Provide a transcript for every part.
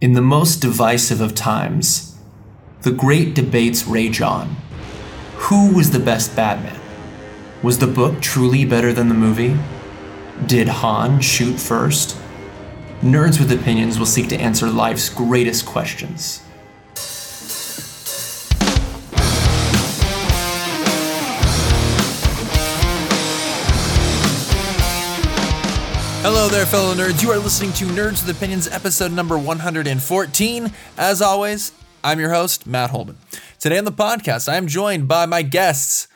In the most divisive of times, the great debates rage on. Who was the best Batman? Was the book truly better than the movie? Did Han shoot first? Nerds with Opinions will seek to answer life's greatest questions. Hello there, fellow nerds. You are listening to Nerds with Opinions, episode number 114. As always, I'm your host, Matt Holman. Today on the podcast, I am joined by my guests,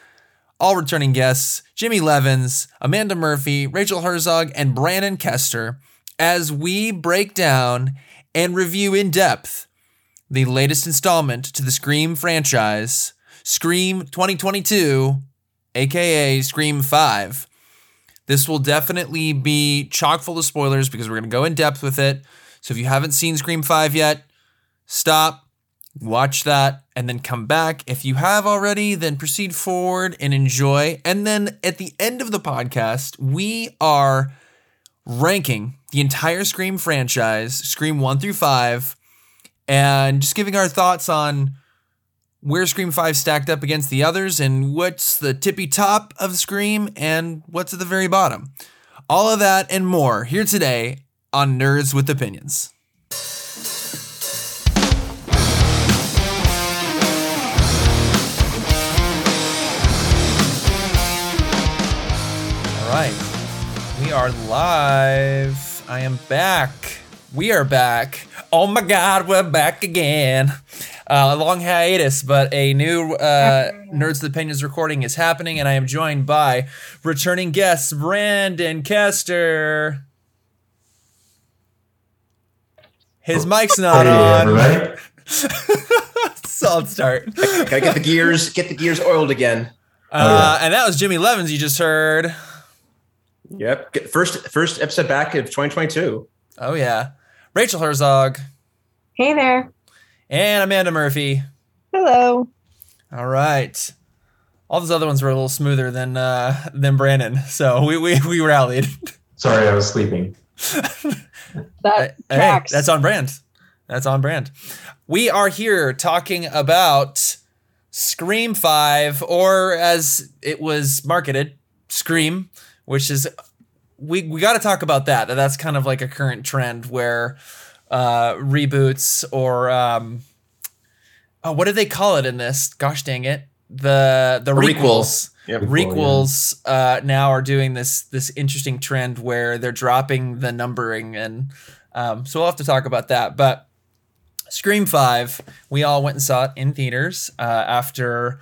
all returning guests, Jimmy Leavens, Amanda Murphy, Rachael Herzog, and Brandon Kester, as we break down and review in depth the latest installment to the Scream franchise, Scream 2022, aka Scream 5. This will definitely be chock full of spoilers because we're going to go in depth with it. So if you haven't seen Scream 5 yet, stop, watch that, and then come back. If you have already, then proceed forward and enjoy. And then at the end of the podcast, we are ranking the entire Scream franchise, Scream 1 through 5, and just giving our thoughts on where Scream 5 stacked up against the others and what's the tippy top of Scream and what's at the very bottom. All of that and more here today on Nerds with Opinions. All right. We are live. I am back. We are back. Oh my God, we're back again. Uh, a long hiatus, but a new uh, Nerds with Opinions recording is happening, and I am joined by returning guests Brandon Kester. His mic's not Hey, on. everybody. Solid start. Gotta get the gears, get the gears oiled again. Uh, and that was Jimmy Leavens you just heard. Yep. Get, first, first episode back of 2022. Oh yeah, Rachael Herzog Hey there. and Amanda Murphy. Hello. All right. All those other ones were a little smoother than uh, than Brandon, so we we, we rallied. Sorry, I was sleeping. That Hey, tracks. that's on brand. That's on brand. We are here talking about Scream 5, or as it was marketed, Scream, which is we we got to talk about that. That that's kind of like a current trend where uh, reboots or um, oh, what do they call it in this? Gosh dang it, the the A requel. requels Yep. requels uh, now are doing this this interesting trend where they're dropping the numbering and um, so we'll have to talk about that but scream 5 we all went and saw it in theaters uh, after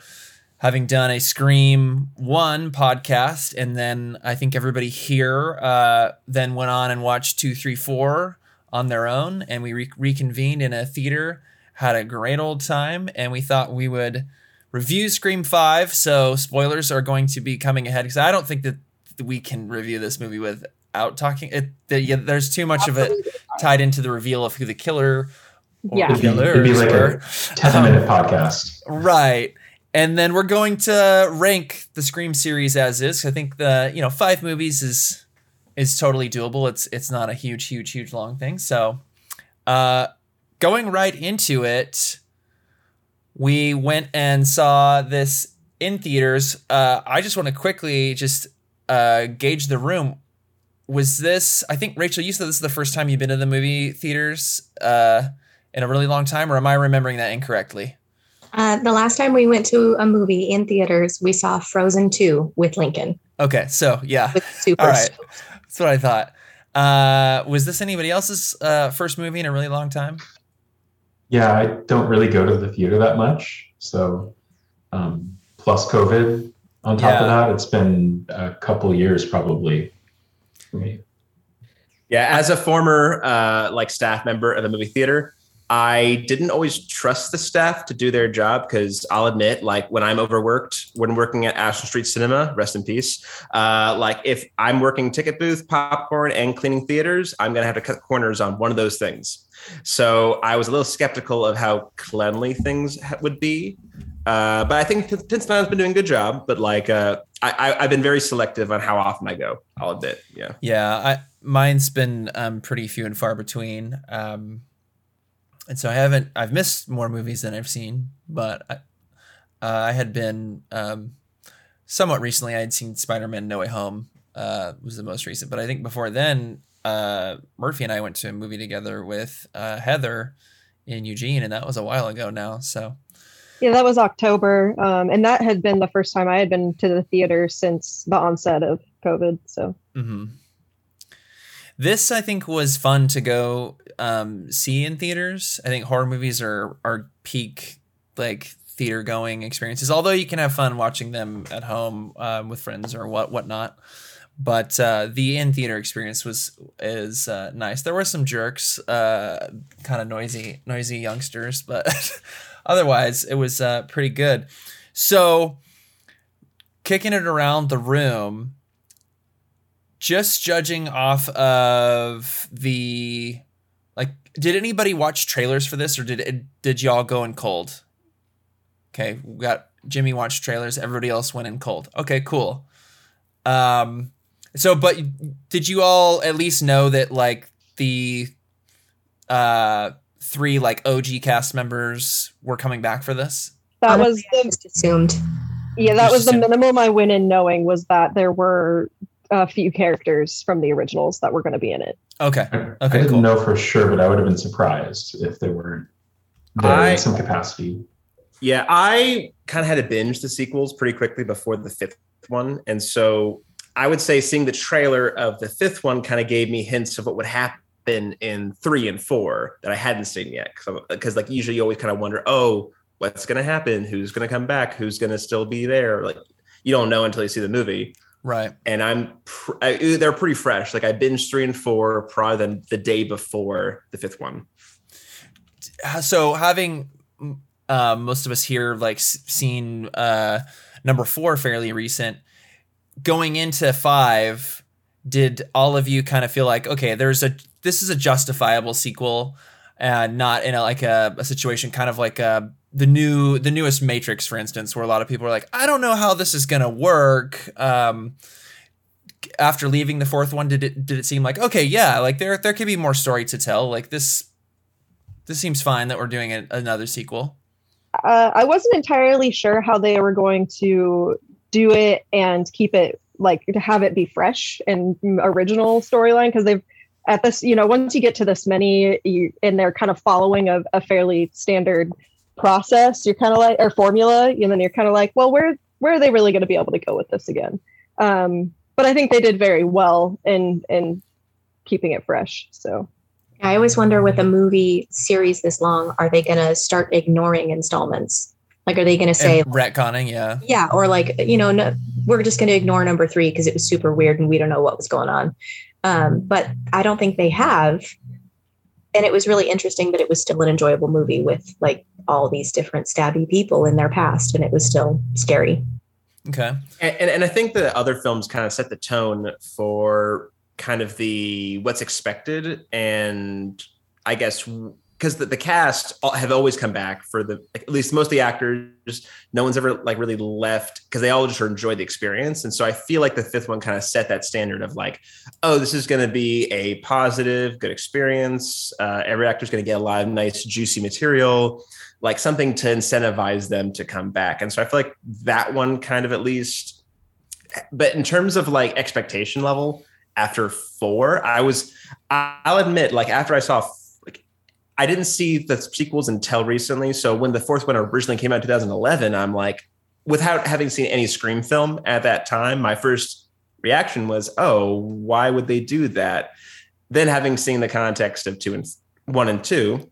having done a scream 1 podcast and then i think everybody here uh, then went on and watched two, three, four on their own and we re- reconvened in a theater had a great old time and we thought we would review Scream 5. So spoilers are going to be coming ahead because I don't think that we can review this movie without talking. It, the, yeah, there's too much of it tied into the reveal of who the killer or Yeah. It'd be, it'd be like were. a 10 minute podcast. Right. And then we're going to rank the Scream series as is. I think the, you know, five movies is is totally doable. It's it's not a huge, huge, huge long thing. So uh going right into it, we went and saw this in theaters. Uh I just want to quickly just uh gauge the room. Was this I think Rachael, you said this is the first time you've been to the movie theaters uh in a really long time, or am I remembering that incorrectly? Uh, the last time we went to a movie in theaters, we saw Frozen 2 with Lincoln Okay, so yeah, Super. All right. that's what I thought. Uh, was this anybody else's uh, first movie in a really long time? Yeah, I don't really go to the theater that much. So, um, plus COVID on top Yeah. of that, it's been a couple years probably for me. Yeah. As a former uh, like staff member of a movie theater, I didn't always trust the staff to do their job because I'll admit, like when I'm overworked, when working at Ashton Street Cinema, rest in peace. Uh, like if I'm working ticket booth, popcorn, and cleaning theaters, I'm gonna have to cut corners on one of those things. So I was a little skeptical of how cleanly things would be. Uh, but I think Tinson has been doing a good job. But like, uh, I, I've been very selective on how often I go. I'll admit. Yeah. Yeah, I mine's been um, pretty few and far between. Um, and so I haven't. I've missed more movies than I've seen, but I, uh, I had been um, somewhat recently. I had seen Spider Man No Way Home. Uh, was the most recent, but I think before then, uh, Murphy and I went to a movie together with uh, Heather in Eugene, and that was a while ago now. So Yeah, that was October. Um, and that had been the first time I had been to the theater since the onset of COVID. So hmm This I think was fun to go um, see in theaters. I think horror movies are are peak like theater going experiences. Although you can have fun watching them at home um, with friends or what whatnot. But uh, the in theater experience was is uh, nice. There were some jerks, uh, kind of noisy noisy youngsters, but otherwise it was uh, pretty good. So kicking it around the room just judging off of the like did anybody watch trailers for this or did it did y'all go in cold? Okay we got jimmy watched trailers everybody else went in cold. Okay cool. Um so but did you all at least know that like the uh three like og cast members were coming back for this? That was the assumed. yeah, that Just was the minimum I went in knowing was that there were a few characters from the originals that were going to be in it. okay I, I didn't cool. know for sure, but I would have been surprised if they weren't there I- in some capacity. Yeah, I kind of had to binge the sequels pretty quickly before the fifth one. And so I would say seeing the trailer of the fifth one kind of gave me hints of what would happen in three and four that I hadn't seen yet. Because, like, usually you always kind of wonder, oh, what's going to happen? Who's going to come back? Who's going to still be there? Like, you don't know until you see the movie. Right And I'm, pr- I, they're pretty fresh. Like, I binged three and four probably the, the day before the fifth one. so having uh, most of us here like s- seen uh, number four fairly recent going into five did all of you kind of feel like okay there's a this is a justifiable sequel and not in a, like a, a situation kind of like uh the new the newest matrix for instance where a lot of people are like i don't know how this is going to work um after leaving the fourth one did it did it seem like okay yeah like there there could be more story to tell like this this seems fine that we're doing a, another sequel. Uh, I wasn't entirely sure how they were going to do it and keep it like to have it be fresh and original storyline because they've at this you know once you get to this many you, and they're kind of following a, a fairly standard process you're kind of like or formula and then you're kind of like well where where are they really going to be able to go with this again um but i think they did very well in in keeping it fresh so I always wonder with a movie series this long, are they going to start ignoring installments? Like, are they going to say, And retconning, yeah. yeah, or like, you know, no, we're just going to ignore number three because it was super weird and we don't know what was going on. Um, but I don't think they have. And it was really interesting, but it was still an enjoyable movie with like all these different stabby people in their past, and it was still scary. Okay. and, and, and I think the other films kind of set the tone for kind of the what's expected and I guess because the, the cast have always come back for the like, at least most of the actors no one's ever like really left because they all just enjoyed the experience and so I feel like the fifth one kind of set that standard of like oh this is going to be a positive good experience uh, every actor's going to get a lot of nice juicy material like something to incentivize them to come back. And so I feel like that one kind of at least but in terms of like expectation level after four i was i'll admit like after i saw like i didn't see the sequels until recently. So when the fourth one originally came out in 2011 i'm like without having seen any scream film at that time my first reaction was oh why would they do that? Then having seen the context of two and one and two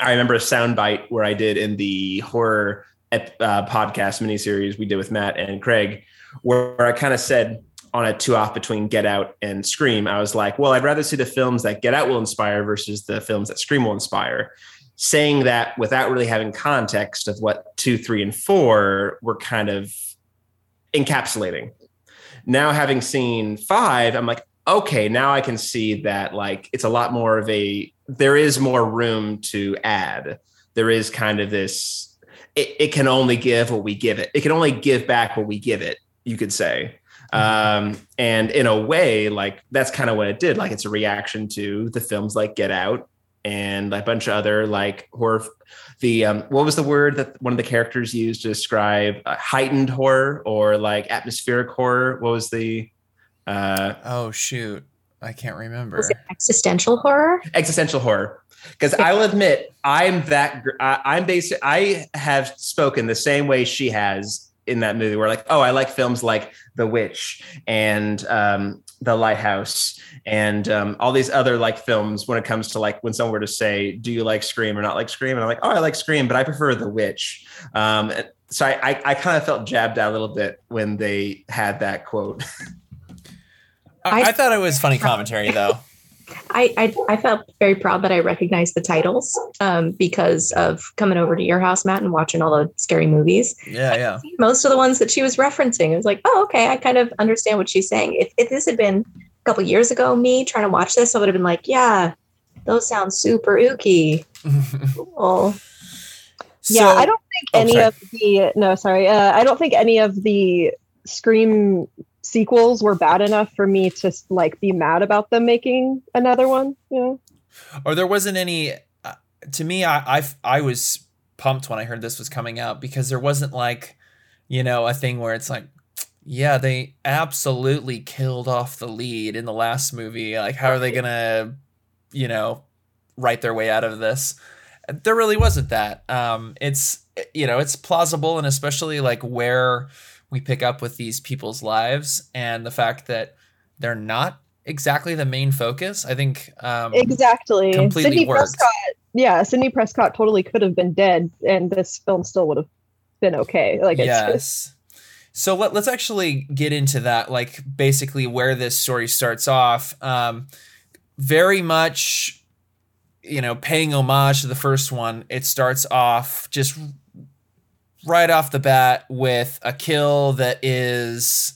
i remember a soundbite where i did in the horror ep- uh, podcast miniseries we did with matt and craig where I kind of said on a two off between Get Out and Scream, I was like, well, I'd rather see the films that Get Out will inspire versus the films that Scream will inspire. Saying that without really having context of what two, three, and four were kind of encapsulating. Now, having seen five, I'm like, okay, now I can see that like it's a lot more of a, there is more room to add. There is kind of this, it, it can only give what we give it. It can only give back what we give it you could say. Um, and in a way, like that's kind of what it did. Like it's a reaction to the films like Get Out and a bunch of other like horror. The um, what was the word that one of the characters used to describe uh, heightened horror or like atmospheric horror? What was the uh, Oh shoot, I can't remember. Was it existential horror? existential horror? Because I will admit, I'm that. I, I'm based. I have spoken the same way she has in that movie. Where like, oh, I like films like The Witch and um, The Lighthouse and um, all these other like films. When it comes to like when someone were to say, "Do you like Scream or not like Scream?" and I'm like, "Oh, I like Scream, but I prefer The Witch." Um, so I, I, I kind of felt jabbed out a little bit when they had that quote. I, I- thought it was funny commentary though. I, I I felt very proud that I recognized the titles um, because of coming over to your house, Matt, and watching all the scary movies. Yeah, yeah. Most of the ones that she was referencing, it was like, oh, okay, I kind of understand what she's saying. If, if this had been a couple years ago, me trying to watch this, I would have been like, yeah, those sound super ooky. Cool. yeah, I don't think Oh, any sorry. of the no, sorry, uh, I don't think any of the Scream sequels were bad enough for me to like be mad about them making another one. You know? or there wasn't any uh, to me I, I i was pumped when i heard this was coming out because there wasn't like you know a thing where it's like yeah they absolutely killed off the lead in the last movie like how are they gonna you know write their way out of this there really wasn't that um it's you know it's plausible and especially like where we pick up with these people's lives and the fact that they're not exactly the main focus i think um Exactly. completely Sidney worked. Prescott. Yeah, Sidney Prescott totally could have been dead, and this film still would have been okay. Like, it's, yes. So let, let's actually get into that, like basically where this story starts off. Um, very much, you know, paying homage to the first one. It starts off just right off the bat with a kill that is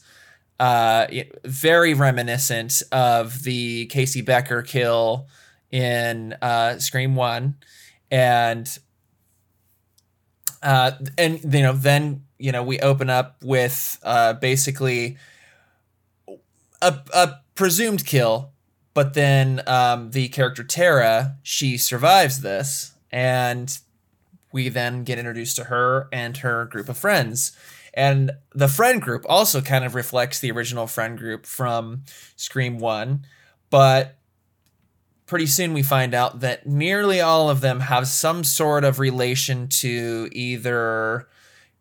uh, very reminiscent of the Casey Becker kill in uh, Scream One, and uh, and you know then you know we open up with uh, basically a, a presumed kill, but then um, the character Tara she survives this, and we then get introduced to her and her group of friends. And the friend group also kind of reflects the original friend group from Scream 1, but pretty soon we find out that nearly all of them have some sort of relation to either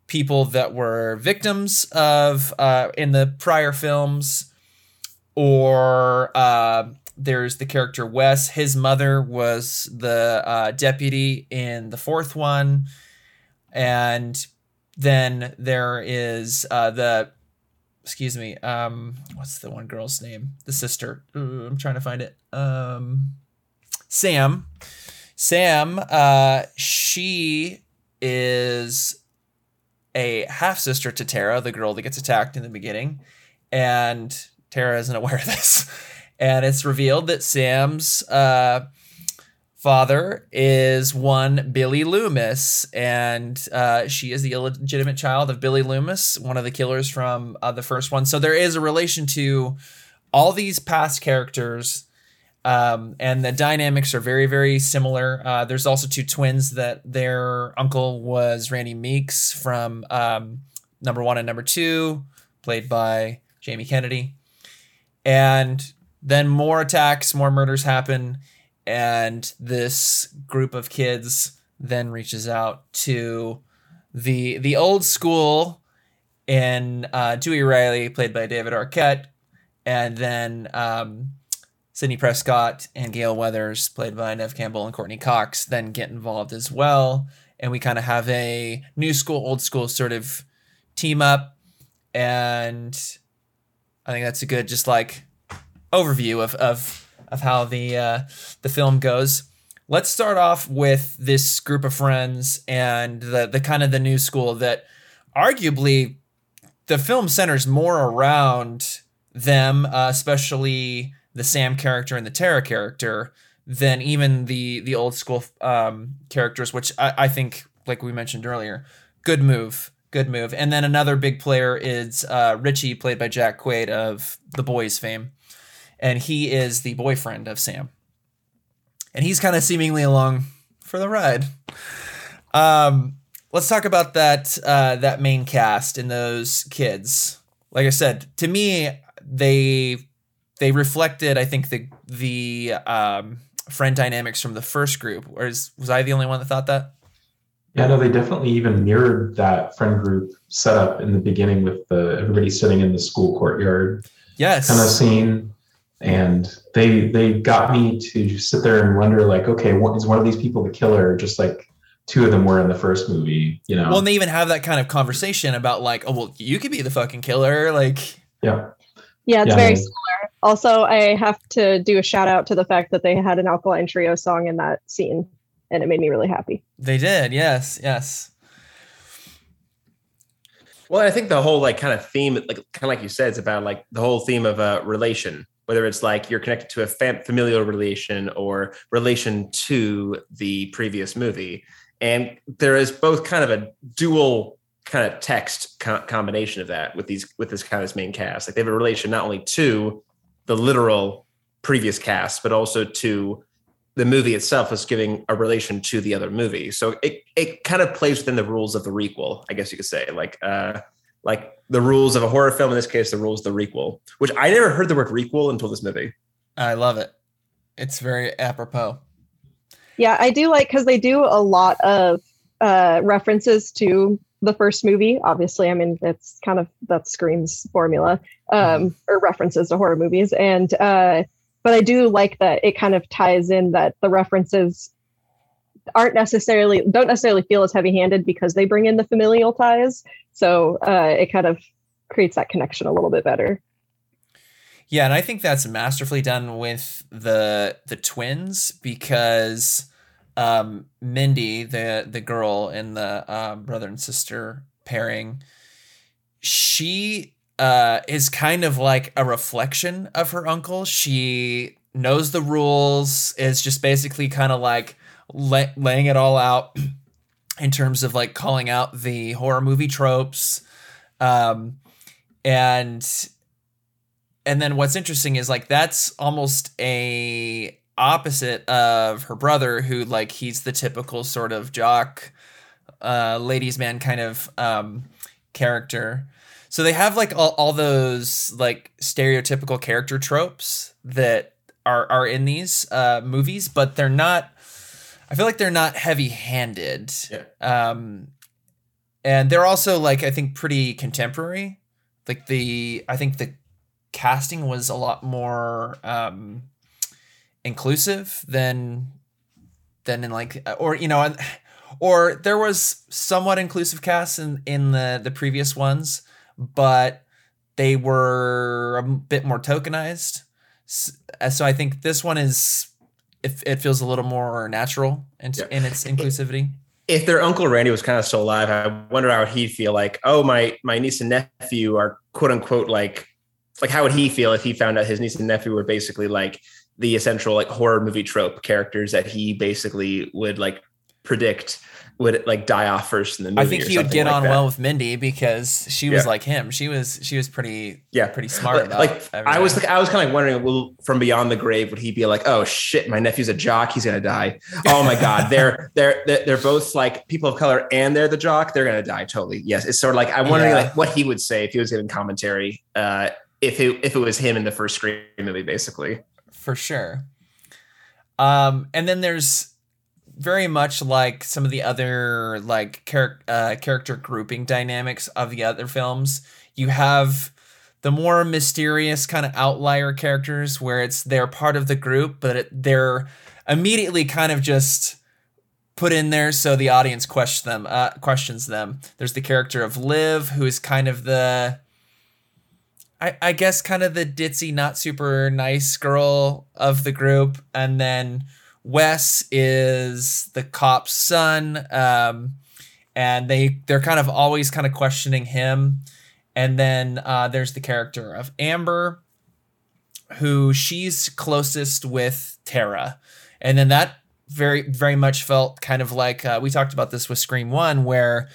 people that were victims of uh, in the prior films or uh, there's the character Wes. His mother was the uh, deputy in the fourth one. And then there is uh, the, excuse me, um, what's the one girl's name? The sister. Ooh, I'm trying to find it. Um, Sam. Sam, uh, she is a half sister to Tara, the girl that gets attacked in the beginning. And Tara isn't aware of this. And it's revealed that Sam's uh, father is one Billy Loomis, and uh, she is the illegitimate child of Billy Loomis, one of the killers from uh, the first one. So there is a relation to all these past characters, um, and the dynamics are very, very similar. Uh, there's also two twins that their uncle was Randy Meeks from um, number one and number two, played by Jamie Kennedy. And then more attacks, more murders happen, and this group of kids then reaches out to the the old school in uh, Dewey Riley, played by David Arquette, and then um, Sidney Prescott and Gale Weathers, played by Neve Campbell and Courteney Cox, then get involved as well, and we kind of have a new school, old school sort of team up, and I think that's a good just like overview of of of how the uh, the film goes. Let's start off with this group of friends and the the kind of the new school that arguably the film centers more around them, uh, especially the Sam character and the Tara character, than even the the old school um, characters, which I, I think, like we mentioned earlier, good move, good move. And then another big player is uh, Richie, played by Jack Quaid of The Boys fame, and he is the boyfriend of Sam. and he's kind of seemingly along for the ride. Um, let's talk about that uh, that main cast and those kids. Like I said, to me, they they reflected, I think, the the um, friend dynamics from the first group. Or is, was I the only one that thought that? Yeah, no, they definitely even mirrored that friend group setup in the beginning with the everybody sitting in the school courtyard Yes. kind of scene. And they they got me to sit there and wonder, like, okay, what, is one of these people the killer? Just like two of them were in the first movie, you know? Well, and they even have that kind of conversation about like, oh well, you could be the fucking killer. Like, yeah. Yeah, it's Yeah, very they- similar. Also, I have to do a shout out to the fact that they had an Alkaline Trio song in that scene, and it made me really happy. they did. Yes. Yes. Well, I think the whole like kind of theme, like kind of like you said, it's about like the whole theme of a relation, whether it's like you're connected to a fam- familial relation or relation to the previous movie, and there is both kind of a dual kind of text co- combination of that with these with this kind of main cast. Like they have a relation not only to the literal previous cast, but also to the movie itself is giving a relation to the other movie. So it it kind of plays within the rules of the requel, I guess you could say. Like uh like the rules of a horror film, in this case, the rules of the requel, which I never heard the word requel until this movie. I love it. It's very apropos. Yeah, I do like because they do a lot of uh, references to the first movie. Obviously, I mean it's kind of that's Scream's formula um, or references to horror movies, and uh, but I do like that it kind of ties in that the references aren't necessarily don't necessarily feel as heavy handed because they bring in the familial ties. So uh, it kind of creates that connection a little bit better. Yeah, and I think that's masterfully done with the the twins because um, Mindy, the the girl in the um, brother and sister pairing, she uh, is kind of like a reflection of her uncle. She knows the rules, is just basically kind of like la- laying it all out in terms of like calling out the horror movie tropes. Um, and and then what's interesting is like that's almost a opposite of her brother who like he's the typical sort of jock uh ladies man kind of um character so they have like all, all those like stereotypical character tropes that are are in these uh movies but they're not i feel like they're not heavy handed Yeah. um and they're also like i think pretty contemporary. Like the i think the casting was a lot more um inclusive than than in like or you know or there was somewhat inclusive casts in in the the previous ones but they were a bit more tokenized. Uh, so i think this one is it, it feels a little more natural in, Yeah. in its inclusivity If their uncle Randy was kind of still alive, I wonder how he'd feel like, oh, my my niece and nephew are quote unquote like like how would he feel if he found out his niece and nephew were basically like the essential like horror movie trope characters that he basically would like predict would like die off first in the movie. I think he would get like on that. well with Mindy because she was Yeah. like him. She was she was pretty Yeah. pretty smart like, about like everything. I was like I was kind of like wondering, well, from beyond the grave, would he be like, oh shit, my nephew's a jock, he's gonna die. Oh my god, they're they're they're both like people of color and they're the jock, they're gonna die totally. Yes, it's sort of like I'm wondering Yeah. like what he would say if he was giving commentary, uh, if it if it was him in the first Scream movie, basically. for sure. Um, and then there's very much like some of the other like char- uh, character grouping dynamics of the other films. You have the more mysterious kind of outlier characters where it's they're part of the group, but it, they're immediately kind of just put in there so the audience question them uh, questions them. There's the character of Liv, who is kind of the I, I guess kind of the ditzy, not super nice girl of the group, and then Wes is the cop's son, um, and they they're kind of always kind of questioning him, and then uh, there's the character of Amber, who she's closest with Tara, and then that very very much felt kind of like uh, we talked about this with Scream One, where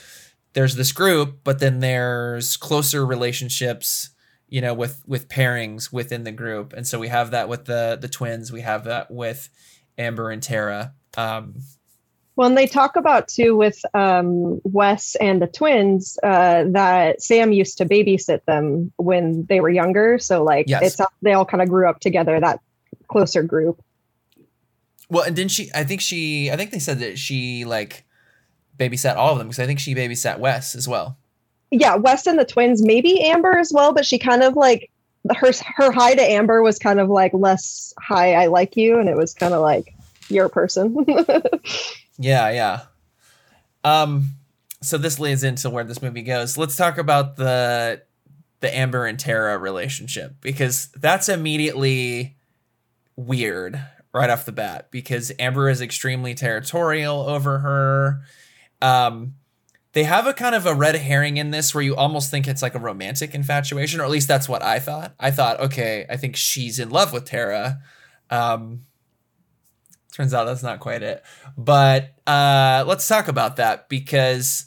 there's this group, but then there's closer relationships you know with with pairings within the group. And so we have that with the the twins. We have that with Amber and Tara. Um, When they talk about too with um, Wes and the twins, uh, that Sam used to babysit them when they were younger. So like Yes. it's they all kind of grew up together, that closer group. well, and didn't she? I think she. I think they said that she like babysat all of them because I think she babysat Wes as well. Yeah, Wes and the twins, maybe Amber as well, but she kind of like her her hi to Amber was kind of like less hi, I like you, and it was kind of like your person. Yeah, yeah. Um, so this leads into where this movie goes. Let's talk about the the Amber and Tara relationship because that's immediately weird right off the bat because Amber is extremely territorial over her. Um, they have a kind of a red herring in this where you almost think it's like a romantic infatuation, or at least that's what I thought. I thought, okay, I think she's in love with Tara. Um, turns out that's not quite it. But uh, let's talk about that because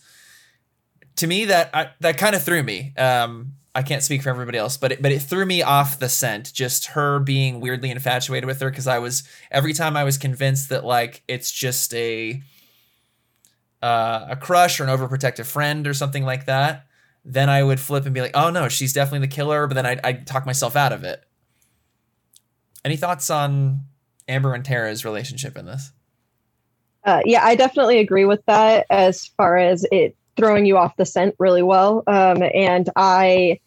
to me that I, that kind of threw me. Um, I can't speak for everybody else, but it, but it threw me off the scent. Just her being weirdly infatuated with her because I was every time I was convinced that like it's just a uh, a crush or an overprotective friend or something like that. Then I would flip and be like, oh no, she's definitely the killer. But then I'd, I'd talk myself out of it. Any thoughts on Amber and Tara's relationship in this? Uh, yeah, I definitely agree with that as far as it throwing you off the scent really well. Um, and I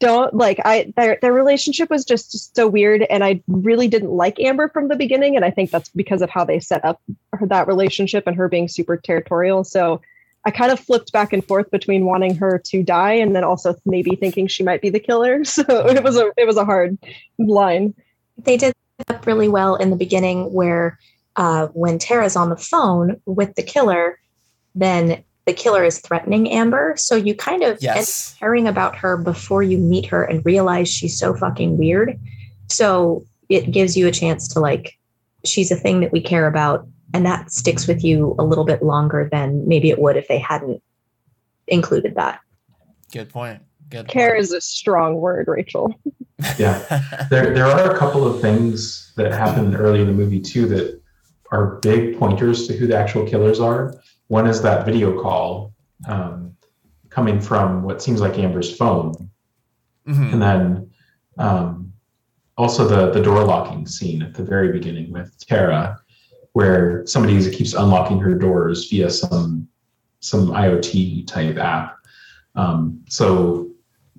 don't like I their their relationship was just, so weird, and I really didn't like Amber from the beginning, and I think that's because of how they set up her, that relationship and her being super territorial. So I kind of flipped back and forth between wanting her to die and then also maybe thinking she might be the killer. So it was a it was a hard line. they did up really well in the beginning where uh, when Tara's on the phone with the killer, then the killer is threatening Amber. So you kind of end Yes. caring about her before you meet her and realize she's so fucking weird. So it gives you a chance to like, she's a thing that we care about. And that sticks with you a little bit longer than maybe it would if they hadn't included that. Good point. Good. Care is a strong word, Rachael. Yeah. there there are a couple of things that happen early in the movie too that are big pointers to who the actual killers are. One is that video call um, coming from what seems like Amber's phone, Mhm. and then um, also the the door locking scene at the very beginning with Tara, where somebody keeps unlocking her doors via some some IoT type app. Um, so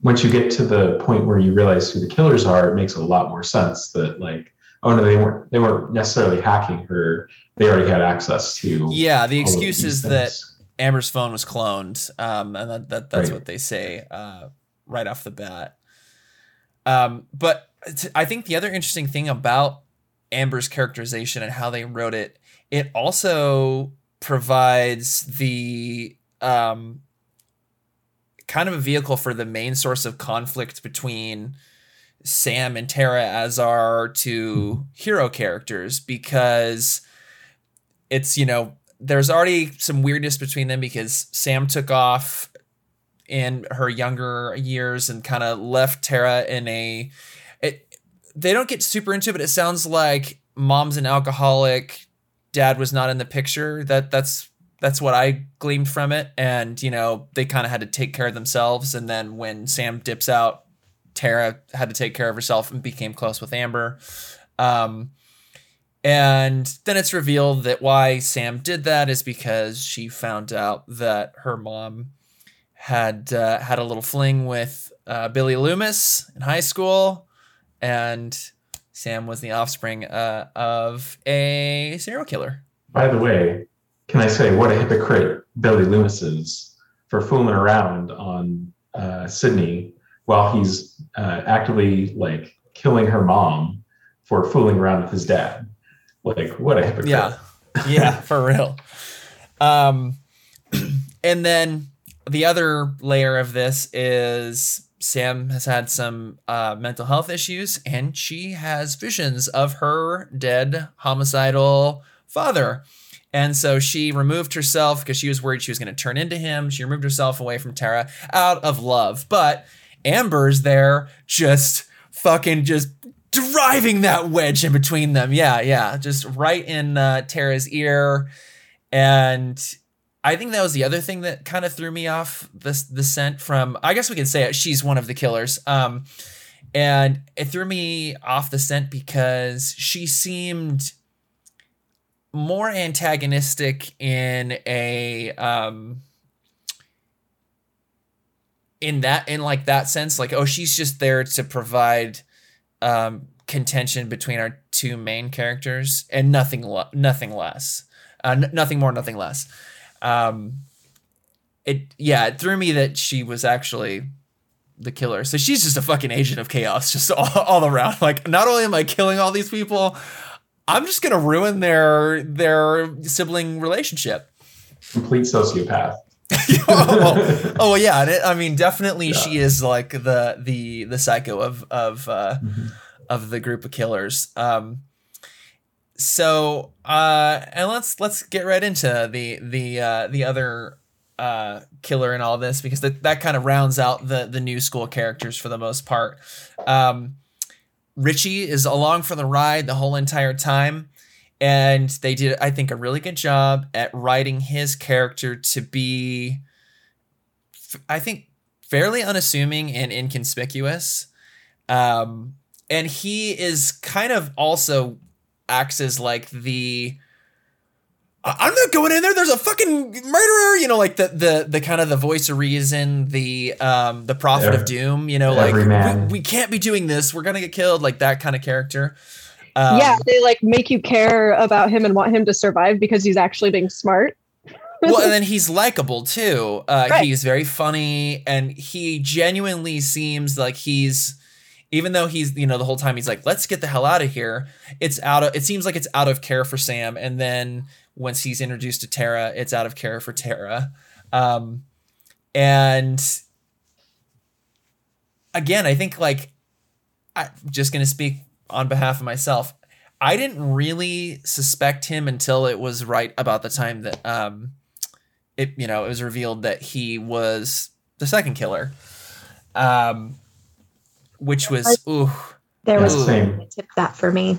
once you get to the point where you realize who the killers are, it makes a lot more sense that like, oh no, they weren't they weren't necessarily hacking her. They already had access to. Yeah, the excuse is that. Amber's phone was cloned, um, and that, that that's Right. what they say uh, right off the bat. Um, but t- I think the other interesting thing about Amber's characterization and how they wrote it, it also provides the um, kind of a vehicle for the main source of conflict between Sam and Tara as our two hero characters because it's you know there's already some weirdness between them because Sam took off in her younger years and kind of left Tara in a it they don't get super into it but it sounds like mom's an alcoholic dad was not in the picture. That that's that's what I gleaned from it. And you know they kind of had to take care of themselves. And then when Sam dips out Tara had to take care of herself and became close with Amber um and then it's revealed that why Sam did that is because she found out that her mom had uh, had a little fling with uh, Billy Loomis in high school, and Sam was the offspring uh, of a serial killer. By the way, can I say what a hypocrite Billy Loomis is for fooling around on uh, Sidney while he's uh, actively like killing her mom for fooling around with his dad. Like what a hypocrite! Yeah, yeah, for real. Um, and then the other layer of this is Sam has had some uh, mental health issues, and she has visions of her dead homicidal father. And so she removed herself because she was worried she was going to turn into him. She removed herself away from Tara out of love. But Amber's there just fucking just driving that wedge in between them. Yeah, yeah, just right in uh, Tara's ear, and I think that was the other thing that kind of threw me off the the scent from. I guess we can say it. She's one of the killers. Um, and it threw me off the scent because she seemed more antagonistic in a um in that in like that sense like oh she's just there to provide um contention between our two main characters and nothing le- nothing less uh, n- nothing more nothing less. Um it yeah it threw me that she was actually the killer. So she's just a fucking agent of chaos just all, all around. Like not only am i killing all these people i'm just gonna ruin their their sibling relationship. Complete sociopath. oh, well, oh, yeah and it, i mean definitely Yeah. she is like the the the psycho of of uh Mhm. of the group of killers um so uh and let's let's get right into the the uh the other uh killer in all this because that that kind of rounds out the the new school characters for the most part um richie is along for the ride the whole entire time and they did i think a really good job at writing his character to be f- i think fairly unassuming and inconspicuous um and he is kind of also acts as like the "I- I'm not going in there. There's a fucking murderer. You know, like the the the kind of the voice of reason, the um the prophet of doom. You know, like we, we can't be doing this. We're gonna get killed. Like that kind of character. Um, yeah, they like make you care about him and want him to survive because he's actually being smart. well, and then he's likable too. Uh, Right. He's very funny, and he genuinely seems like he's, even though he's, you know, the whole time he's like, "Let's get the hell out of here." It's out of. It seems like it's out of care for Sam, and then once he's introduced to Tara, it's out of care for Tara. Um, and again, I think like I'm just gonna speak on behalf of myself. I didn't really suspect him until it was right about the time that um it you know it was revealed that he was the second killer. Um which was ooh There was Ooh. something Same. that tipped that for me.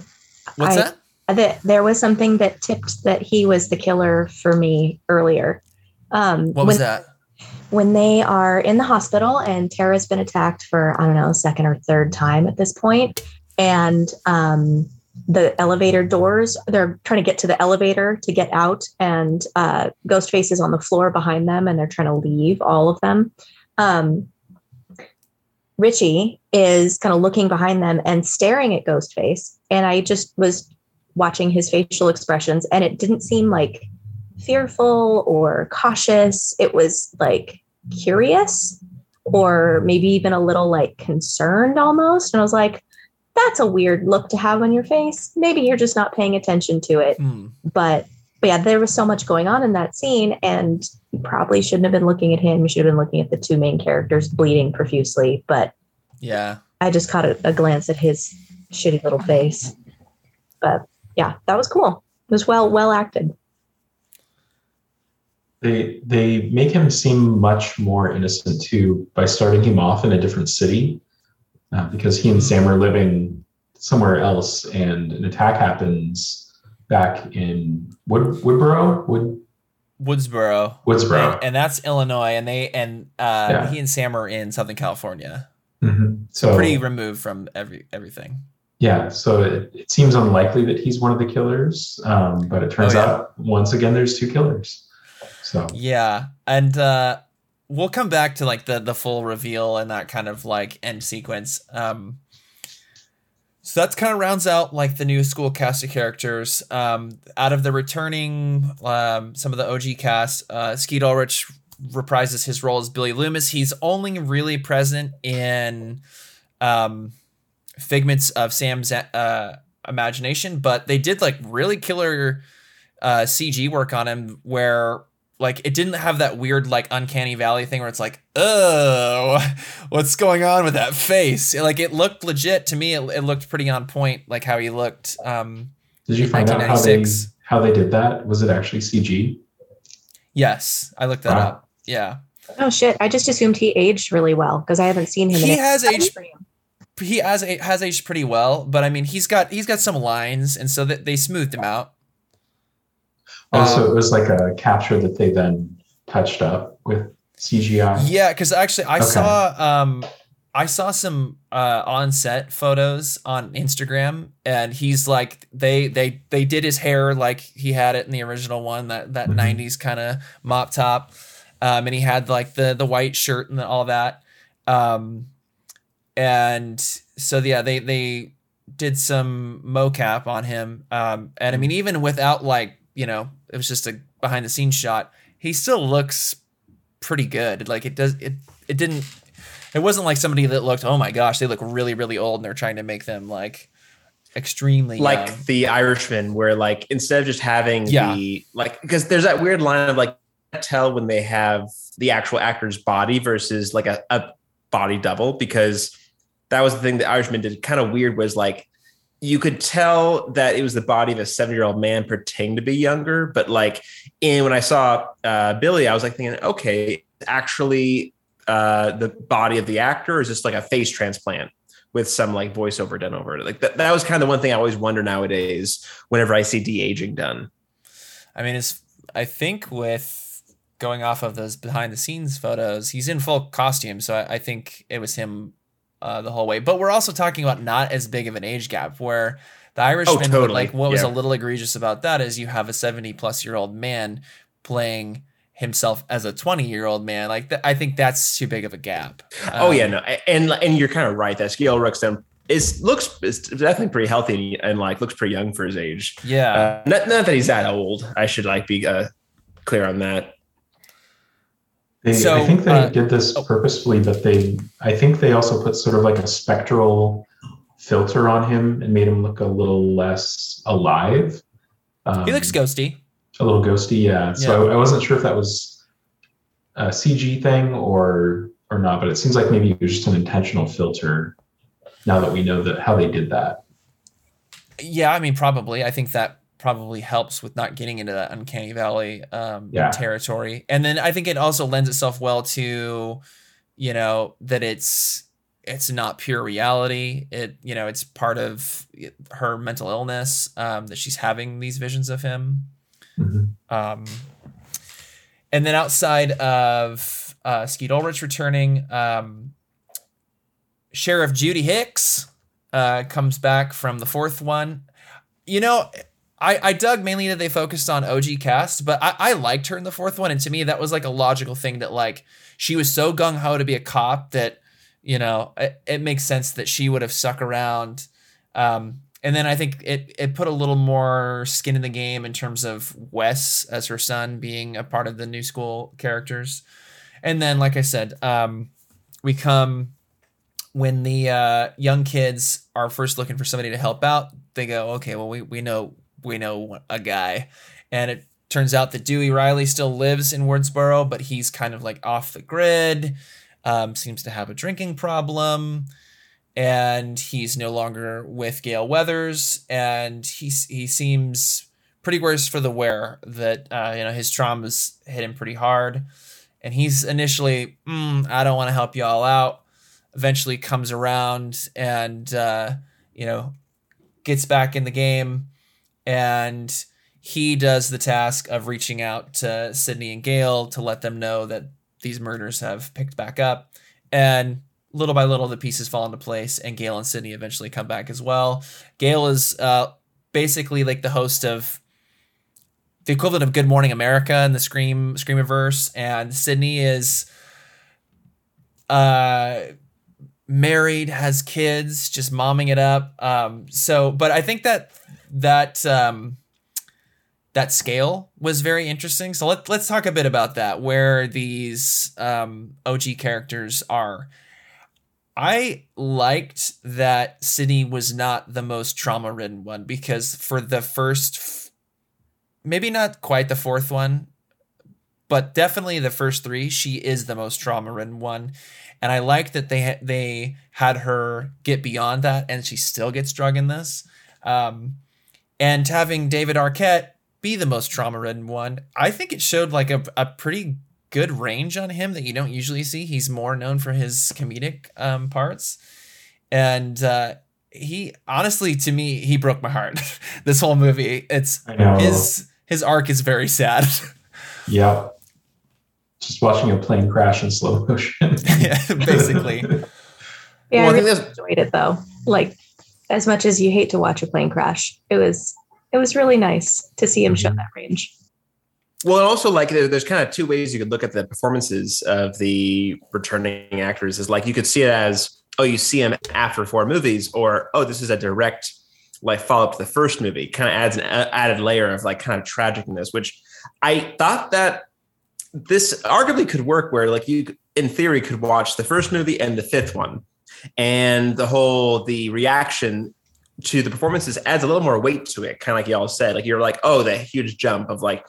what's I- that? That there was something that tipped that he was the killer for me earlier. Um, What was when, that? when they are in the hospital and Tara's been attacked for I don't know second or third time at this point, and um, the elevator doors they're trying to get to the elevator to get out, and uh, Ghostface is on the floor behind them, and they're trying to leave all of them. Um, Richie is kind of looking behind them and staring at Ghostface, and I just was watching his facial expressions, and it didn't seem like fearful or cautious. It was like curious or maybe even a little like concerned almost. And I was like, that's a weird look to have on your face. Maybe you're just not paying attention to it. Hmm. But, but yeah, there was so much going on in that scene, and you probably shouldn't have been looking at him. You should have been looking at the two main characters bleeding profusely. But Yeah. I just caught a, a glance at his shitty little face. But yeah, that was cool. It was well well acted. They they make him seem much more innocent too by starting him off in a different city, uh, because he and Sam are living somewhere else, and an attack happens back in Wood Woodboro, Wood Woodsboro. Woodsboro. And, and that's Illinois and they and uh Yeah. he and Sam are in Southern California. Mhm. So Pretty removed from every everything. yeah, so it, it seems unlikely that he's one of the killers, um, but it turns Oh, yeah. out once again there's two killers. So Yeah, and uh, we'll come back to like the the full reveal and that kind of like end sequence. Um, so that's kind of rounds out like the new school cast of characters. Um, out of the returning, um, some of the OG cast, uh, Skeet Ulrich reprises his role as Billy Loomis. He's only really present in um, figments of Sam's uh, imagination, but they did like really killer uh, CG work on him where like it didn't have that weird like uncanny valley thing where it's like oh what's going on with that face like it looked legit to me it, it looked pretty on point like how he looked um did you find out how they 1996. how they did that? Was it actually CG? yes i looked that Wow. up yeah Oh shit! I just assumed he aged really well because I haven't seen him. He in has any aged- he has has aged pretty well, but I mean he's got he's got some lines, and so that they smoothed him out. Also, Um, it was like a capture that they then touched up with CGI. Yeah, because actually I Okay. saw um I saw some uh on set photos on Instagram and he's like they they they did his hair like he had it in the original one that that Mhm. 90s kind of mop top um and he had like the the white shirt and all that um and so yeah they they did some mocap on him um and I mean even without like you know it was just a behind the scenes shot he still looks pretty good. Like it does it it didn't it wasn't like somebody that looked, oh my gosh, they look really, really old and they're trying to make them like extremely like young. the Irishman, where like instead of just having Yeah. the like, because there's that weird line of like tell when they have the actual actor's body versus like a, a body double, because that was the thing that Irishman did kind of weird was like you could tell that it was the body of a seven year old man pretending to be younger, but like in when I saw uh, Billy, I was like thinking, okay, actually uh, the body of the actor is just like a face transplant? with some like voiceover done over it. Like that, that was kind of the one thing I always wonder nowadays whenever I see de aging done. I mean, it's I think with going off of those behind the scenes photos, he's in full costume, so I, I think it was him uh, the whole way. But we're also talking about not as big of an age gap where the Irishman, totally. like what was Yeah. a little egregious about that is you have a 70 plus year old man playing himself as a 20 year old man. Like th- I think that's too big of a gap. oh yeah, Um, no, and and you're kind of right. That Skeet Ulrich is looks is definitely pretty healthy and like looks pretty young for his age. Yeah. Uh, not, not that he's that old. I should like be uh, clear on that. They, So, I think they uh, did this oh. purposefully, but they, I think they also put sort of like a spectral filter on him and made him look a little less alive. Um, he looks ghosty. a little ghosty, yeah. So I, I wasn't sure if that was a CG thing or or not, but it seems like maybe it was just an intentional filter. Now that we know that how they did that, Yeah, I mean, probably. I think that probably helps with not getting into that uncanny valley um, Yeah. territory. And then I think it also lends itself well to, you know, that it's it's not pure reality. It you know it's part of her mental illness um, that she's having these visions of him. Mhm. Um, and then outside of uh, Skeet Ulrich returning, um, Sheriff Judy Hicks uh, comes back from the fourth one. You know, I, I dug mainly that they focused on OG cast, but I, I liked her in the fourth one. And to me, that was like a logical thing that, like, she was so gung ho to be a cop that, you know, it, it makes sense that she would have stuck around. Um, and then I think it it put a little more skin in the game in terms of Wes as her son being a part of the new school characters. And then, like I said, um, we come when the uh, young kids are first looking for somebody to help out. They go, okay, well, we we know we know a guy, and it turns out that Dewey Riley still lives in Woodsboro, but he's kind of like off the grid. Um, seems to have a drinking problem and he's no longer with Gale Weathers, and he he seems pretty worse for the wear. That uh, you know his traumas hit him pretty hard, and he's initially, mm, I don't want to help you all out. Eventually comes around and uh, you know gets back in the game, and he does the task of reaching out to Sidney and Gale to let them know that these murders have picked back up, and little by little the pieces fall into place and Gale and Sidney eventually come back as well. Gale is uh, basically like the host of the equivalent of Good Morning America in the Scream Screamiverse, and Sidney is uh married, has kids, just momming it up. Um so but I think that that um that scale was very interesting. So let, let's talk a bit about that, where these um, OG characters are. I liked that Sidney was not the most trauma ridden one because for the first, f- maybe not quite the fourth one, but definitely the first three, she is the most trauma ridden one. And I like that they ha- they had her get beyond that, and she still gets drug in this. Um, and having David Arquette be the most trauma ridden one, I think it showed like a, a pretty good range on him that you don't usually see. He's more known for his comedic um, parts. and uh, he honestly to me he broke my heart. this whole movie, it's I know. his his arc is very sad. yeah. Just watching a plane crash in slow motion. Yeah, basically. Yeah, Well, I I really that's- enjoyed it though. Like as much as you hate to watch a plane crash, it was it was really nice to see him show Mhm. that range. Well, and also like there- there's kind of two ways you could look at the performances of the returning actors. Is like you could see it as oh, you see him after four movies, or oh, this is a direct like follow up to the first movie. Kind of adds an added layer of like kind of tragicness, which I thought that this arguably could work where like you in theory could watch the first movie and the fifth one, and the whole the reaction to the performances adds a little more weight to it. Kind of like y'all said, like you're like oh, that huge jump of like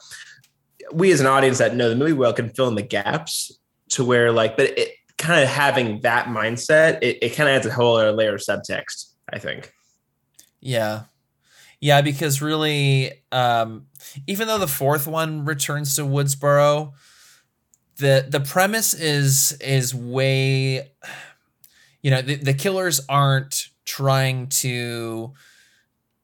we as an audience that know the movie well can fill in the gaps to where like but it kind of having that mindset it, it kind of adds a whole other layer of subtext i think Yeah. Yeah, because really, um, even though the fourth one returns to Woodsboro, the the premise is is way you know, the, the killers aren't trying to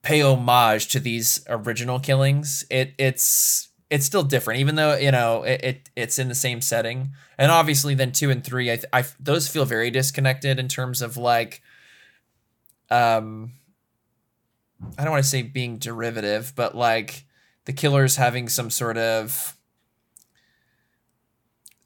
pay homage to these original killings. It it's it's still different, even though you know it, it it's in the same setting. And obviously, then two and three, I, I those feel very disconnected in terms of like, um, I don't want to say being derivative, but like the killers having some sort of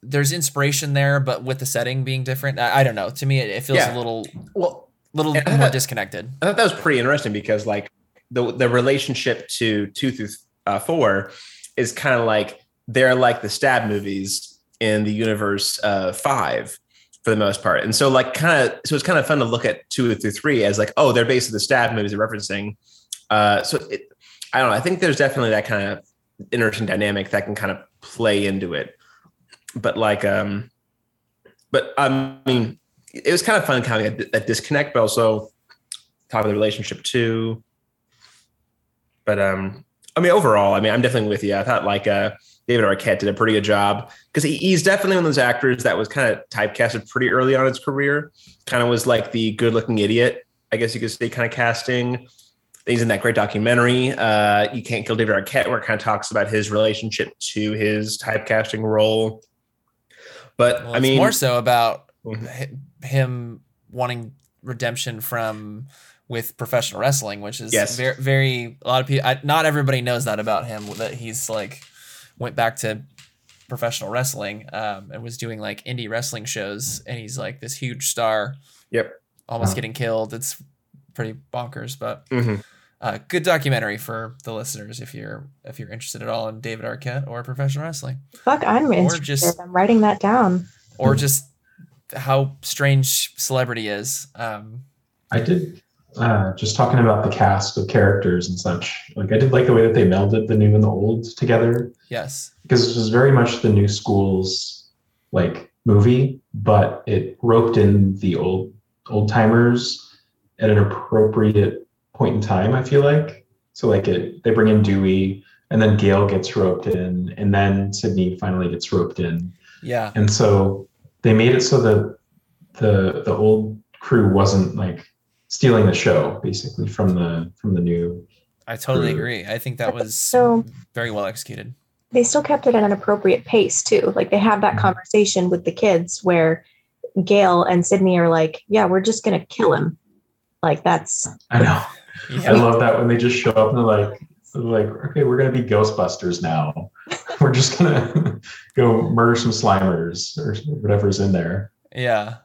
there's inspiration there, but with the setting being different. I, I don't know. To me, it, it feels Yeah. a little well little more thought- disconnected. i thought that was pretty interesting because like the the relationship to two through uh, four is kind of like they're like the stab movies in the universe of five for the most part and so like kind of so it's kind of fun to look at two through three as like oh they're basically the stab movies they're referencing uh so it, i don't know i think there's definitely that kind of interesting dynamic that can kind of play into it but like um but i mean it was kind of fun kind of a, a disconnect but also talk about the relationship too. But um i mean overall i mean i'm definitely with you. I thought like uh david arquette did a pretty good job because he, he's definitely one of those actors that was kind of typecasted pretty early on in his career kind of was like the good looking idiot i guess you could say kind of casting. He's in that great documentary uh you can't kill david arquette where it kind of talks about his relationship to his typecasting role but Well, i mean more so about Mhm. him wanting redemption from with professional wrestling, which is Yes. very, very a lot of people. I, not everybody knows that about him. That he's like went back to professional wrestling um, and was doing like indie wrestling shows, and he's like this huge star, yep almost Wow. getting killed. It's pretty bonkers, but Mhm. Uh, good documentary for the listeners if you're if you're interested at all in David Arquette or professional wrestling. Fuck, I'm interested. just- I'm writing that down. or just how strange celebrity is. Um, I did uh, just talking about the cast of characters and such. Like I did like the way that they melded the new and the old together yes, because it was very much the new school's like movie, but it roped in the old old timers at an appropriate point in time. I feel like so like it they bring in Dewey and then Gale gets roped in and then Sidney finally gets roped in yeah, and so they made it so that the the old crew wasn't like stealing the show basically from the from the new I totally True. agree. I think that was So very well executed. they still kept it at an appropriate pace too. Like they have that Mhm. conversation with the kids where Gale and Sidney are like, "Yeah, we're just gonna kill him." Like that's i know i love that when they just show up and they're like they're like okay we're gonna be ghostbusters now we're just gonna go murder some slimers or whatever's in there yeah,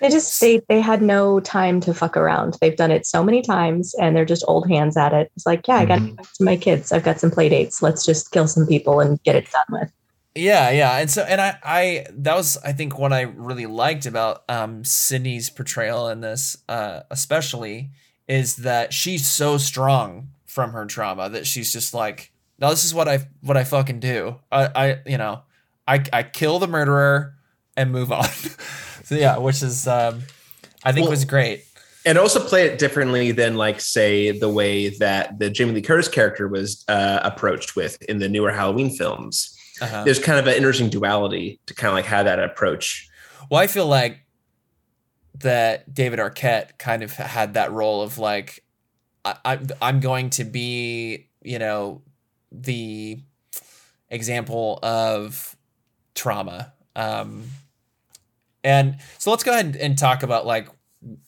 they just they they had no time to fuck around. They've done it so many times and they're just old hands at it. It's like, yeah, I gotta Mhm. to my kids. I've got some play dates. Let's just kill some people and get it done with. yeah, yeah. And so, and I, I, that was, I think, what I really liked about um, Sidney's portrayal in this, uh, especially, is that she's so strong from her trauma that she's just like, no, this is what I, what I fucking do. I, I, you know, I, I kill the murderer and move on. so yeah, which is, um, I think Well, was great. and also play it differently than like say the way that the Jamie Lee Curtis character was uh, approached with in the newer Halloween films. Uh-huh. There's kind of an interesting duality to kind of like have that approach. Well, I feel like that David Arquette kind of had that role of like, I, I I'm going to be, you know, the example of trauma. Um, and so let's go ahead and talk about like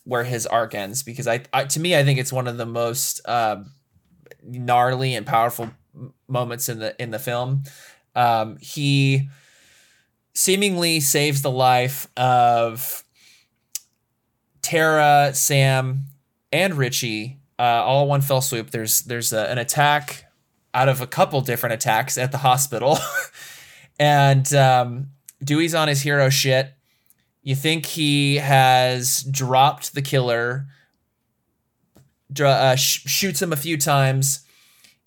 where his arc ends because I, I to me I think it's one of the most uh, gnarly and powerful moments in the in the film. Um, he seemingly saves the life of Tara, Sam, and Richie uh, all one fell swoop. There's there's a, an attack out of a couple different attacks at the hospital, and um, Dewey's on his hero shit. You think he has dropped the killer, uh, sh- shoots him a few times,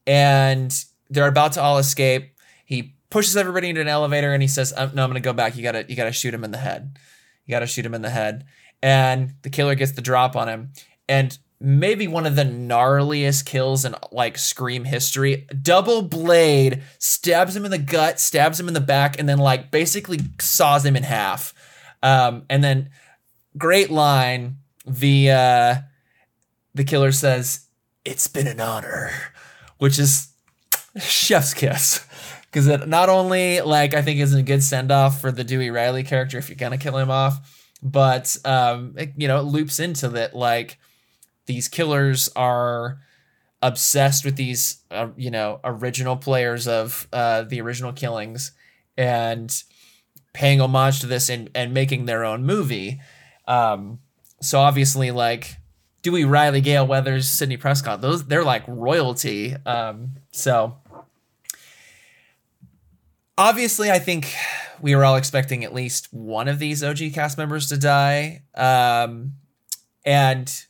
and they're about to all escape. He pushes everybody into an elevator and he says, oh, "No, I'm gonna go back. You gotta, you gotta shoot him in the head. You gotta shoot him in the head." And the killer gets the drop on him, and maybe one of the gnarliest kills in like Scream history. Double blade stabs him in the gut, stabs him in the back, and then like basically saws him in half. Um, and then great line. The uh, the killer says, "It's been an honor," which is chef's kiss because it not only like I think is a good send off for the Dewey Riley character if you're gonna kill him off, but um, it, you know, it loops into that like these killers are obsessed with these uh, you know original players of uh, the original killings and paying homage to this and, and making their own movie. Um, so obviously, like Dewey Riley, Gale Weathers, Sidney Prescott, those they're like royalty. Um, so obviously, I think we were all expecting at least one of these OG cast members to die. Um, and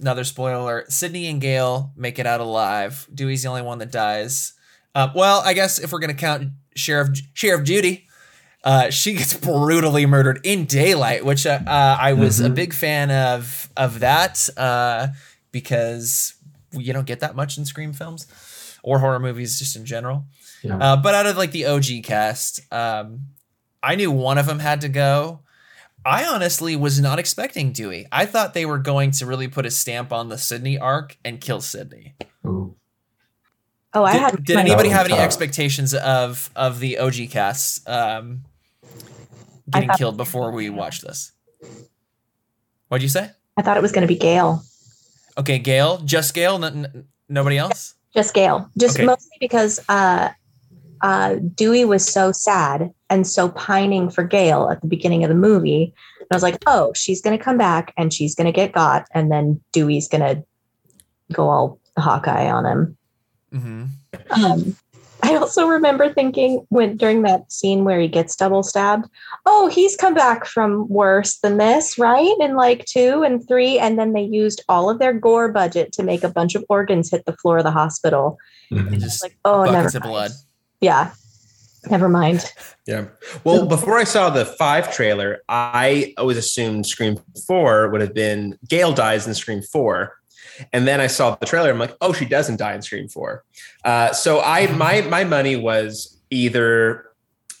another spoiler Sidney and Gale make it out alive. Dewey's the only one that dies. Uh, well, I guess if we're gonna count Sheriff Sheriff Judy, uh, she gets brutally murdered in daylight, which uh, uh, I was mm-hmm. a big fan of of that uh, because you don't get that much in Scream films or horror movies just in general. Yeah. Uh, but out of like the OG cast, um, I knew one of them had to go. I honestly was not expecting Dewey. I thought they were going to really put a stamp on the Sidney arc and kill Sidney. Ooh. Oh, I did, had. Did anybody have any expectations of of the OG cast um, getting killed before we watched this? What'd you say? I thought it was going to be Gale. Okay, Gale, just Gale, n- n- nobody else. Just Gale, just okay. mostly because uh, uh, Dewey was so sad and so pining for Gale at the beginning of the movie. And I was like, oh, she's going to come back and she's going to get got. And then Dewey's going to go all Hawkeye on him. Mm-hmm. Um, I also remember thinking when during that scene where he gets double stabbed, oh, he's come back from worse than this, right? In like two and three, and then they used all of their gore budget to make a bunch of organs hit the floor of the hospital. Mm-hmm. Just like, oh, never mind. blood yeah. Never mind. Yeah. Well before i saw the five trailer i always assumed scream four would have been gale dies in scream four. And then i saw the trailer i'm like oh she doesn't die in scream four. Uh, so i my my money was either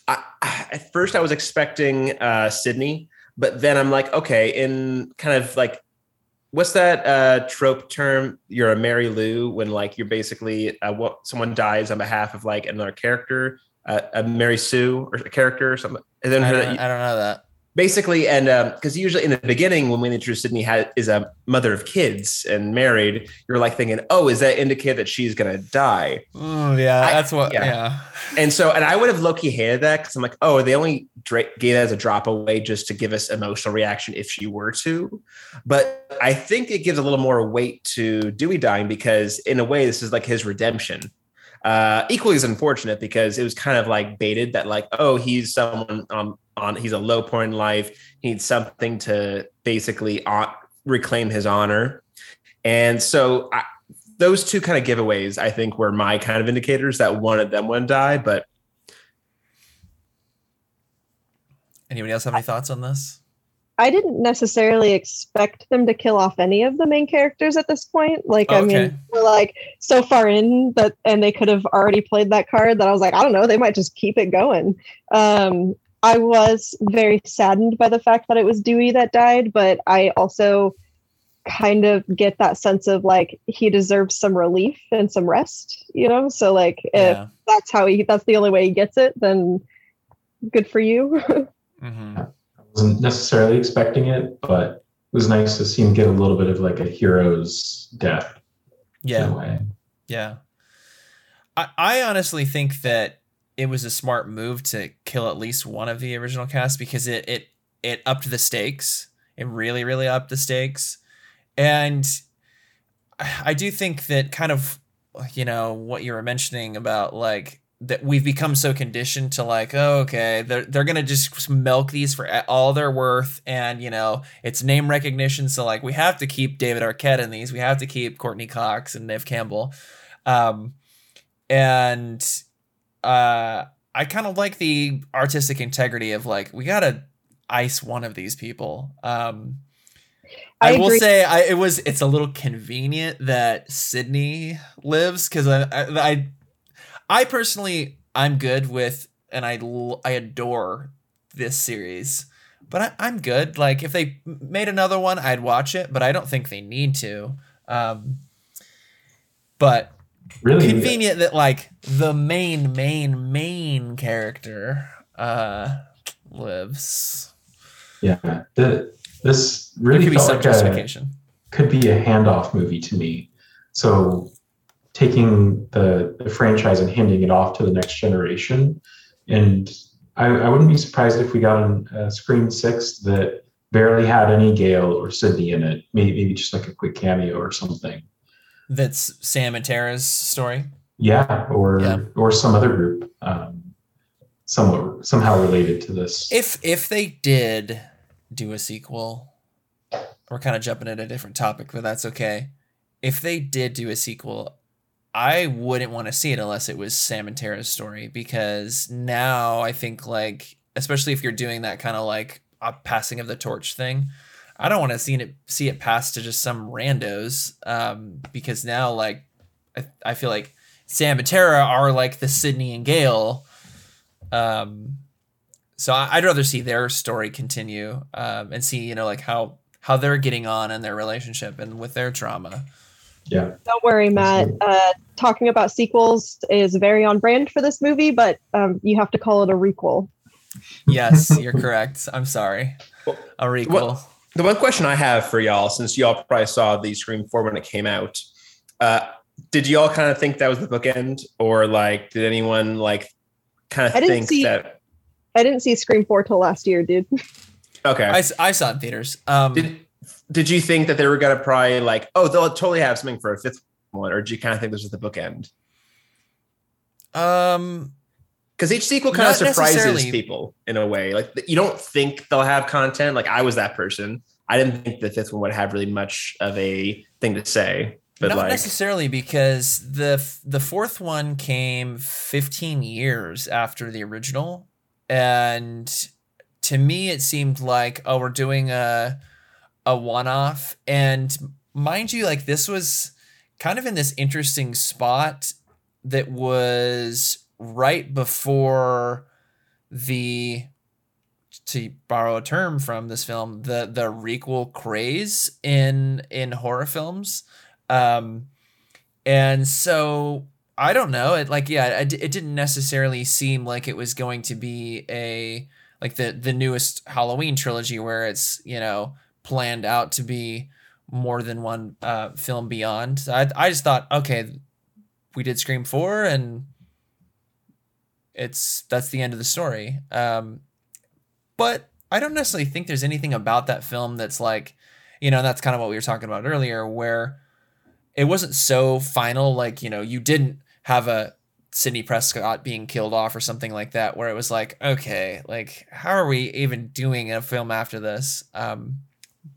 I, at first i was expecting uh, sidney but then i'm like okay in kind of like what's that uh, trope term? You're a Mary Lou when like you're basically uh, what someone dies on behalf of like another character, uh, a Mary Sue or a character or something. I don't, I don't know that basically and because um, usually in the beginning when we introduce sidney had, is a mother of kids and married you're like thinking oh is that indicate that she's gonna die oh yeah I, that's what yeah. yeah. and so and i would have low-key hated that because i'm like oh they only dra- gave that as a drop away just to give us emotional reaction if she were to but i think it gives a little more weight to dewey dying because in a way this is like his redemption uh, equally as unfortunate because it was kind of like baited that like oh he's someone um, on he's a low point in life. He needs something to basically on, reclaim his honor. And so I, those two kind of giveaways i think were my kind of indicators that one of them would die but anybody else have any thoughts on this I didn't necessarily expect them to kill off any of the main characters at this point. Like, I mean, we're like so far in that, and they could have already played that card that I was like, I don't know, they might just keep it going. Um, I was very saddened by the fact that it was Dewey that died, but I also kind of get that sense of like he deserves some relief and some rest, you know? So like if Yeah. that's how he that's the only way he gets it, then good for you. hmm I wasn't necessarily expecting it, but it was nice to see him get a little bit of like a hero's death in Yeah. a way. Yeah. I, I honestly think that it was a smart move to kill at least one of the original cast because it it it upped the stakes. It really, really upped the stakes. And I do think that kind of you know what you were mentioning about like that we've become so conditioned to like oh okay they're they're gonna just milk these for all they're worth and you know it's name recognition so like we have to keep David Arquette in these we have to keep Courteney Cox and Neve Campbell. Um and uh I kind of like the artistic integrity of like we gotta ice one of these people. Um I, I will say I, it was it's a little convenient that Sidney lives because I, I I I personally I'm good with and I I adore this series, but I, I'm good. Like if they made another one, I'd watch it, but I don't think they need to. Um, but Really convenient that like the main main main character uh lives. Yeah. The, this really could be some like a, justification. could be a handoff movie to me. So taking the, the franchise and handing it off to the next generation. And I, I wouldn't be surprised if we got an- a Scream Six that barely had any Gale or Sidney in it. Maybe, maybe just like a quick cameo or something. That's Sam and Tara's story. Yeah, or Yeah. or some other group, um, somewhat somehow related to this. If if they did do a sequel, we're kind of jumping at a different topic, but that's okay. If they did do a sequel, I wouldn't want to see it unless it was Sam and Tara's story because now I think like especially if you're doing that kind of like a passing of the torch thing, I don't want to see it see it pass to just some randos um, because now like I, I feel like Sam and Tara are like the Sidney and Gale. Um, so I- I'd rather see their story continue um, and see you know like how how they're getting on in their relationship and with their trauma. Yeah, Don't worry, Matt. Uh, talking about sequels is very on brand for this movie, but um, you have to call it a requel. Yes, you're correct. I'm sorry. A requel. what- The one question I have for y'all, since y'all probably saw the Scream 4 when it came out, uh, did y'all kind of think that was the bookend? Or like, did anyone like kind of I didn't think see- that? I didn't see Scream 4 till last year, dude. Okay. I saw it in theaters. Um, did, did you think that they were going to probably like, oh, they'll totally have something for a fifth one? Or did you kind of think this was the bookend? um, Because each sequel kind of surprises people in a way. Like, you don't think they'll have content. Like, I was that person. I didn't think the fifth one would have really much of a thing to say. But not like, necessarily because the the fourth one came 15 years after the original, and to me it seemed like oh we're doing a a one off, and mind you, like this was kind of in this interesting spot that was right before the to borrow a term from this film the the requel craze in in horror films. Um and so i don't know it like yeah it, it didn't necessarily seem like it was going to be a like the the newest halloween trilogy where it's you know planned out to be more than one uh film beyond. So i, I just thought okay we did scream 4 and it's that's the end of the story. Um but i don't necessarily think there's anything about that film that's like you know that's kind of what we were talking about earlier where it wasn't so final like you know you didn't have a Sidney Prescott being killed off or something like that where it was like okay like how are we even doing a film after this? Um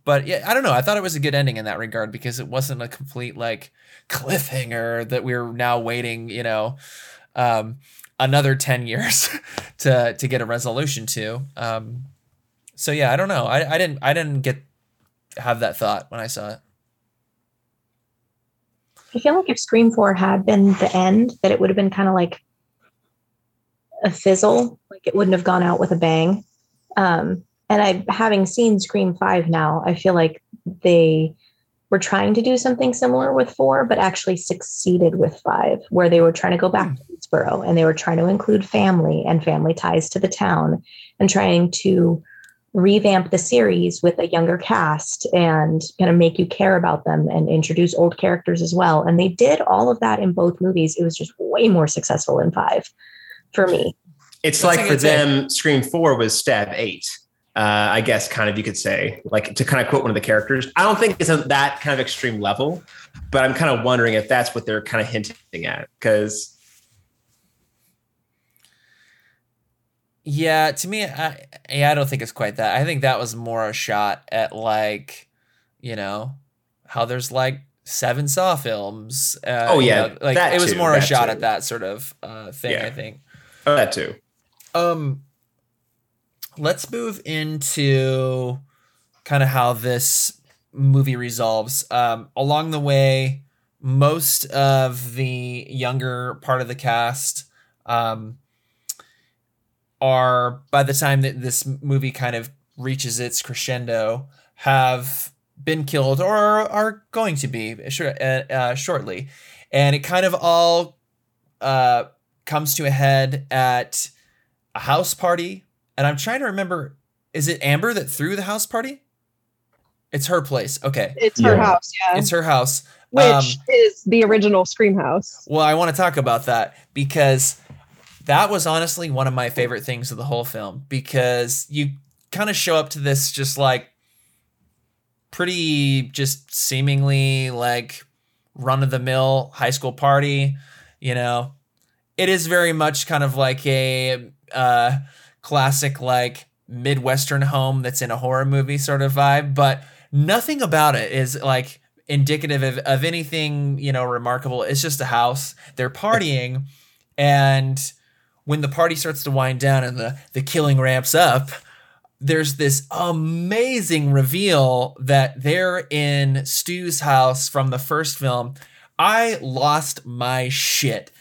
but yeah I don't know I thought it was a good ending in that regard because it wasn't a complete like cliffhanger that we are now waiting you know um another 10 years to to get a resolution to um so yeah I don't know I, I didn't I didn't get have that thought when I saw it I feel like if Scream 4 had been the end, that it would have been kind of like a fizzle. Like it wouldn't have gone out with a bang. Um, and I, having seen Scream Five now, I feel like they were trying to do something similar with four, but actually succeeded with five, where they were trying to go back Hmm. to Woodsboro and they were trying to include family and family ties to the town and trying to revamp the series with a younger cast and kind of make you care about them and introduce old characters as well. And they did all of that in both movies. It was just way more successful in five for me. It's That's like a for good take. them, Scream Four was Stab Eight. Uh, I guess, kind of, you could say, like to kind of quote one of the characters. I don't think it's at that kind of extreme level, but I'm kind of wondering if that's what they're kind of hinting at. Because Yeah, to me, I yeah, I don't think it's quite that. I think that was more a shot at like, you know, how there's like seven Saw films. Uh, Oh, you yeah, know, like that it was too, more a shot too. at that sort of uh, thing. Yeah. I think. oh, that too. Um, let's move into kind of how this movie resolves. Um, along the way, most of the younger part of the cast um, are, by the time that this movie kind of reaches its crescendo, have been killed or are going to be shor- uh, uh, shortly. And it kind of all uh, comes to a head at a house party. And I'm trying to remember is it Amber that threw the house party? It's her place. Okay. It's her Yeah. house, yeah. It's her house. which um, is the original Scream house. Well, I want to talk about that because that was honestly one of my favorite things of the whole film because you kind of show up to this just like pretty just seemingly like run of the mill high school party, you know. It is very much kind of like a uh classic like midwestern home that's in a horror movie sort of vibe, but nothing about it is like indicative of, of anything you know remarkable. It's just a house. They're partying and when the party starts to wind down and the the killing ramps up there's this amazing reveal that they're in Stu's house from the first film. I lost my shit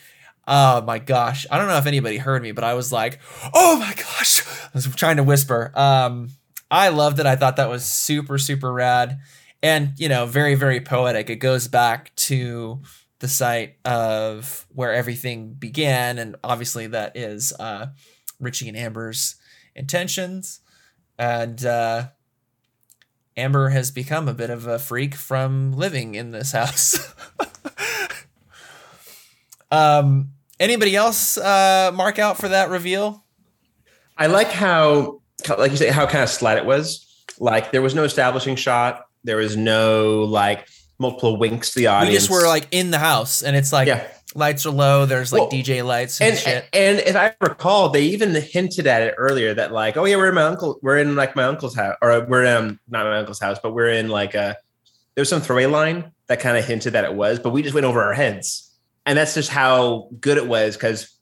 oh my gosh. I don't know if anybody heard me but i was like oh my gosh. I was trying to whisper. Um i loved it. I thought that was super super rad. And you know very very poetic. It goes back to the site of where everything began and obviously that is uh richie and amber's intentions. And uh amber has become a bit of a freak from living in this house um anybody else uh mark out for that reveal I like how, like you say, how kind of slight it was. Like there was no establishing shot. There was no like multiple winks to the audience. we just were like in the house and it's like yeah. lights are low there's like Well, dj lights and, and shit and if I recall, they even hinted at it earlier that like, oh yeah, we're in my uncle, we're in like my uncle's house, or we're um not my uncle's house, but we're in like a there was some throwaway line that kind of hinted that it was, but we just went over our heads, and that's just how good it was because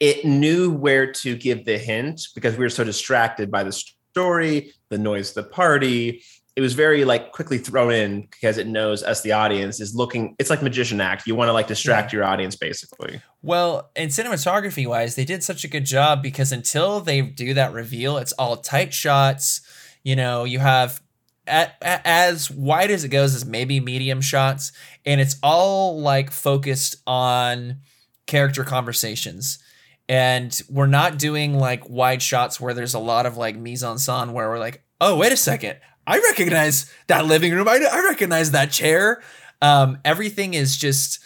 it knew where to give the hint because we were so distracted by the story, the noise, the party. It was very like quickly thrown in because it knows us, the audience, is looking. It's like magician act. You want to like distract your audience, basically. Well, in cinematography wise, they did such a good job because until they do that reveal, it's all tight shots. You know, you have at, as wide as it goes is maybe medium shots, and it's all like focused on character conversations. And we're not doing like wide shots where there's a lot of like mise en scène where we're like, oh, wait a second. I recognize that living room. I, I recognize that chair. Um, everything is just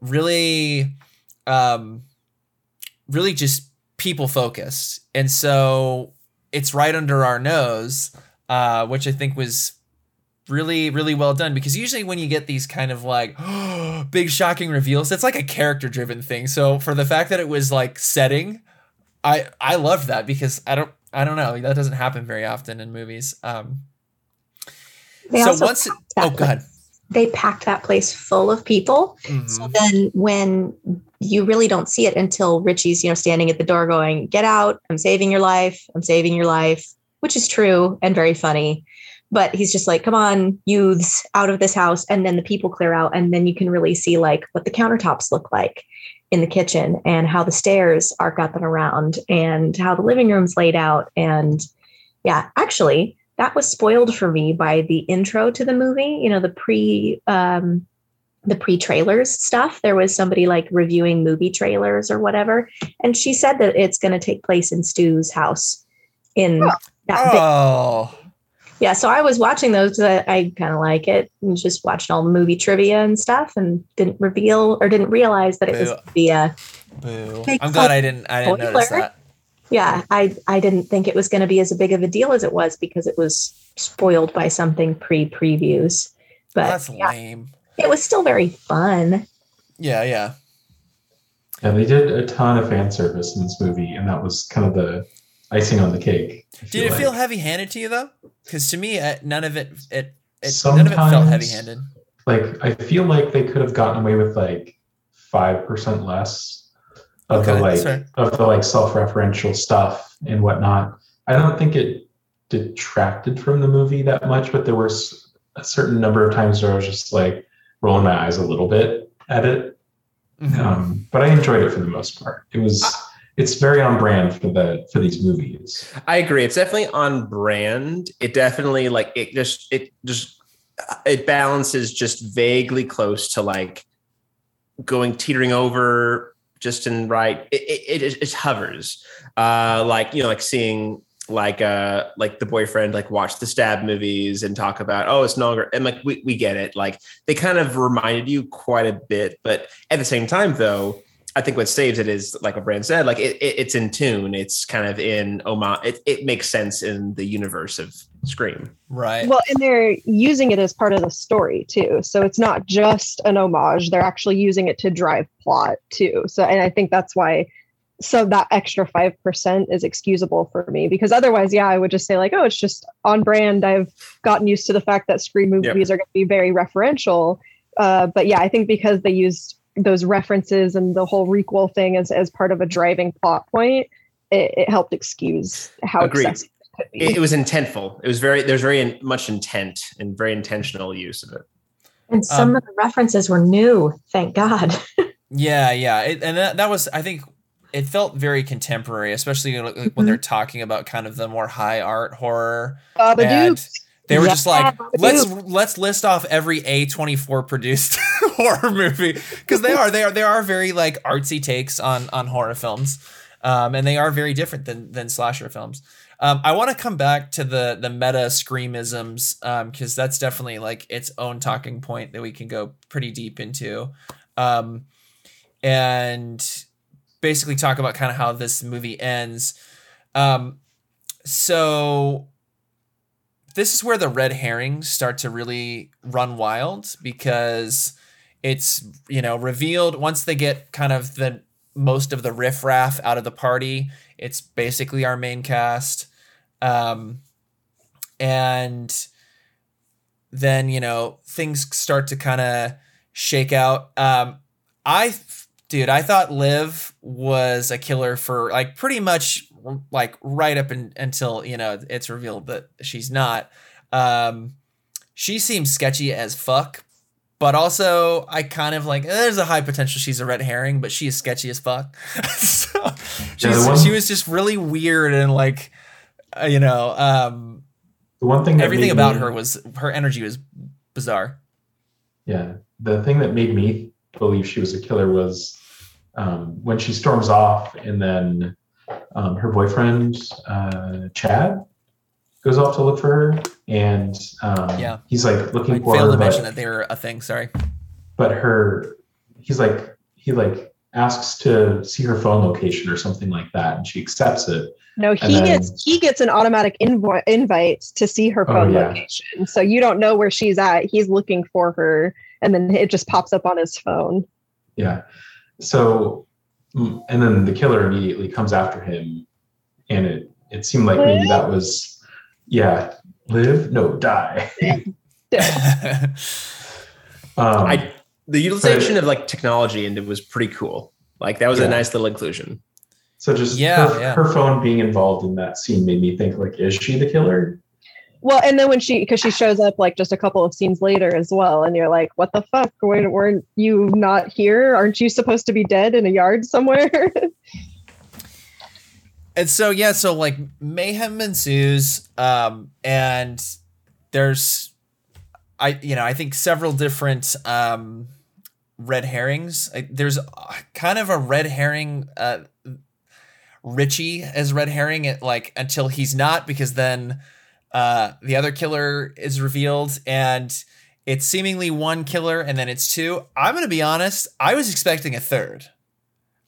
really um really just people focused and so it's right under our nose uh which i think was really really well done because usually when you get these kind of like big shocking reveals it's like a character driven thing so for the fact that it was like setting i i loved that because i don't i don't know that doesn't happen very often in movies um They so also once it, packed that oh go ahead place- They packed that place full of people. So Mhm. then when you really don't see it until Richie's, you know, standing at the door going, "Get out. I'm saving your life. I'm saving your life," which is true and very funny. But he's just like, "Come on, youths, out of this house." And then the people clear out and then you can really see like what the countertops look like. in the kitchen and how the stairs are got them around and how the living room's laid out. And yeah, actually, that was spoiled for me by the intro to the movie, you know, the pre um the pre-trailers stuff. There was somebody like reviewing movie trailers or whatever. And she said that it's going to take place in Stu's house in Oh. That bit Oh, yeah so i was watching those 'cause i, I kind of like it and just watching all the movie trivia and stuff and didn't reveal or didn't realize that it was Boo. gonna be boo! I'm glad I didn't. I didn't spoiler. notice that. yeah i i didn't think it was going to be as big of a deal as it was because it was spoiled by something pre-previews but That's yeah, lame. it was still very fun Yeah, yeah. Yeah, they did a ton of fan service in this movie, and that was kind of the icing on the cake. Did it like. feel heavy-handed to you though? Because to me, uh, none of it, it, it none of it felt heavy-handed. like I feel like they could have gotten away with like five percent less of Okay, the like of the like self-referential stuff and whatnot. I don't think it detracted from the movie that much, but there were a certain number of times where I was just like rolling my eyes a little bit at it. Mhm. Um, but I enjoyed it for the most part. It was it's very on brand for the for these movies. I agree. It's definitely on brand. It definitely like it just it just it balances just vaguely close to like going teetering over just in right. It it, it, it hovers. Uh like you know like seeing like uh like the boyfriend like watch the stab movies and talk about oh it's no longer and like we, we get it like they kind of reminded you quite a bit but at the same time though I think what saves it is like what Brand said, like it, it, it's in tune. It's kind of in Oma. It, it makes sense in the universe of Scream. Right. Well, and they're using it as part of the story too. So it's not just an homage. They're actually using it to drive plot too. So and I think that's why so that extra 5% is excusable for me because otherwise, yeah, I would just say like, oh, it's just on brand. I've gotten used to the fact that Scream movies Yep. are going to be very referential. Uh, but yeah, I think because they used those references and the whole requel thing as, as part of a driving plot point, it, it helped excuse how Agreed. excessive it could be. It, it was intentful. It was very there's very in, much intent and very intentional use of it. and some Um, of the references were new thank god Yeah, yeah, it, and that, that was I think it felt very contemporary, especially like, like when they're talking about kind of the more high art horror. Babadook. They were just like, let's let's list off every A twenty four produced horror movie because they are they are they are very like artsy takes on on horror films, um, and they are very different than than slasher films. Um, I want to come back to the the meta screamisms because that's definitely like its own talking point that we can go pretty deep into, um, and basically talk about kind of how this movie ends. Um, so this is where the red herrings start to really run wild because it's you know revealed once they get kind of the most of the riffraff out of the party it's basically our main cast. Um and then you know things start to kind of shake out. Um i dude i thought liv was a killer for like pretty much like right up in, until you know it's revealed that she's not. Um she seems sketchy as fuck but also i kind of like eh, there's a high potential she's a red herring but she is sketchy as fuck. So she's, one- she was just really weird and like uh, you know um The one thing everything about me- her was her energy was bizarre. Yeah, the thing that made me believe she was a killer was um, when she storms off, and then um, her boyfriend uh, Chad goes off to look for her, and um, Yeah. he's like looking I for failed her, to mention but, that they were a thing sorry but her, he's like he like asks to see her phone location or something like that, and she accepts it. No, he then- gets he gets an automatic invo- invite to see her Oh, phone yeah. location. So you don't know where she's at. He's looking for her, and then it just pops up on his phone. Yeah. So, and then the killer immediately comes after him, and it it seemed like maybe that was, yeah, live no die. Um, I the utilization of like technology and it was pretty cool. Like that was Yeah. a nice little inclusion. so just Yeah, her, yeah. her phone being involved in that scene made me think like, is she the killer? Well, and then when she, because she shows up like just a couple of scenes later as well, and you're like, "What the fuck? Weren't, weren't you not here? Aren't you supposed to be dead in a yard somewhere?" And so yeah, so like mayhem ensues, um, and there's, I you know I think several different um, red herrings. There's kind of a red herring, uh, Richie as red herring, it, like until he's not, because then uh, the other killer is revealed, and it's seemingly one killer, and then it's two. I'm gonna be honest, I was expecting a third.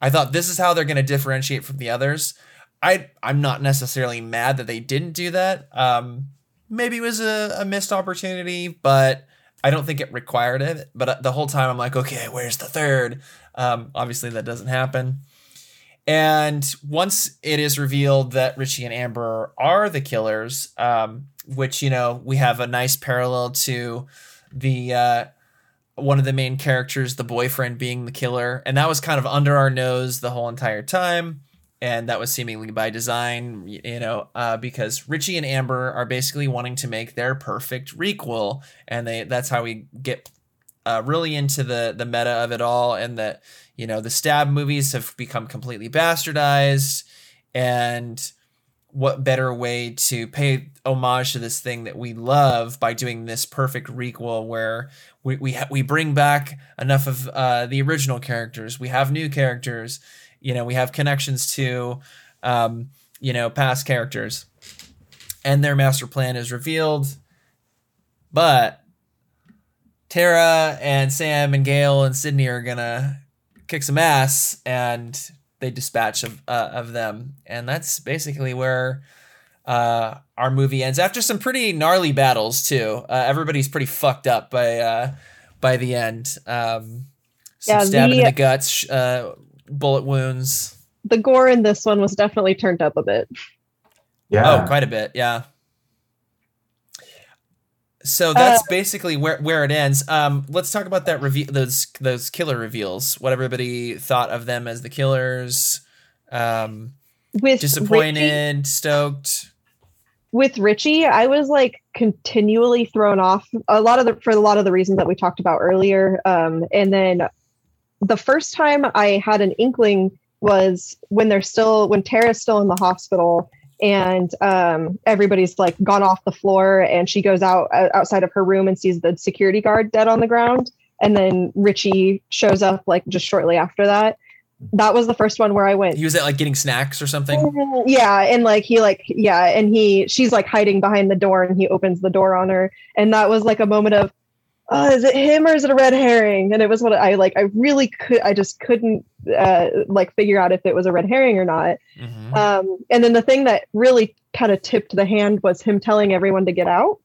I thought this is how they're gonna differentiate from the others. I I'm not necessarily mad that they didn't do that. Um, maybe it was a, a missed opportunity, but I don't think it required it. But uh, the whole time I'm like, okay, where's the third? Um, obviously that doesn't happen. And once it is revealed that Richie and Amber are the killers, um, which you know we have a nice parallel to the uh, one of the main characters, the boyfriend, being the killer, and that was kind of under our nose the whole entire time. And that was seemingly by design, you know, uh, because Richie and Amber are basically wanting to make their perfect requel, and they that's how we get uh, really into the the meta of it all, and that you know the stab movies have become completely bastardized, and what better way to pay homage to this thing that we love by doing this perfect requel where we we, ha- we bring back enough of uh, the original characters, we have new characters. You know we have connections to um, you know past characters. And their master plan is revealed. But tara and sam and Gale and Sidney are gonna kick some ass and they dispatch of, uh, of them and that's basically where uh, our movie ends after some pretty gnarly battles too uh, everybody's pretty fucked up by uh, by the end um, some Yeah, stabbing in the- the guts uh, bullet wounds the gore in this one was definitely turned up a bit. Yeah. Oh, quite a bit, yeah. So that's Uh, basically where where it ends. Um, let's talk about that review, those those killer reveals. What everybody thought of them as the killers. Um, With Richie, disappointed, stoked. with Richie, I was like continually thrown off a lot of the for a lot of the reasons that we talked about earlier. Um, and then the first time I had an inkling was when they're still when Tara's still in the hospital and um, everybody's like gone off the floor and she goes out uh, outside of her room and sees the security guard dead on the ground and then Richie shows up like just shortly after that. That was the first one where I went, He was at like getting snacks or something. yeah and like he like yeah and he she's like hiding behind the door and he opens the door on her and that was like a moment of oh is it him or is it a red herring? And it was what i like i really could i just couldn't uh like figure out if it was a red herring or not. Mhm. um and then the thing that really kind of tipped the hand was him telling everyone to get out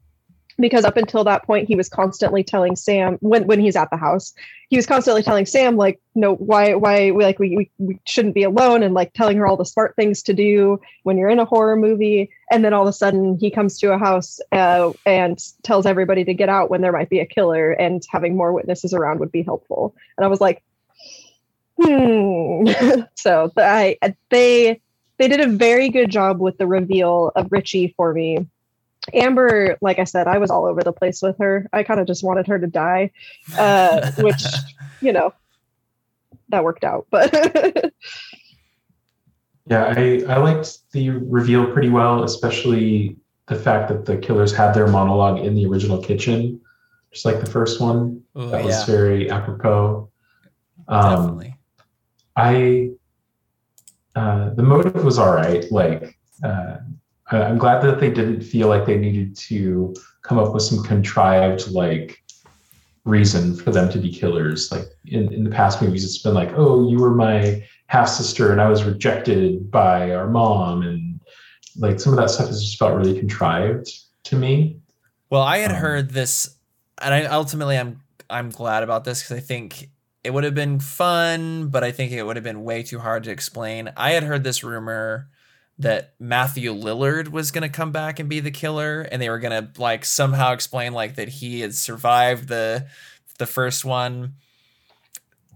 because up until that point he was constantly telling sam when when he's at the house he was constantly telling sam like no why why we like we, we, we shouldn't be alone and like telling her all the smart things to do when you're in a horror movie. And then all of a sudden he comes to a house uh, and tells everybody to get out when there might be a killer and having more witnesses around would be helpful. And i was like hmm. So i they they did a very good job with the reveal of richie for me Amber, like I said, I was all over the place with her. I kind of just wanted her to die, uh, which, you know, that worked out. But Yeah, I, I liked the reveal pretty well, especially the fact that the killers had their monologue in the original kitchen, just like the first one. Ooh, that was very apropos. Um, definitely. I uh, the motive was all right. Like uh, I- I'm glad that they didn't feel like they needed to come up with some contrived like reason for them to be killers. Like in, in the past movies, it's been like, oh, you were my half sister and I was rejected by our mom, and like some of that stuff has just felt really contrived to me. Well, I had Um, heard this, and I ultimately I'm I'm glad about this because I think it would have been fun, but I think it would have been way too hard to explain. I had heard this rumor that Matthew Lillard was gonna come back and be the killer, and they were gonna like somehow explain like that he had survived the the first one.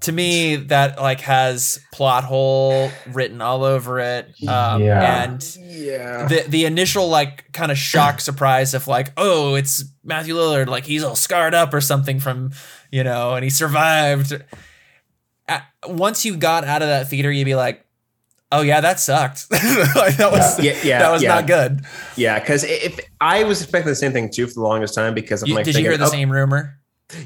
to me that like has plot hole written all over it um Yeah. and Yeah. the the initial like kind of shock surprise of like oh it's Matthew Lillard like he's all scarred up or something from you know and he survived A- once you got out of that theater you'd be like oh yeah that sucked like that was Yeah, yeah, that was yeah. not good Yeah, because if I was expecting the same thing too for the longest time because I'm You- like, did you hear the oh, same rumor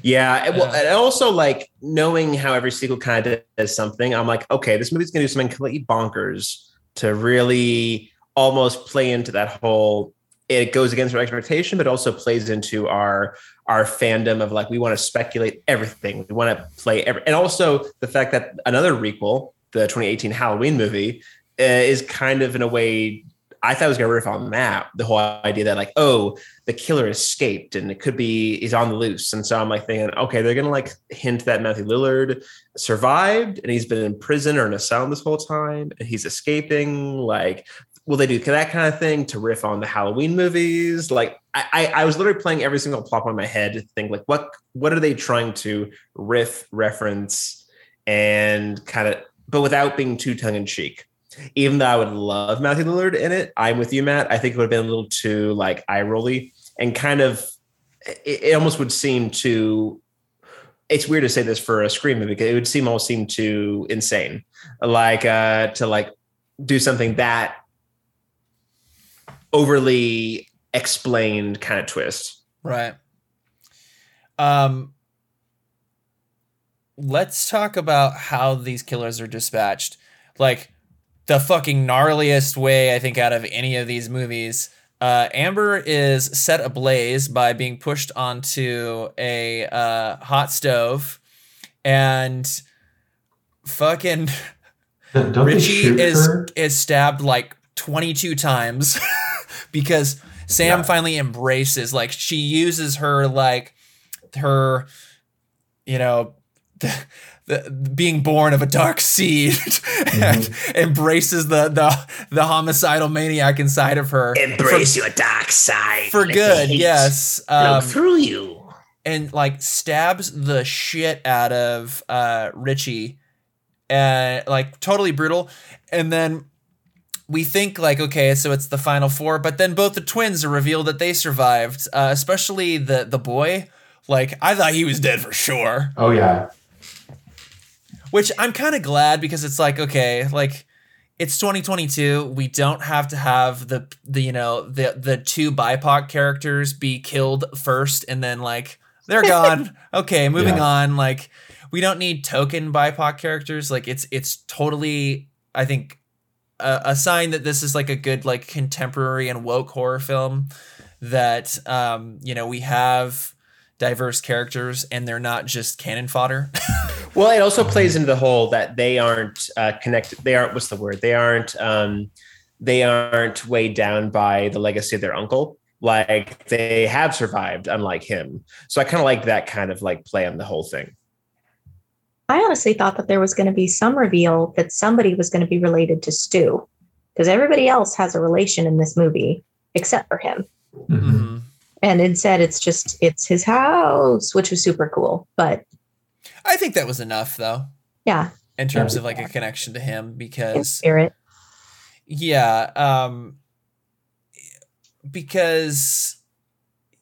Yeah, and well, and also like knowing how every sequel kind of does something, I'm like, okay, this movie's gonna do something completely bonkers to really almost play into that whole. It goes against our expectation, but also plays into our our fandom of like we want to speculate everything. We want to play every, and also the fact that another requel, the 2018 Halloween movie, uh, is kind of in a way. I thought it was gonna riff on that. The whole idea that like, oh, the killer escaped and it could be he's on the loose. And so I'm like thinking, okay, they're gonna like hint that Matthew Lillard survived and he's been in prison or in a cell this whole time and he's escaping. Like, will they do that kind of thing to riff on the Halloween movies? Like, I, I, was literally playing every single plot point in my head to think like, what what are they trying to riff, reference, and kind of, but without being too tongue in cheek even though I would love Matthew Lillard in it, I'm with you, Matt. I think it would have been a little too like eye rolly and kind of it, it almost would seem to It's weird to say this for a scream movie because it would seem almost seem too insane, like uh to like do something that overly explained kind of twist. Right. Um let's talk about how these killers are dispatched. Like the fucking gnarliest way I think out of any of these movies. Uh, Amber is set ablaze by being pushed onto a uh, hot stove, and fucking Don't Richie is her? is stabbed like 22 times because Sam Yeah. finally embraces like she uses her like her you know the, the being born of a dark seed and embraces the the the homicidal maniac inside of her. Embrace your dark side for, for good yes um, through you. and like stabs the shit out of uh Richie and like totally brutal. And then we think like okay so it's the final four but then both the twins are revealed that they survived uh, especially the the boy. Like I thought he was dead for sure. Oh yeah, which I'm kind of glad because it's like okay, like it's 2022. We don't have to have the the you know the the two BIPOC characters be killed first and then like they're gone. okay, moving Yeah. on. Like we don't need token BIPOC characters. Like it's it's totally I think a, a sign that this is like a good like contemporary and woke horror film that um you know we have diverse characters and they're not just cannon fodder. Well, it also plays into the whole that they aren't uh, connected. They aren't. What's the word? They aren't. Um, they aren't weighed down by the legacy of their uncle. Like they have survived, unlike him. So I kind of like that kind of like play on the whole thing. I honestly thought that there was going to be some reveal that somebody was going to be related to Stu because everybody else has a relation in this movie except for him. Mhm. And instead, it's just, it's his house, which was super cool. But I think that was enough though, yeah, in terms of like a connection to him in because spirit. yeah, um because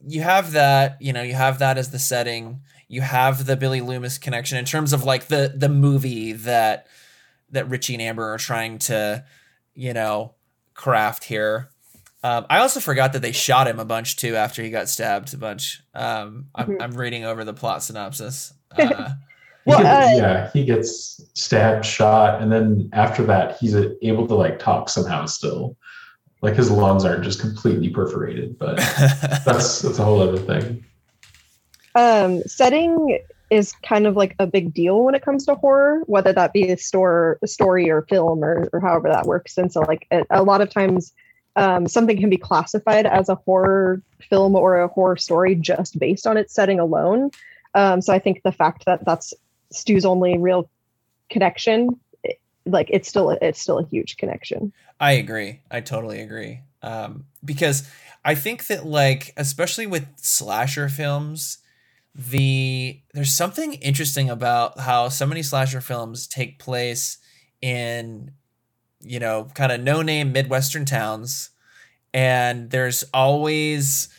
you have that, you know, you have that as the setting. You have the Billy Loomis connection in terms of like the the movie that that Richie and Amber are trying to, you know, craft here. Um, I also forgot that they shot him a bunch too after he got stabbed a bunch. Um, I'm, Mhm. I'm reading over the plot synopsis. Uh, Well, gets- uh, yeah, he gets stabbed, shot, and then after that, he's able to like talk somehow still. Like his lungs aren't just completely perforated, but that's that's a whole other thing. um, setting is kind of like a big deal when it comes to horror, whether that be a store, a story or film or, or however that works. And so, like a, a lot of times, um, something can be classified as a horror film or a horror story just based on its setting alone. Um, so I think the fact that that's Stu's only real connection, it- like it's still it's still a huge connection. I agree. I totally agree. Um, because I think that like, especially with slasher films, the there's something interesting about how so many slasher films take place in you know kind of no name midwestern towns. And there's always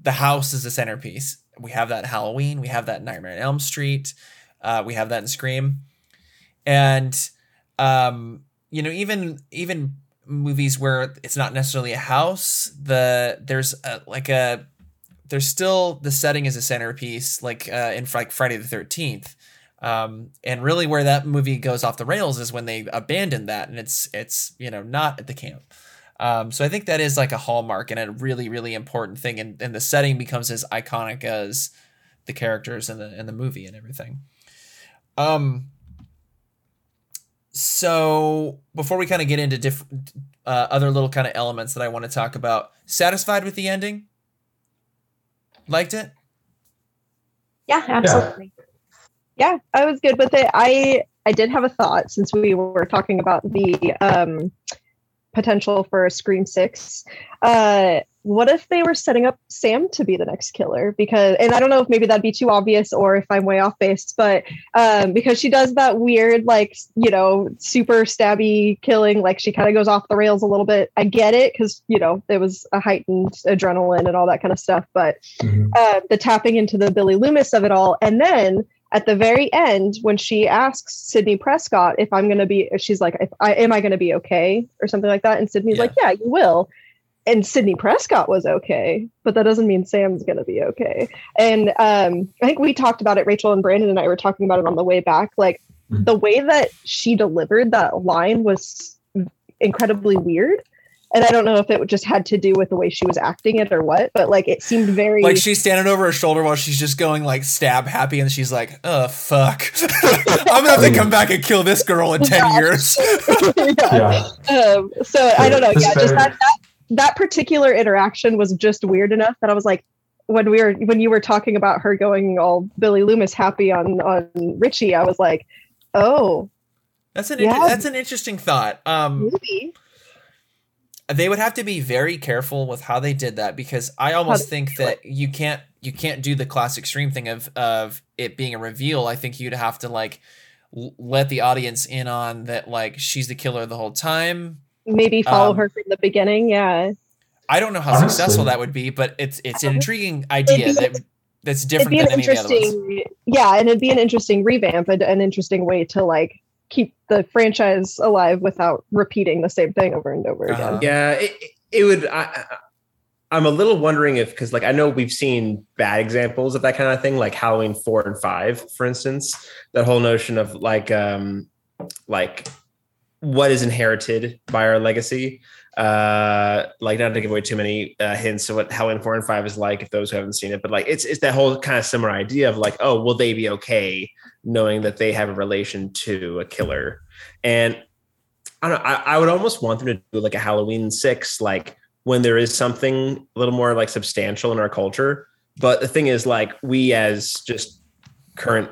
the house is the centerpiece. We have that halloween we have that nightmare on elm street uh, we have that in scream. And um you know even even movies where it's not necessarily a house the there's a, like a there's still the setting is a centerpiece like uh, in like friday the 13th um, and really where that movie goes off the rails is when they abandon that and it's it's you know not at the camp. Um, so i think that is like a hallmark and a really really important thing and, and the setting becomes as iconic as the characters and the in the movie and everything. Um so before we kind of get into different uh, other little kind of elements that i want to talk about satisfied with the ending? Liked it? Yeah, absolutely. Yeah i was good with it i i did have a thought since we were talking about the um potential for a scream six uh what if they were setting up sam to be the next killer because and i don't know if maybe that'd be too obvious or if i'm way off base but um because she does that weird like you know super stabby killing like she kind of goes off the rails a little bit i get it because you know it was a heightened adrenaline and all that kind of stuff but Mhm. uh, the tapping into the Billy Loomis of it all. And then at the very end, when she asks Sidney Prescott if I'm going to be, she's like, if I, am I going to be okay? Or something like that. And Sidney's Yeah. like, yeah, you will. And Sidney Prescott was okay, but that doesn't mean Sam's going to be okay. And um, I think we talked about it, Rachael and Brandon and I were talking about it on the way back. Like Mhm. the way that she delivered that line was incredibly weird. And I don't know if it just had to do with the way she was acting it or what, but like it seemed very like she's standing over her shoulder while she's just going like stab happy and she's like oh fuck i'm gonna have to come back and kill this girl in 10 years yeah. yeah Um, so I don't know. Yeah, just that, that that particular interaction was just weird enough that I was like, when we were when you were talking about her going all Billy Loomis happy on on Richie, I was like, oh, that's an Yeah. inter- that's an interesting thought um maybe. They would have to be very careful with how they did that because I almost think that you can't you can't do the classic Scream thing of of it being a reveal. I think you'd have to like let the audience in on that like she's the killer the whole time. Maybe follow Um, her from the beginning. Yeah, I don't know how Honestly- successful that would be, but it's it's an intriguing idea be- that that's it'd different be than an any of the other ones. interesting. Yeah, and it'd be an interesting revamp and an interesting way to like keep the franchise alive without repeating the same thing over and over Uh-huh. again. Yeah, it, it would. I, I- I'm a little wondering if because like I know we've seen bad examples of that kind of thing, like Halloween four and five, for instance. That whole notion of like um like what is inherited by our legacy. Uh like not to give away too many uh, hints of what Halloween four and five is like if those who haven't seen it, but like it's it's that whole kind of similar idea of like, oh, will they be okay knowing that they have a relation to a killer? And I don't know. I, I would almost want them to do like a Halloween six, like when there is something a little more like substantial in our culture. But the thing is, like, we as just current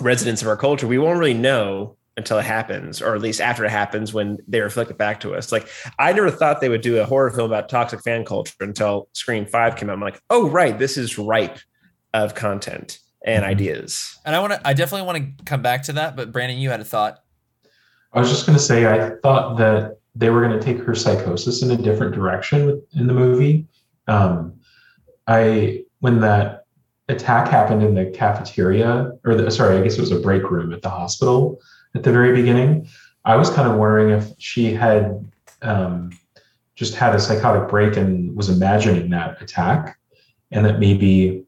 residents of our culture, we won't really know until it happens, or at least after it happens when they reflect it back to us. Like, I never thought they would do a horror film about toxic fan culture until Scream 5 came out. I'm like, oh, right, this is ripe of content and Mhm. ideas. And I want to I definitely want to come back to that, but Brandon, you had a thought. I was just going to say, I thought that they were going to take her psychosis in a different direction in the movie. Um, I when that attack happened in the cafeteria, or the, sorry, I guess it was a break room at the hospital at the very beginning. I was kind of wondering if she had um, just had a psychotic break and was imagining that attack, and that maybe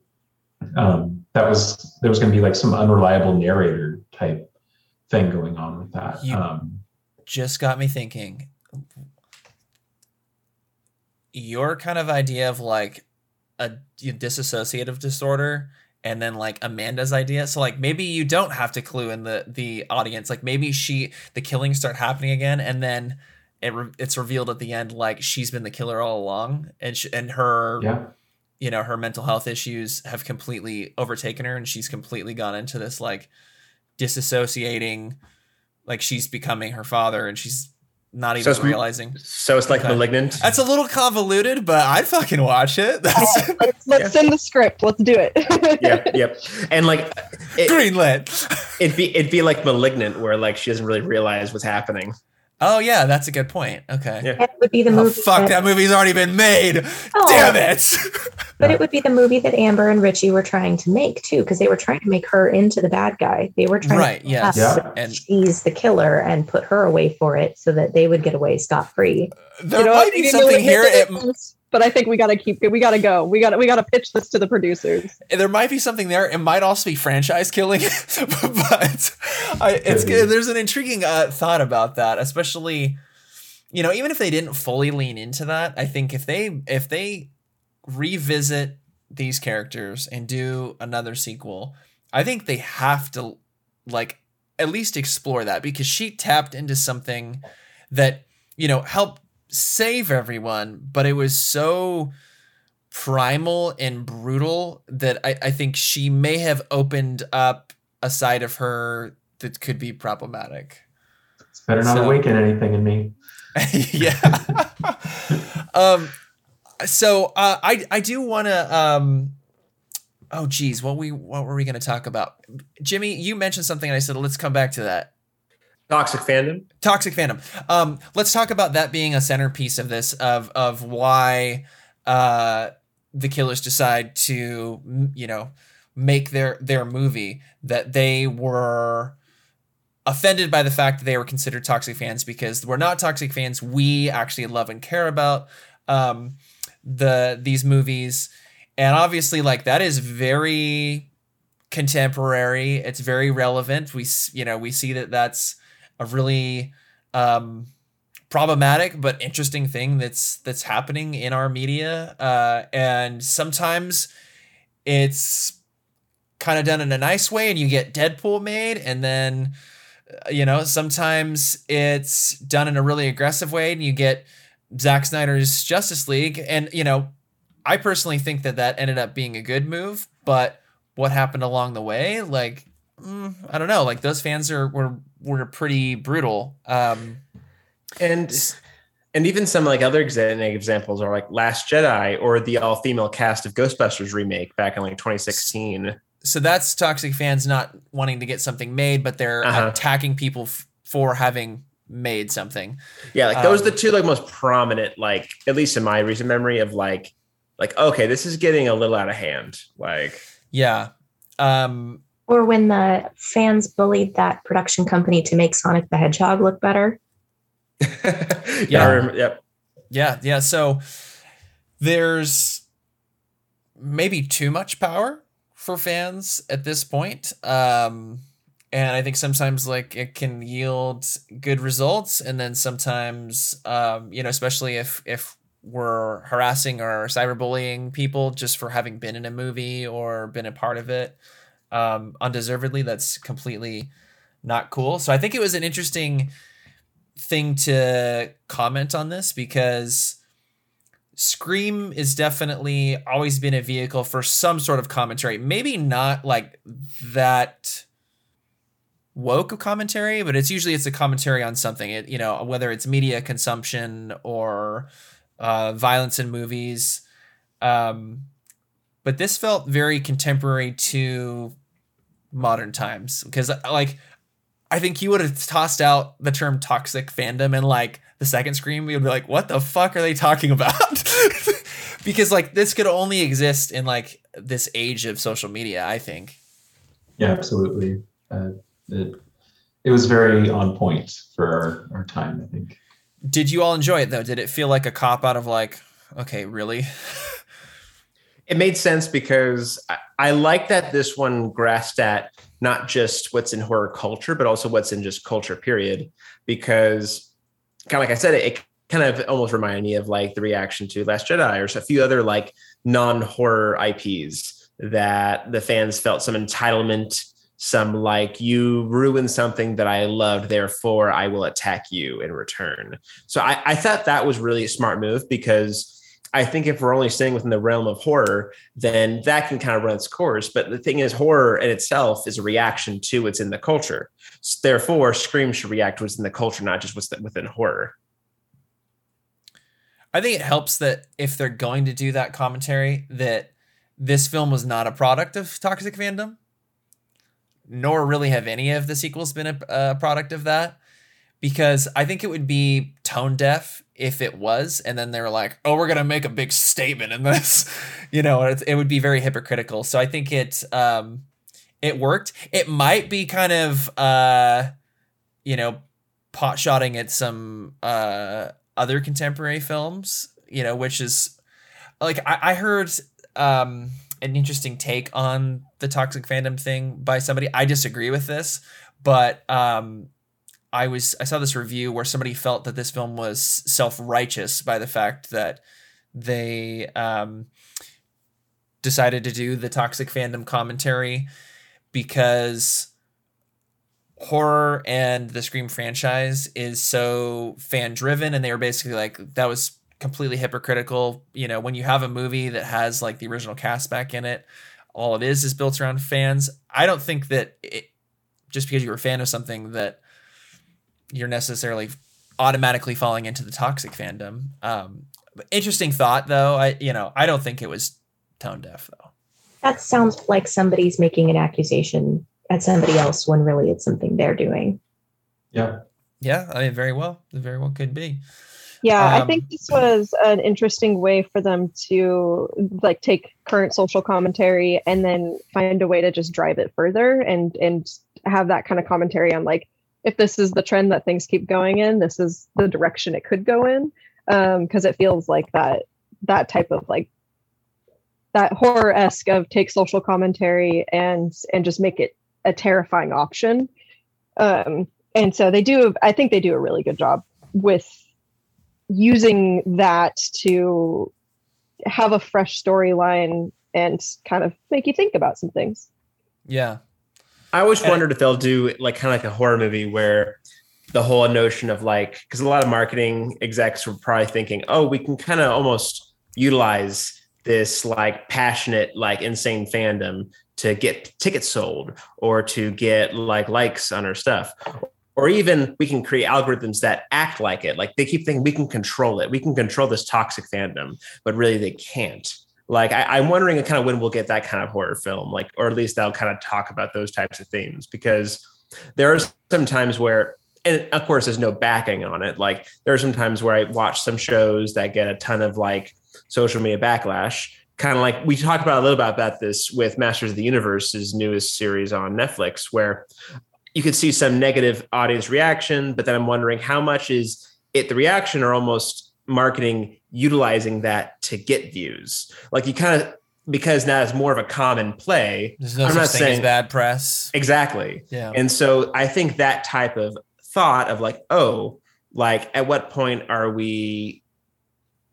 um, that was there was going to be like some unreliable narrator type thing going on with that. You- um, just got me thinking. Your kind of idea of like a disassociative disorder and then like Amanda's idea. So like maybe you don't have to clue in the the audience. Like maybe she the killings start happening again and then it re- it's revealed at the end like she's been the killer all along and sh- and her yeah, you know her mental health issues have completely overtaken her and she's completely gone into this like disassociating like she's becoming her father and she's not even it's- realizing. So it's like Okay. malignant. That's a little convoluted, but I'd fucking watch it. That's let's let's send the script. Let's do it. yep, yep. And like it, greenlit. it'd be it'd be like malignant, where like she doesn't really realize what's happening. Oh yeah, that's a good point. Okay. Yeah. It would be the Oh movie. fuck, that movie's already been made. Oh, Damn it. But it would be the movie that Amber and Richie were trying to make too, because they were trying to make her into the bad guy. They were trying Right, to yes. Yeah. And she's the killer and put her away for it so that they would get away scot free. there You know, might be something here. make It, any sense, but I think we got to keep. We got to go. We got to. We got to pitch this to the producers. there might be something there. It might also be franchise killing, but I, it's good. There's an intriguing uh, thought about that, especially you know, even if they didn't fully lean into that. I think if they if they revisit these characters and do another sequel, I think they have to like at least explore that because she tapped into something that you know helped save everyone, but it was so primal and brutal that I, I think she may have opened up a side of her that could be problematic. It's better not So- awaken anything in me. yeah. um so uh I I do want to um oh geez, what we what were we going to talk about? Jimmy, you mentioned something and I said let's come back to that. Toxic fandom. Toxic fandom. Um, let's talk about that being a centerpiece of this of of why uh, the killers decide to you know make their their movie that they were offended by the fact that they were considered toxic fans because we're not toxic fans. We actually love and care about um, the these movies, and obviously like that is very contemporary. It's very relevant. We you know we see that that's a really um, problematic but interesting thing that's that's happening in our media, uh, and sometimes it's kind of done in a nice way, and you get Deadpool made, and then uh, you know sometimes it's done in a really aggressive way, and you get Zack Snyder's Justice League, and you know I personally think that that ended up being a good move, but what happened along the way, like mm, I don't know, like those fans are were were pretty brutal. Um, and and even some like other examples are like Last Jedi or the all female cast of Ghostbusters remake back in like 2016. so that's toxic fans not wanting to get something made, but they're Uh-huh. attacking people f- for having made something. Yeah, like those are Um, the two like most prominent, like at least in my recent memory of like like okay, this is getting a little out of hand. Like Yeah. Um, Or when the fans bullied that production company to make Sonic the Hedgehog look better. yeah, I remember, yep. Yeah, yeah. So there's maybe too much power for fans at this point. Um, and I think sometimes like it can yield good results, and then sometimes, um, you know, especially if if we're harassing or cyberbullying people just for having been in a movie or been a part of it, um, undeservedly, that's completely not cool. So I think it was an interesting thing to comment on this because Scream is definitely always been a vehicle for some sort of commentary. Maybe not like that woke commentary, but it's usually it's a commentary on something. It you know whether it's media consumption or uh, violence in movies. Um, but this felt very contemporary to modern times because like I think he would have tossed out the term toxic fandom and like the second scream, we would be like, what the fuck are they talking about? because like this could only exist in like this age of social media, I think. Yeah, absolutely. Uh, it, it was very on point for our, our time, I think. Did you all enjoy it though? Did it feel like a cop out of like, okay, really? It made sense because I, I like that this one grasped at not just what's in horror culture, but also what's in just culture, period. Because, kind of like I said, it, it kind of almost reminded me of like the reaction to Last Jedi or a few other like non horror IPs that the fans felt some entitlement, some like you ruined something that I loved, therefore I will attack you in return. So I, I thought that was really a smart move because I think if we're only staying within the realm of horror, then that can kind of run its course. But the thing is, horror in itself is a reaction to what's in the culture. S- Therefore, Scream should react to what's in the culture, not just what's within horror. I think it helps that if they're going to do that commentary, that this film was not a product of toxic fandom, nor really have any of the sequels been a, a product of that. Because I think it would be tone deaf if it was, and then they were like, "Oh, we're gonna make a big statement in this," you know, it, it would be very hypocritical. So I think it um, it worked. It might be kind of uh, you know, pot shotting at some uh other contemporary films, you know, which is like I, I heard um an interesting take on the toxic fandom thing by somebody. I disagree with this, but um I was I saw this review where somebody felt that this film was self-righteous by the fact that they um decided to do the toxic fandom commentary because horror and the Scream franchise is so fan driven, and they were basically like that was completely hypocritical. You know, when you have a movie that has like the original cast back in it, all it is is built around fans. I don't think that it, just because you're a fan of something that you're necessarily automatically falling into the toxic fandom. Um, interesting thought, though. I you know I don't think it was tone deaf though. That sounds like somebody's making an accusation at somebody else when really it's something they're doing. Yeah. Yeah, I mean, very well, it very well could be. Yeah, I Um, think this was an interesting way for them to like take current social commentary and then find a way to just drive it further and and have that kind of commentary on like if this is the trend that things keep going in, this is the direction it could go in. Um, because it feels like that that type of like that horror esque of take social commentary and and just make it a terrifying option. Um, and so they do I think they do a really good job with using that to have a fresh storyline and kind of make you think about some things. Yeah, I always And- wondered if they'll do like kind of like a horror movie where the whole notion of like because a lot of marketing execs were probably thinking, oh, we can kind of almost utilize this like passionate, like insane fandom to get tickets sold or to get like likes on our stuff. Or even we can create algorithms that act like it. Like they keep thinking we can control it. We can control this toxic fandom, but really they can't like I, i'm wondering kind of when we'll get that kind of horror film like or at least they'll kind of talk about those types of themes because there are some times where and of course there's no backing on it. Like there are some times where i watch some shows that get a ton of like social media backlash. Kind of like we talked about a little bit about this with masters of the universe's newest series on netflix where you could see some negative audience reaction but then i'm wondering how much is it the reaction or almost marketing utilizing that to get views. Like you kind of because now it's more of a common play. there's no I'm not saying- bad press. Exactly. Yeah, And so I think that type of thought of like, oh, like at what point are we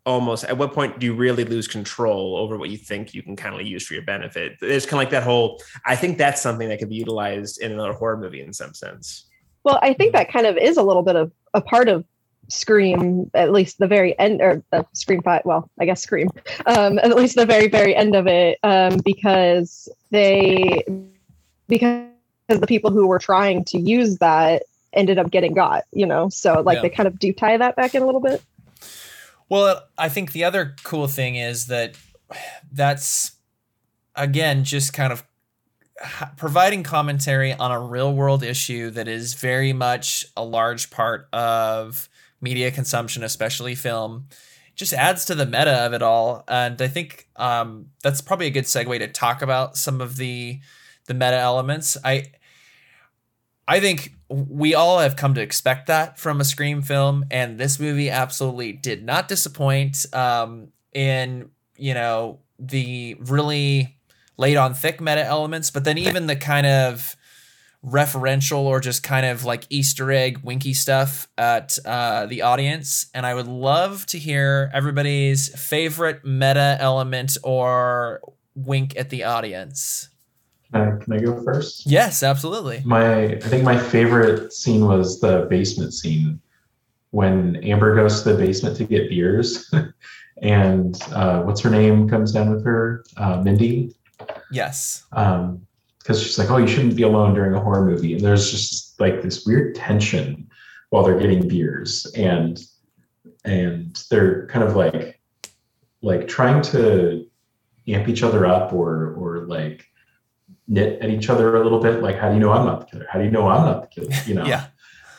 almost at what point do you really lose control over what you think you can kind of use for your benefit? There's kind of like that whole I think that's something that could be utilized in another horror movie in some sense. Well, I think hmm. that kind of is a little bit of a part of Scream, at least the very end, or the Scream Five. Well, I guess Scream, um, at least the very, very end of it, um, because they, because the people who were trying to use that ended up getting got, you know. So like Yeah. they kind of do tie that back in a little bit. Well, I think the other cool thing is that that's again just kind of providing commentary on a real world issue that is very much a large part of media consumption, especially film. Just adds to the meta of it all, and I think um, that's probably a good segue to talk about some of the the meta elements. I I think we all have come to expect that from a Scream film, and this movie absolutely did not disappoint. Um, in you know the really laid on thick meta elements, but then even the kind of referential or just kind of like Easter egg winky stuff at uh, the audience. And I would love to hear everybody's favorite meta element or wink at the audience. Can I, can I go first? Yes, absolutely. My I think my favorite scene was the basement scene when Amber goes to the basement to get beers, and uh, what's her name comes down with her, uh, Mindy, Yes. um, because she's like, "Oh, you shouldn't be alone during a horror movie," and there's just like this weird tension while they're getting beers, and and they're kind of like like trying to amp each other up or or like knit at each other a little bit. Like, how do you know I'm not the killer? How do you know I'm not the killer? You know. Yeah.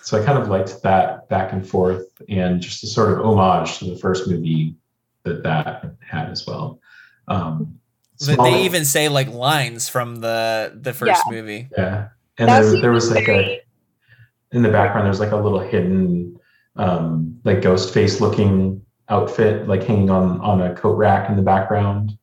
So I kind of liked that back and forth, and just a sort of homage to the first movie that that had as well. Um, They- They even say like lines from the the first Yeah. movie. yeah, and That there, there was was like very- a in the background. There's like a little hidden, um, like ghost face looking outfit, like hanging on on a coat rack in the background.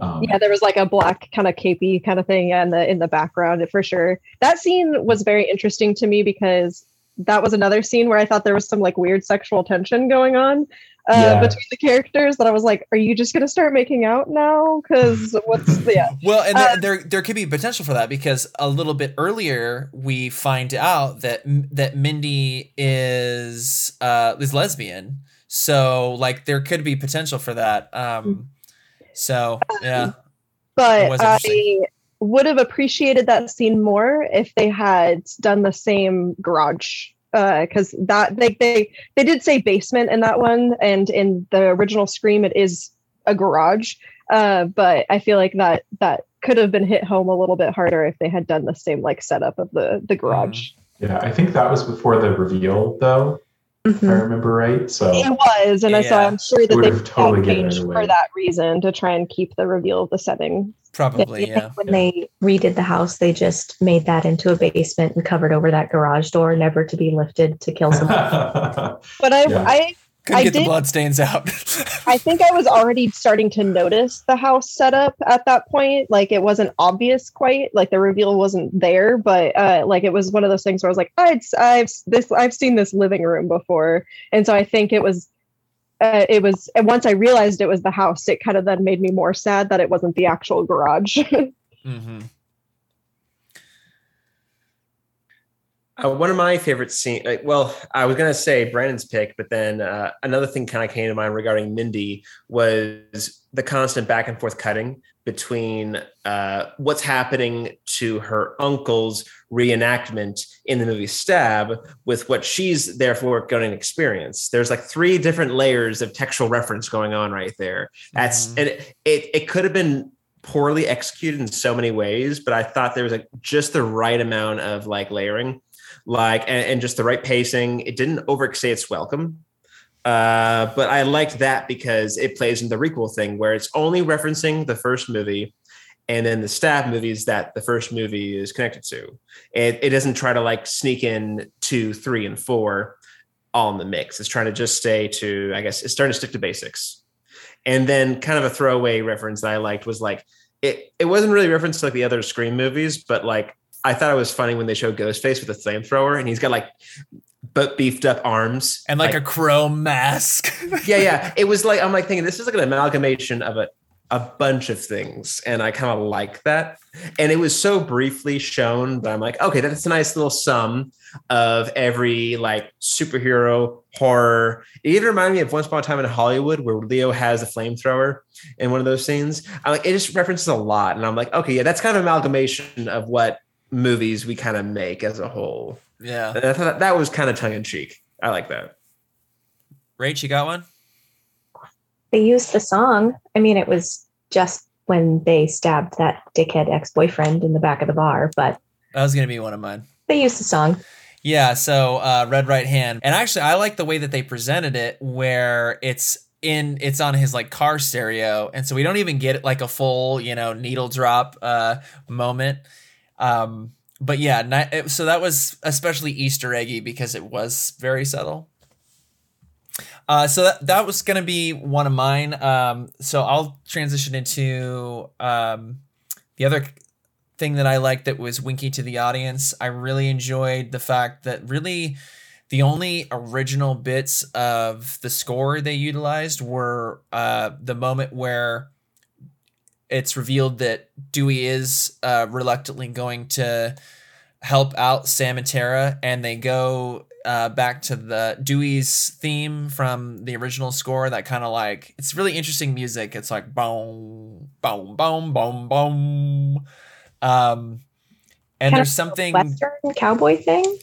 Um, yeah there was like a black kind of capey kind of thing in the in the background for sure that scene was very interesting to me because that was another scene where i thought there was some like weird sexual tension going on uh, Yeah. between the characters that i was like are you just gonna start making out now because what's yeah Well, and Uh, th- there there could be potential for that because a little bit earlier we find out that that Mindy is uh is lesbian. So like there could be potential for that. Um so yeah. But I would have appreciated that scene more if they had done the same garage. Uh, because that they, they they did say basement in that one, and in the original Scream, it is a garage. Uh, but I feel like that that could have been hit home a little bit harder if they had done the same like setup of the the mm-hmm. garage. yeah. I think that was before the reveal, though, if I mm-hmm. remember right. So It was, and I so Yeah. I'm sure that they totally changed for that reason to try and keep the reveal of the setting. Probably, I yeah. when they redid the house, they just made that into a basement and covered over that garage door, never to be lifted to kill someone. But I Yeah. I Couldn't I get the did- blood stains out. I think I was already starting to notice the house setup at that point. Like it wasn't obvious quite, like the reveal wasn't there, but uh, like it was one of those things where I was like, I'd, I've this I've seen this living room before, and so I think it was. Uh, it was, and once I realized it was the house, it kind of then made me more sad that it wasn't the actual garage. hmm Uh, one of my favorite scenes, like, well, I was going to say Brandon's pick, but then uh, another thing kind of came to mind regarding Mindy was the constant back and forth cutting between uh, what's happening to her uncle's reenactment in the movie Stab with what she's therefore going to experience. There's like three different layers of textual reference going on right there. That's Mhm. and it, it it could have been poorly executed in so many ways, but I thought there was like just the right amount of like layering, like and, and just the right pacing. It didn't overstay its welcome. Uh, but I liked that because it plays in the requel thing where it's only referencing the first movie and then the stab movies that the first movie is connected to. It, it doesn't try to like sneak in two, three, and four all in the mix. It's trying to just stay to, I guess, it's starting to stick to basics. And then kind of a throwaway reference that I liked was like it it wasn't really referenced to like the other Scream movies, but like I thought it was funny when they showed Ghostface with a flamethrower and he's got like but beefed up arms And like, a chrome mask. yeah yeah it was like I'm like thinking this is like an amalgamation of a a bunch of things and I kind of like that. And it was so briefly shown but I'm like okay that's a nice little sum of every like superhero horror. It even reminded me of Once Upon a Time in Hollywood where Leo has a flamethrower in one of those scenes. I like it just references a lot and I'm like okay yeah that's kind of amalgamation of what movies we kind of make as a whole. Yeah. and I thought that was kind of tongue in cheek I like that. Rach, you got one? They used the song. I mean, it was just when they stabbed that dickhead ex boyfriend in the back of the bar, but That was gonna be one of mine. they used the song. Yeah, so uh, red right hand, and actually, I like the way that they presented it, where it's in, it's on his like car stereo, and so we don't even get like a full, you know, needle drop uh, moment. Um, but yeah, so that was especially Easter eggy because it was very subtle. Uh, so that, that was gonna be one of mine. Um, so I'll transition into um, the other thing that I liked that was winky to the audience. I really enjoyed the fact that really the only original bits of the score they utilized were uh, the moment where it's revealed that Dewey is uh, reluctantly going to help out Sam and Tara, and they go uh, back to the Dewey's theme from the original score. That kind of like it's really interesting music. It's like boom, boom, boom, boom, boom. Um, and Kind there's something Western cowboy thing.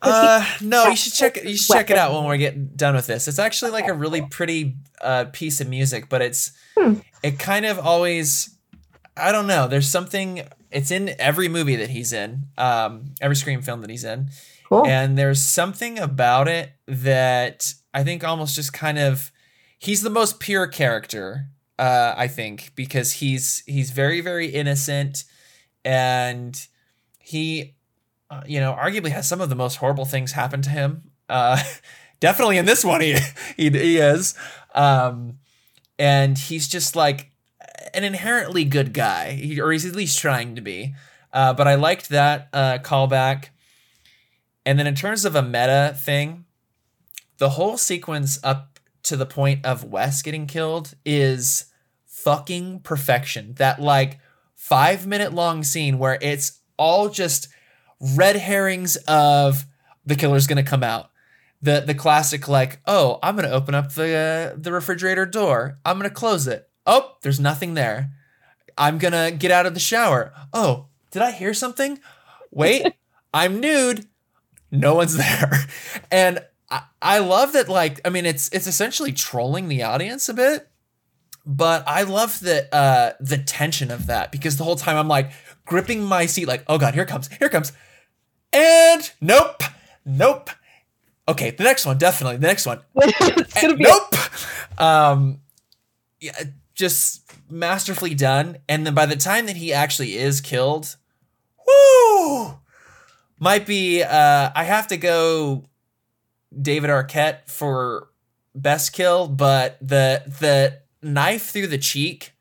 Uh, no, you should check it. You should check it out when we get done with this. It's actually like a really pretty uh, piece of music, but it's Hmm. it kind of always. I don't know. There's something. It's in every movie that he's in. Um, every Scream film that he's in, Cool. and there's something about it that I think almost just kind of. He's the most pure character. Uh, I think because he's he's very very innocent, and he uh, you know, arguably has some of the most horrible things happen to him. Uh, definitely in this one, he he, he is, um, and he's just like an inherently good guy, or he's at least trying to be. Uh, but I liked that uh, callback. And then in terms of a meta thing, the whole sequence up to the point of Wes getting killed is fucking perfection. That like five minute long scene where it's all just red herrings of the killer's gonna come out. The the classic like, oh, I'm gonna open up the uh, the refrigerator door. I'm gonna close it. Oh, there's nothing there. I'm gonna get out of the shower. Oh, did I hear something? Wait, I'm nude. No one's there. And I, I love that like I mean it's it's essentially trolling the audience a bit. But I love that uh the tension of that because the whole time I'm like gripping my seat like, oh god, here comes, here comes. And nope, nope. Okay, the next one, definitely. The next one. And nope. Um, yeah, just masterfully done. And then by the time that he actually is killed, woo, might be. Uh, I have to go David Arquette for best kill, but the the knife through the cheek.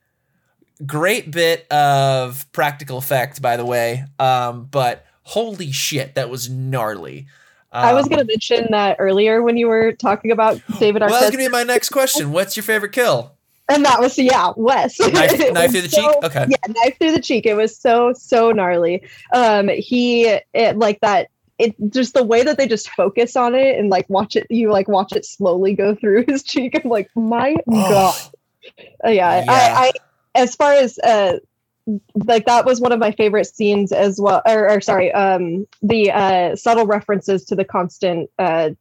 Great bit of practical effect, by the way. Um, but holy shit, that was gnarly. I was Um, going to mention that earlier when you were talking about David Arquette. Well, that's gonna be my next question. What's your favorite kill? And that was yeah, Wes. Knife, knife through the so- cheek. Okay. Yeah, knife through the cheek. It was so so gnarly. Um, he it, like that. It just the way that they just focus on it and like watch it. You like watch it slowly go through his cheek. I'm like, my god. Uh, yeah, Yeah. I, I as far as uh like that was one of my favorite scenes as well or, or sorry um the uh subtle references to the constant uh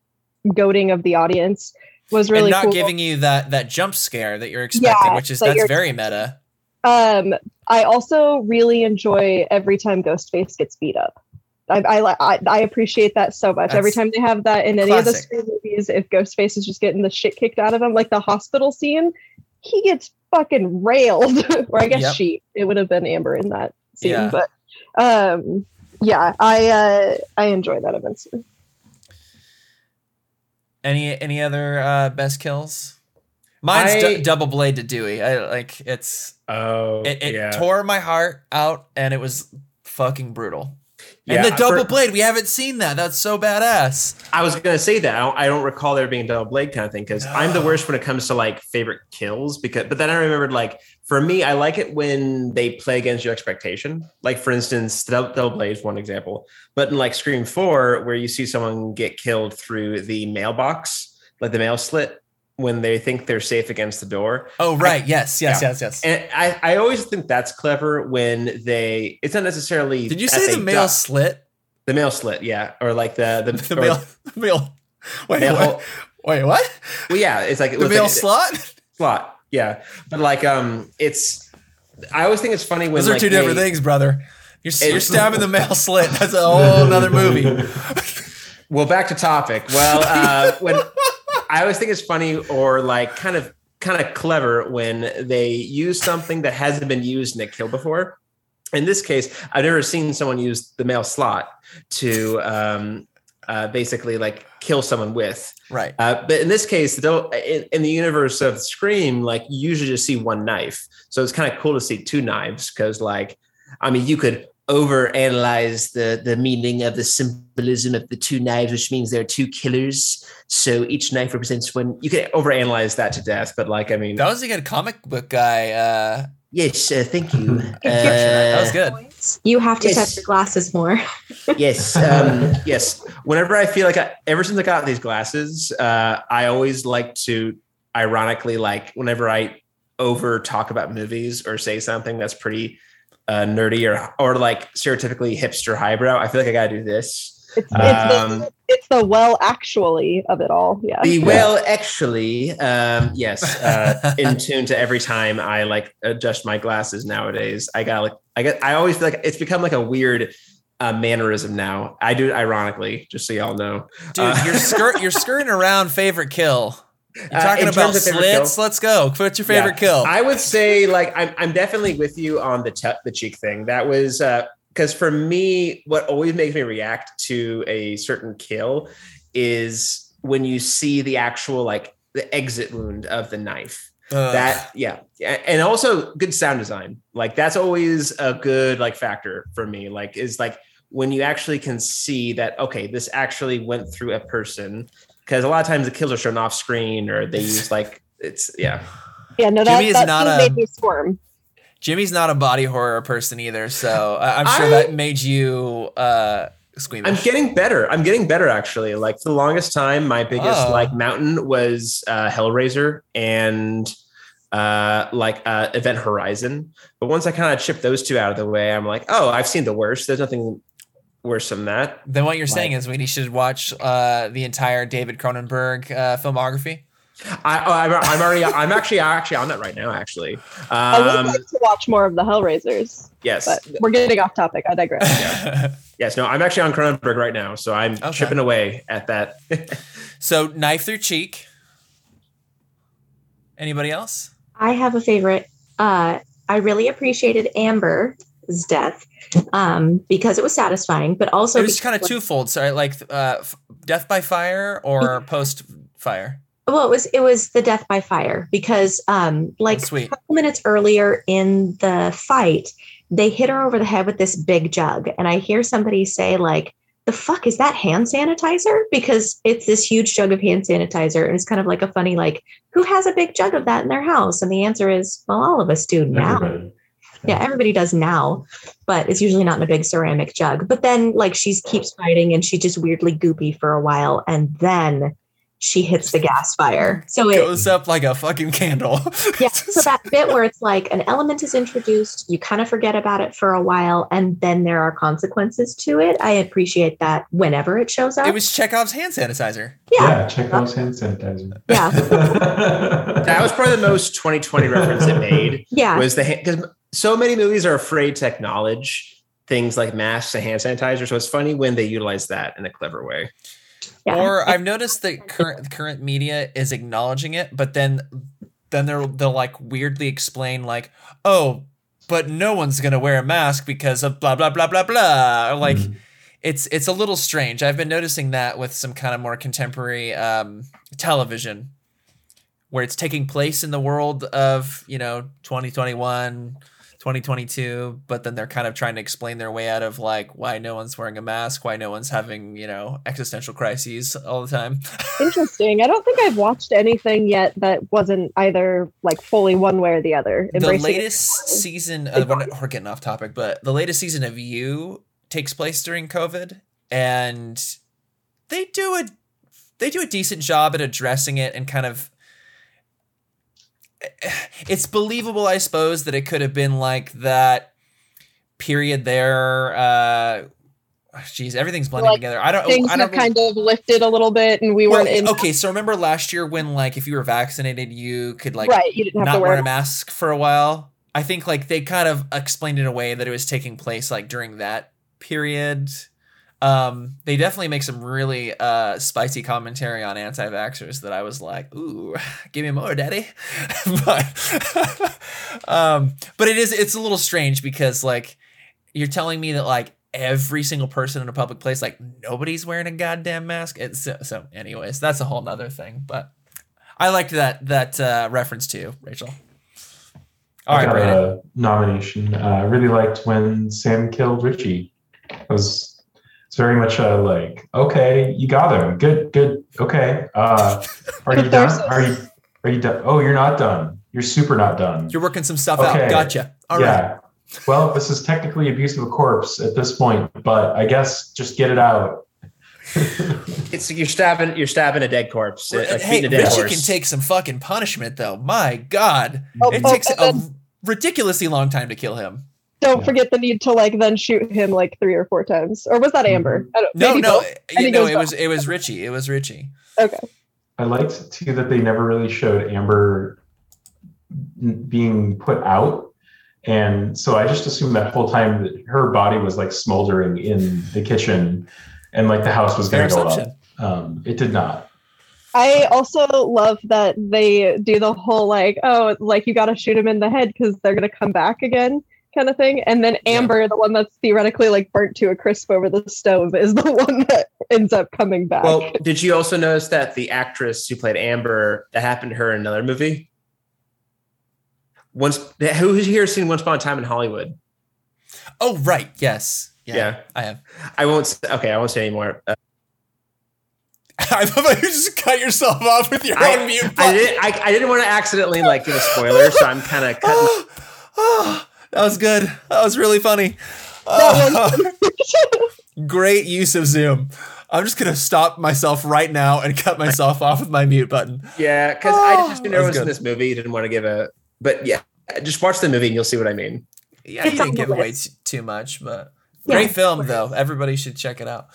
goading of the audience was really and not cool giving you that that jump scare that you're expecting, Yeah, which is that that's very meta. um i also really enjoy every time ghostface gets beat up I, I, I, I appreciate that so much. Every time they have that in any of the classic. Movies, if Ghostface is just getting the shit kicked out of him, like the hospital scene, he gets fucking railed. or I guess Yep. she. It would have been Amber in that scene, Yeah. but um, yeah, I uh, I enjoy that immensely. Any any other uh, best kills? Mine's du- I- double blade to Dewey. I like it's Oh, it, it yeah. tore my heart out, and it was fucking brutal. Yeah, and the double for- blade, we haven't seen that. That's so badass. I was gonna say that I don't, I don't recall there being a double blade kind of thing because I'm the worst when it comes to like favorite kills because but then I remembered like for me I like it when they play against your expectation like for instance double, double blade is one example but in like Scream Four where you see someone get killed through the mailbox like the mail slit when they think they're safe against the door Oh right, yes, yes, Yeah. yes, yes. and I I always think that's clever when they it's not necessarily Did you say the mail duck- slit? the mail slit yeah or like the the, The mail, the mail. Wait, mail- what? Wait, what? well yeah it's like it The mail like, slot? slot. Yeah, but like um, it's. I always think it's funny when Those are like, two different they- things, brother. You're, you're stabbing the mail slit. That's a whole nother movie. Well, back to topic. Well, uh, when I always think it's funny or like kind of kind of clever when they use something that hasn't been used in a kill before. In this case, I've never seen someone use the mail slot to um, uh, basically like kill someone with. Right. Uh, but in this case, though, in, in the universe of Scream, like you usually just see one knife. So it's kind of cool to see two knives because, like, I mean, you could overanalyze the the meaning of the symbolism of the two knives, which means there are two killers. So each knife represents one. You could overanalyze that to death, but like, I mean, That was a good comic book guy. Uh, yes, uh, thank you. that was Uh, good. You have to Yes. touch your glasses more. yes um yes whenever i feel like I, ever since i got these glasses uh i always like to ironically like whenever i over talk about movies or say something that's pretty uh nerdy or or like stereotypically hipster highbrow i feel like i gotta do this It's it's, Um, the, it's the well actually of it all. Yeah. The well, actually, um, yes, uh, in tune to every time I like adjust my glasses nowadays. I got like I get I always feel like it's become like a weird uh, mannerism now. I do it ironically, just so y'all know. Dude, Uh, you're skirt you're skirting around favorite kill. You're Uh, talking in about terms of favorite slits. Let's go. What's your favorite kill? I would say like I'm I'm definitely with you on the te- the cheek thing. That was because for me, what always makes me react to a certain kill is when you see the actual like the exit wound of the knife. Ugh. that yeah and also good sound design like that's always a good like factor for me like is like when you actually can see that okay this actually went through a person because a lot of times the kills are shown off screen or they use like it's yeah Yeah, no, that, Jimmy is that not scene a- made me squirm. Jimmy's not a body horror person either, so I- I'm sure I- that made you uh, squeamish. i'm getting better i'm getting better actually like for the longest time my biggest Oh. like mountain was uh hellraiser and uh like uh event horizon but once i kind of chipped those two out of the way i'm like oh i've seen the worst there's nothing worse than that then what you're saying is we should watch uh, the entire David Cronenberg uh, filmography. I, oh, I'm, I'm already, I'm actually, actually on that right now. Actually, I would um, like to watch more of the Hellraisers, yes, but we're getting off topic. I digress. yes, no, I'm actually on Cronenberg right now, so I'm Okay. chipping away at that. so knife through cheek. Anybody else? I have a favorite. Uh, I really appreciated Amber's death um, because it was satisfying, but also it was kind of twofold. Sorry, like uh, f- death by fire or post fire. Well, it was it was the death by fire because um, like Sweet. a couple minutes earlier in the fight, they hit her over the head with this big jug, and I hear somebody say like. The fuck is that hand sanitizer? Because it's this huge jug of hand sanitizer, and it's kind of like a funny, like, who has a big jug of that in their house? And the answer is, well, all of us do now. Everybody. Yeah everybody does now but it's usually not in a big ceramic jug but then like she keeps fighting and she just weirdly goopy for a while and then she hits the gas fire so it Goes up like a fucking candle. yeah so that bit where it's like an element is introduced you kind of forget about it for a while and then there are consequences to it i appreciate that whenever it shows up it was Chekhov's hand sanitizer. yeah Yeah, check out hand sanitizer. yeah that was probably the most 2020 reference it made. yeah Was the because so many movies are afraid to acknowledge things like masks and hand sanitizer. So it's funny when they utilize that in a clever way. yeah. Or I've noticed that current current media is acknowledging it, but then then they'll they'll like weirdly explain like, oh, but no one's gonna wear a mask because of blah blah blah blah blah. Or like Mhm. it's it's a little strange. I've been noticing that with some kind of more contemporary um, television, where it's taking place in the world of you know 2021. 2022 but then they're kind of trying to explain their way out of like why no one's wearing a mask why no one's having you know existential crises all the time Interesting. I don't think I've watched anything yet that wasn't either like fully one way or the other. the latest season of, we're, not- we're getting off topic but the latest season of you takes place during covid and they do a they do a decent job at addressing it and kind of it's believable i suppose that it could have been like that period there uh Jeez, everything's blending Like, together. I don't. Things I don't have kind of lifted a little bit, and we Well, weren't in. okay, so remember last year when like if you were vaccinated, you could like right, you didn't have not to wear wear. a mask for a while. I think like they kind of explained in a way that it was taking place like during that period. Um, they definitely make some really uh, spicy commentary on anti-vaxxers that I was like, "Ooh, give me more, daddy." but, um, but it is it's a little strange because like you're telling me that like every single person in a public place, like nobody's wearing a goddamn mask. It's so, so anyways, that's a whole nother thing. But I liked that that uh, reference too, Rachel. All right, got Brandon. a nomination. Uh, I really liked when Sam killed Richie. It was it's very much a like, okay, you got him. Good, good. Okay. Uh, are you done? Are you are you done? Oh, you're not done. You're super not done. You're working some stuff Okay. out. Gotcha. All right. yeah. Well, this is technically abuse of a corpse at this point, but I guess just get it out. It's you're stabbing you're stabbing a dead corpse. Like hey, a dead Richie horse. can take some fucking punishment though. My God, Oh, it oh, takes and a then- ridiculously long time to kill him. Don't Yeah. forget the need to like then shoot him like three or four times. Or was that Amber? I don't, No, no, both. yeah, he no. It back. was it was Richie. It was Richie. Okay. I liked too that they never really showed Amber being put out. And so I just assumed that whole time that her body was like smoldering in the kitchen and like the house was going to go up. Um, it did not. I also love that they do the whole like, oh, like you got to shoot him in the head because they're gonna come back again, kind of thing. And then Yeah. Amber, the one that's theoretically like burnt to a crisp over the stove, is the one that ends up coming back. Well, did you also notice that the actress who played Amber that happened to her in another movie? Once who here seen Once Upon a Time in Hollywood? Oh right, yes, yeah, Yeah. I have. I won't. s- Okay, I won't say anymore. Uh, I thought you just cut yourself off with your I- own mute. I didn't. I, I didn't want to accidentally like give a spoiler, so I'm kind of cutting. that was good. That was really funny. That Great use of Zoom. I'm just gonna stop myself right now and cut myself off with my mute button. Yeah, because I Oh, just assumed that was in this movie. You Didn't want to give a. But yeah, just watch the movie and you'll see what I mean. Yeah, It's you didn't give away t- too much, but Yeah. great film though. Everybody should check it out.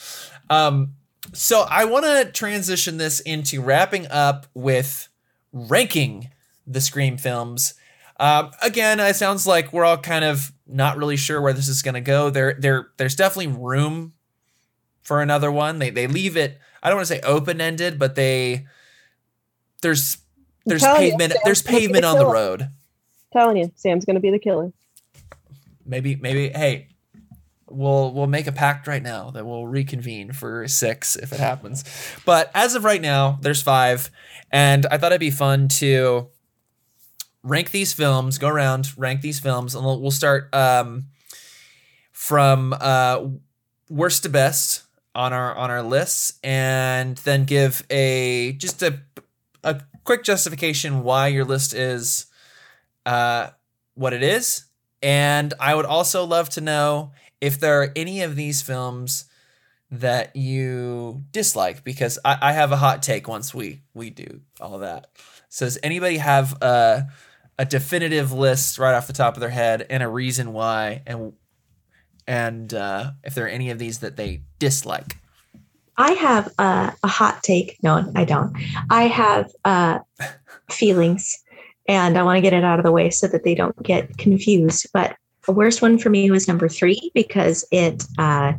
Um, so I want to transition this into wrapping up with ranking the Scream films. Um, again, it sounds like we're all kind of not really sure where this is going to go. There, there, there's definitely room for another one. They they leave it. I don't want to say open ended, but they there's there's telling you, pavement there's pavement the on the road. telling you, Sam's gonna be the killer. maybe maybe hey we'll we'll make a pact right now that we'll reconvene for six if it happens but as of right now there's five and i thought it'd be fun to rank these films go around rank these films and we'll, we'll start um from uh worst to best on our on our lists and then give a just a a quick justification why your list is uh what it is and I would also love to know if there are any of these films that you dislike, because I, I have a hot take once we we do all that. So does anybody have a a definitive list right off the top of their head and a reason why, and and uh, if there are any of these that they dislike? I have a, a hot take. No, I don't. I have uh, feelings, and I want to get it out of the way so that they don't get confused. But the worst one for me was number three because it uh,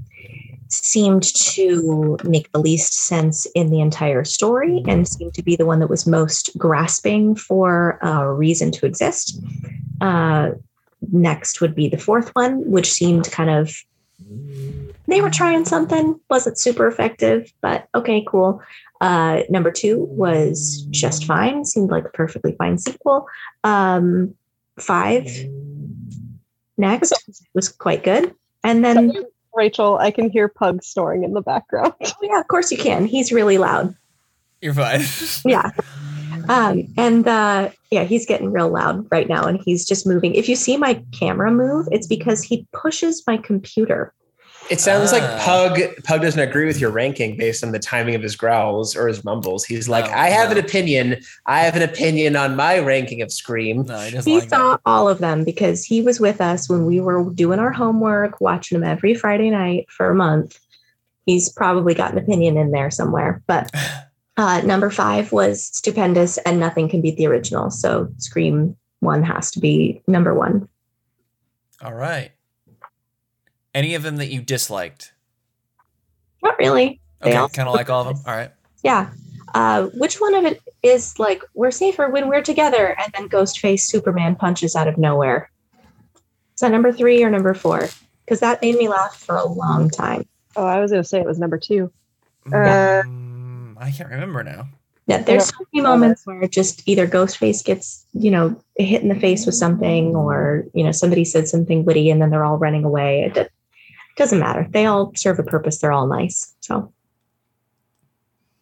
seemed to make the least sense in the entire story and seemed to be the one that was most grasping for a reason to exist. Uh, next would be the fourth one, which seemed kind of they were trying something wasn't super effective but okay cool. Uh number two was just fine seemed like a perfectly fine sequel. Um five next was quite good. And then Rachel, I can hear Pug snoring in the background. oh yeah of course you can he's really loud You're fine. yeah um and uh yeah he's getting real loud right now and he's just moving if you see my camera move it's because he pushes my computer It sounds like Ah. Pug Pug doesn't agree with your ranking based on the timing of his growls or his mumbles. He's like, No, I have no. an opinion. I have an opinion on my ranking of Scream. No, he he like saw that. all of them because he was with us when we were doing our homework, watching them every Friday night for a month. He's probably got an opinion in there somewhere. But uh, number five was stupendous, and nothing can beat the original. So Scream one has to be number one. All right. Any of them that you disliked? Not really. They Okay, kind of like all of them. All right. Yeah. Uh, which one of it is like we're safer when we're together, and then Ghostface Superman punches out of nowhere? Is that number three or number four? Because that made me laugh for a long time. Oh, I was gonna say it was number two. Uh, Mm, I can't remember now. Yeah, there's so many moments where just either Ghostface gets, you know, hit in the face with something, or you know, somebody said something witty, and then they're all running away. It, it doesn't matter. They all serve a purpose. They're all nice. So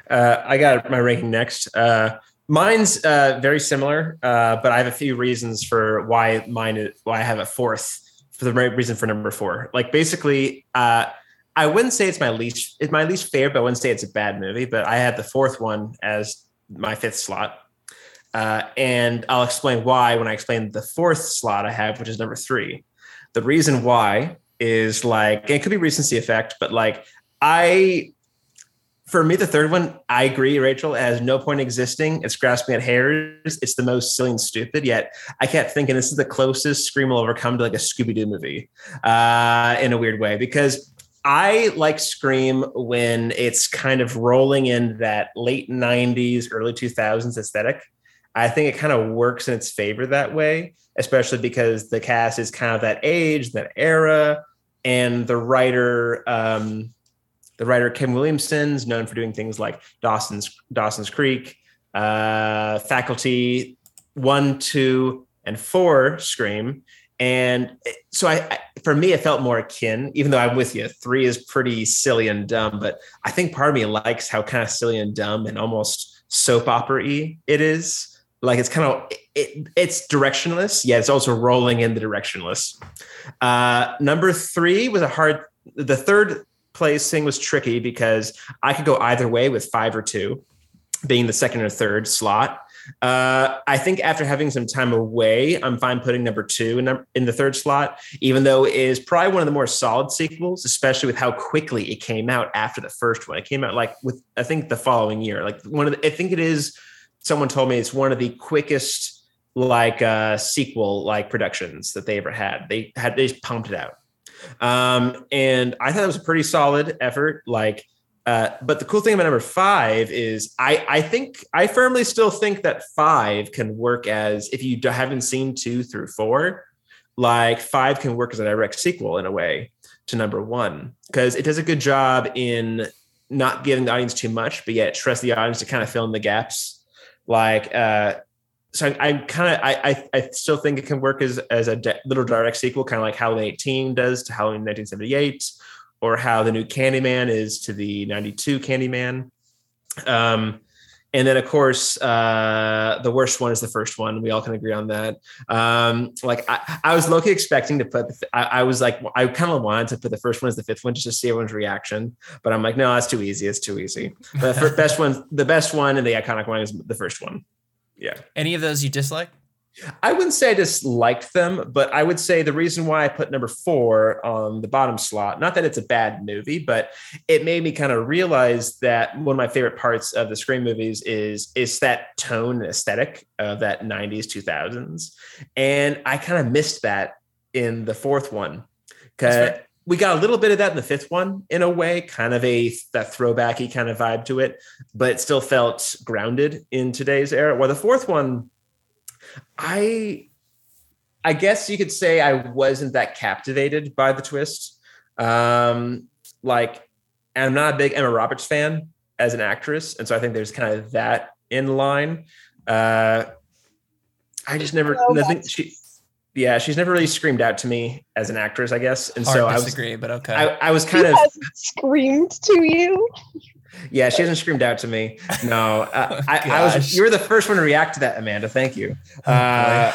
Uh, I got my ranking next. Uh, mine's uh, very similar, uh, but I have a few reasons for why mine is, why I have a fourth for the right reason for number four. Like basically, uh, I wouldn't say it's my least it's my least favorite, but I wouldn't say it's a bad movie. But I had the fourth one as my fifth slot, uh, and I'll explain why when I explain the fourth slot I have, which is number three. The reason why is like it could be recency effect, but like I for me, the third one, I agree, Rachel, has no point existing. It's grasping at hairs. It's the most silly and stupid. Yet I kept thinking this is the closest Scream will ever come to like a Scooby Doo movie uh, in a weird way because I like Scream when it's kind of rolling in that late 90s, early 2000s aesthetic. I think it kind of works in its favor that way, especially because the cast is kind of that age, that era, and the writer. Um, the writer Kim Williamson's known for doing things like Dawson's Dawson's Creek, uh, Faculty, one, two, and four Scream. And so I, I, for me, it felt more akin, even though I'm with you. Three is pretty silly and dumb, but I think part of me likes how kind of silly and dumb and almost soap opera it is. Like it's kind of it, it's directionless, yeah. It's also rolling in the directionless. Uh, number three was a hard. The third place thing was tricky because I could go either way with five or two, being the second or third slot. Uh, I think after having some time away, I'm fine putting number two in, in the third slot, even though it is probably one of the more solid sequels, especially with how quickly it came out after the first one. It came out like with, I think, the following year. Like one of the, I think it is, someone told me it's one of the quickest like uh sequel like productions that they ever had. They had, they just pumped it out. Um, and I thought it was a pretty solid effort. Like, uh, but the cool thing about number five is I, I think I firmly still think that five can work as if you haven't seen two through four, like five can work as a direct sequel in a way to number one because it does a good job in not giving the audience too much, but yet trust the audience to kind of fill in the gaps. Like uh, so I, I kind of I, I, I still think it can work as as a de- little direct sequel, kind of like Halloween 18 does to Halloween 1978, or how the new Candyman is to the 92 Candyman. Um, and then of course uh, the worst one is the first one. We all can agree on that. Um, like I, I was lowly expecting to put. The, I, I was like I kind of wanted to put the first one as the fifth one just to see everyone's reaction, but I'm like no, that's too easy. It's too easy. But The best one, the best one, and the iconic one is the first one. Yeah. Any of those you dislike? I wouldn't say I disliked them, but I would say the reason why I put number four on the bottom slot, not that it's a bad movie, but it made me kind of realize that one of my favorite parts of the Scream movies is is that tone and aesthetic of that 90s, 2000s. And I kind of missed that in the fourth one. Cause we got a little bit of that in the fifth one in a way, kind of a that throwbacky kind of vibe to it, but it still felt grounded in today's era. Well, the fourth one, I I guess you could say I wasn't that captivated by the twist. Um, like, and I'm not a big Emma Roberts fan as an actress, and so I think there's kind of that in line. Uh, I just never oh, nothing. She yeah, she's never really screamed out to me as an actress, I guess. And Hard so I disagree, but okay. I, I was kind she of screamed to you. Yeah, she hasn't screamed out to me. No, uh, I, I, was. You were the first one to react to that, Amanda. Thank you. Oh, uh,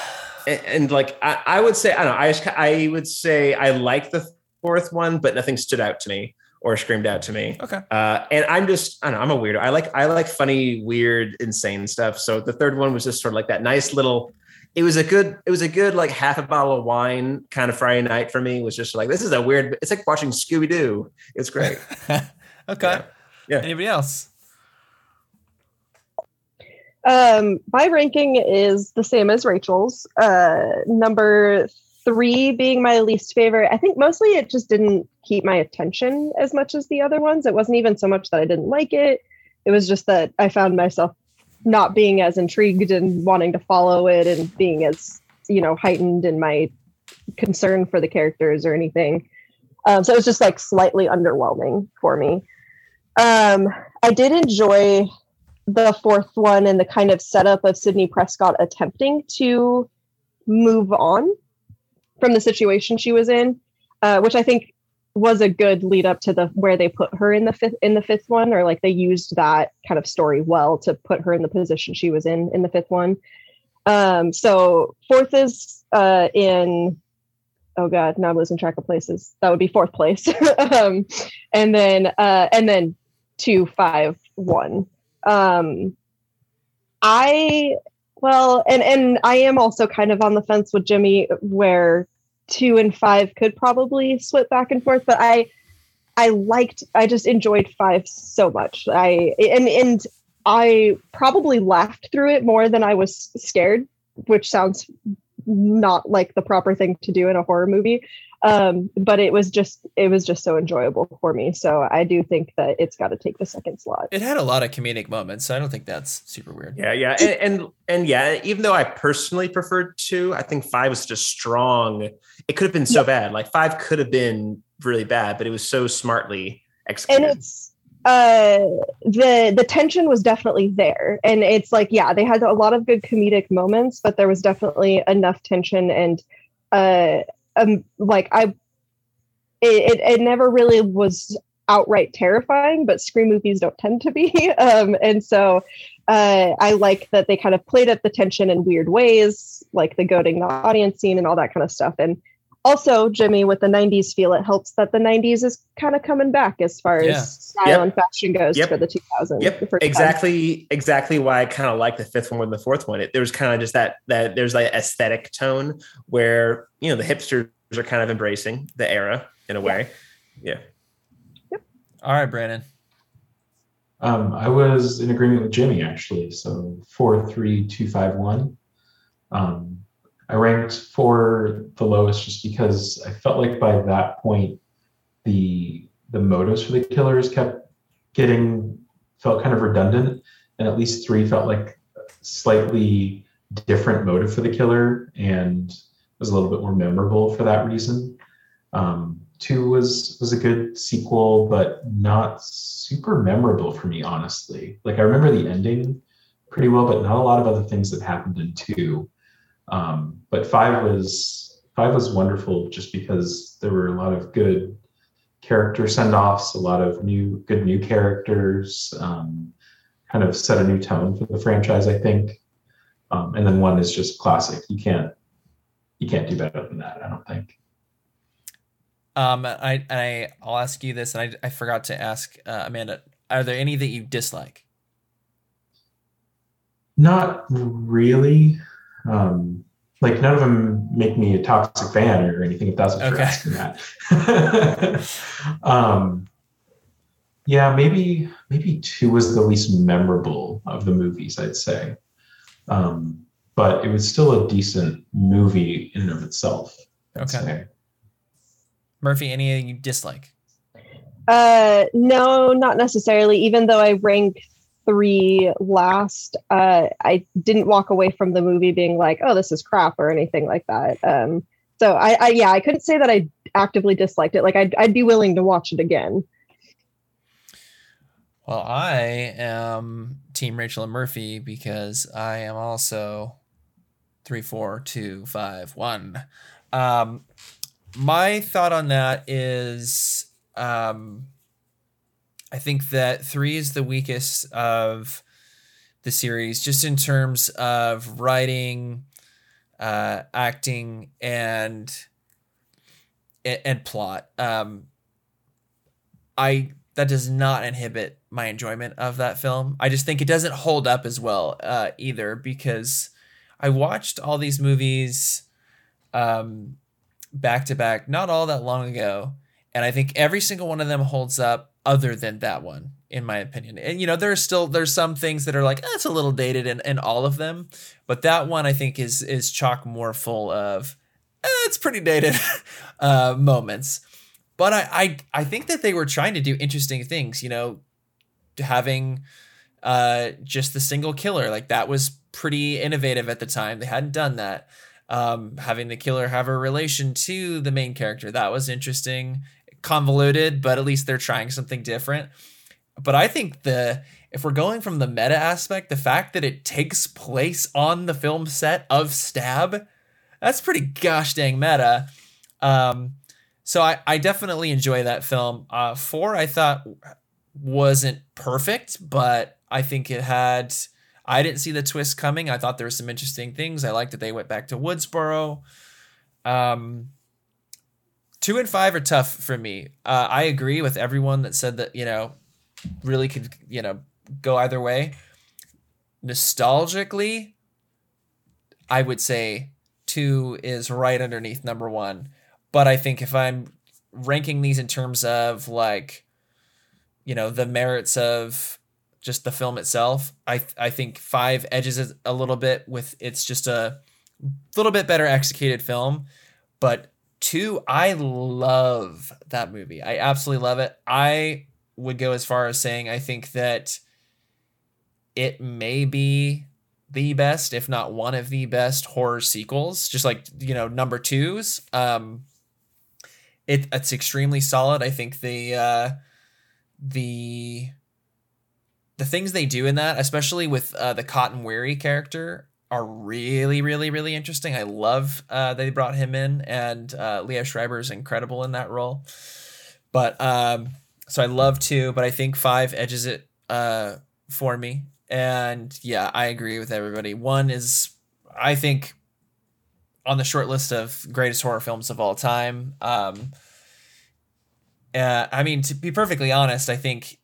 and, and, like, I, I, would say, I don't know. I just, I would say I like the fourth one, but nothing stood out to me or screamed out to me. Okay. Uh, and I'm just, I don't know. I'm a weirdo. I like, I like funny, weird, insane stuff. So the third one was just sort of like that nice little it was a good it was a good like half a bottle of wine kind of Friday night for me. It was just like this is a weird. It's like watching Scooby Doo. It's great. okay. Yeah. Yeah. Anybody else? Um, my ranking is the same as Rachel's. Uh, number three being my least favorite. I think mostly it just didn't keep my attention as much as the other ones. It wasn't even so much that I didn't like it. It was just that I found myself not being as intrigued and wanting to follow it and being as you know heightened in my concern for the characters or anything um, so it was just like slightly underwhelming for me um, i did enjoy the fourth one and the kind of setup of Sidney Prescott attempting to move on from the situation she was in uh, which i think was a good lead up to the where they put her in the fifth in the fifth one or like they used that kind of story well to put her in the position she was in in the fifth one. Um so fourth is uh in oh god now i'm losing track of places. That would be fourth place. Um and then uh and then two five one um i well and and i am also kind of on the fence with jimmy where two and five could probably split back and forth, but I I liked I just enjoyed five so much. I and and I probably laughed through it more than I was scared, which sounds not like the proper thing to do in a horror movie. Um, but it was just it was just so enjoyable for me. So I do think that it's got to take the second slot. It had a lot of comedic moments, so I don't think that's super weird. Yeah, yeah, and, and and yeah. Even though I personally preferred two, I think five was just strong. It could have been so yeah. bad. Like five could have been really bad, but it was so smartly executed. And it's uh the the tension was definitely there and it's like yeah they had a lot of good comedic moments but there was definitely enough tension and uh um like i it, it, never really was outright terrifying but scream movies don't tend to be. Um and so uh i like that they kind of played up the tension in weird ways like the goading the audience scene and all that kind of stuff. And also jimmy with the 90s feel it helps that the 90s is kind of coming back as far yeah. as style yep. and fashion goes yep. for the 2000s yep exactly time. exactly why i kind of like the fifth one more than the fourth one it, there was kind of just that that there's like aesthetic tone where you know the hipsters are kind of embracing the era in a way yeah, yep all right brandon um, I was in agreement with Jimmy actually. So four, three, two, five, one. Um, I ranked four the lowest just because I felt like by that point the the motives for the killers kept getting felt kind of redundant, and at least three felt like slightly different motive for the killer and was a little bit more memorable for that reason. Um, two was was a good sequel, but not super memorable for me, honestly. Like I remember the ending pretty well, but not a lot of other things that happened in two. Um, but five was five was wonderful just because there were a lot of good character send-offs, a lot of new good new characters, um, kind of set a new tone for the franchise, I think. Um, and then one is just classic. You can't you can't do better than that, I don't think. Um, I I I'll ask you this, and I I forgot to ask uh, Amanda. Are there any that you dislike? Not really. Um, like none of them make me a toxic fan or anything. If that's what okay. you're asking that. um, yeah, maybe maybe two was the least memorable of the movies. I'd say, um, but it was still a decent movie in and of itself. I'd okay. Say. Murphy, any you dislike? Uh, no, not necessarily. Even though I rank three last, uh, I didn't walk away from the movie being like, "Oh, this is crap" or anything like that. Um, so I, I, yeah, I couldn't say that I actively disliked it. Like I'd, I'd be willing to watch it again. Well, I am Team Rachel and Murphy because I am also three, four, two, five, one. Um, my thought on that is um, I think that three is the weakest of the series, just in terms of writing, uh, acting, and and plot. Um, I that does not inhibit my enjoyment of that film. I just think it doesn't hold up as well uh, either because I watched all these movies um, back to back not all that long ago, and I think every single one of them holds up other than that one in my opinion. And you know there's still there's some things that are like that's eh, a little dated in, in all of them. But that one i think is is chock more full of eh, it's pretty dated uh, moments. But I, I i think that they were trying to do interesting things you know having uh just the single killer. Like that was pretty innovative at the time. They hadn't done that. Um having the killer have a relation to the main character that was interesting convoluted, but at least they're trying something different. But I think the if we're going from the meta aspect, the fact that it takes place on the film set of Stab, that's pretty gosh dang meta. Um, so I, I definitely enjoy that film. Uh, four I thought wasn't perfect, but I think it had. I didn't see the twist coming. I thought there were some interesting things. I liked that they went back to Woodsboro. Um, two and five are tough for me. Uh, I agree with everyone that said that you know really could you know go either way. Nostalgically, I would say two is right underneath number one. But I think if I'm ranking these in terms of like, you know, the merits of just the film itself, I I think five edges it a little bit with it's just a little bit better executed film. But two, I love that movie. I absolutely love it. I would go as far as saying I think that it may be the best, if not one of the best horror sequels. Just like you know, number twos. Um, it it's extremely solid. I think the uh, the the things they do in that, especially with uh, the Cotton Weary character, are really, really, really interesting. I love uh, they brought him in, and uh, Liev Schreiber is incredible in that role. But um, so I love two, but I think five edges it uh, for me. And yeah, I agree with everybody. One is, I think, on the short list of greatest horror films of all time. Um, uh, I mean, to be perfectly honest, I think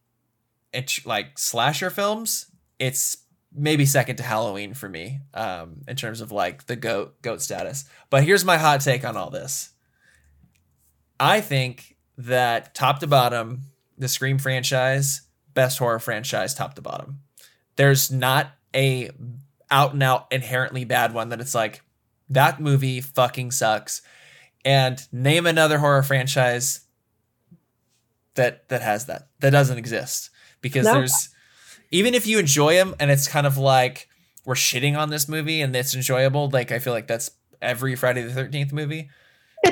it's like slasher films. It's maybe second to Halloween for me um, in terms of like the goat goat status. But here's my hot take on all this. I think that top to bottom, the Scream franchise, best horror franchise, top to bottom. There's not a out and out inherently bad one that it's like that movie fucking sucks. And name another horror franchise that that has that that doesn't exist because No. there's even if you enjoy them and it's kind of like we're shitting on this movie and it's enjoyable like i feel like that's every friday the 13th movie.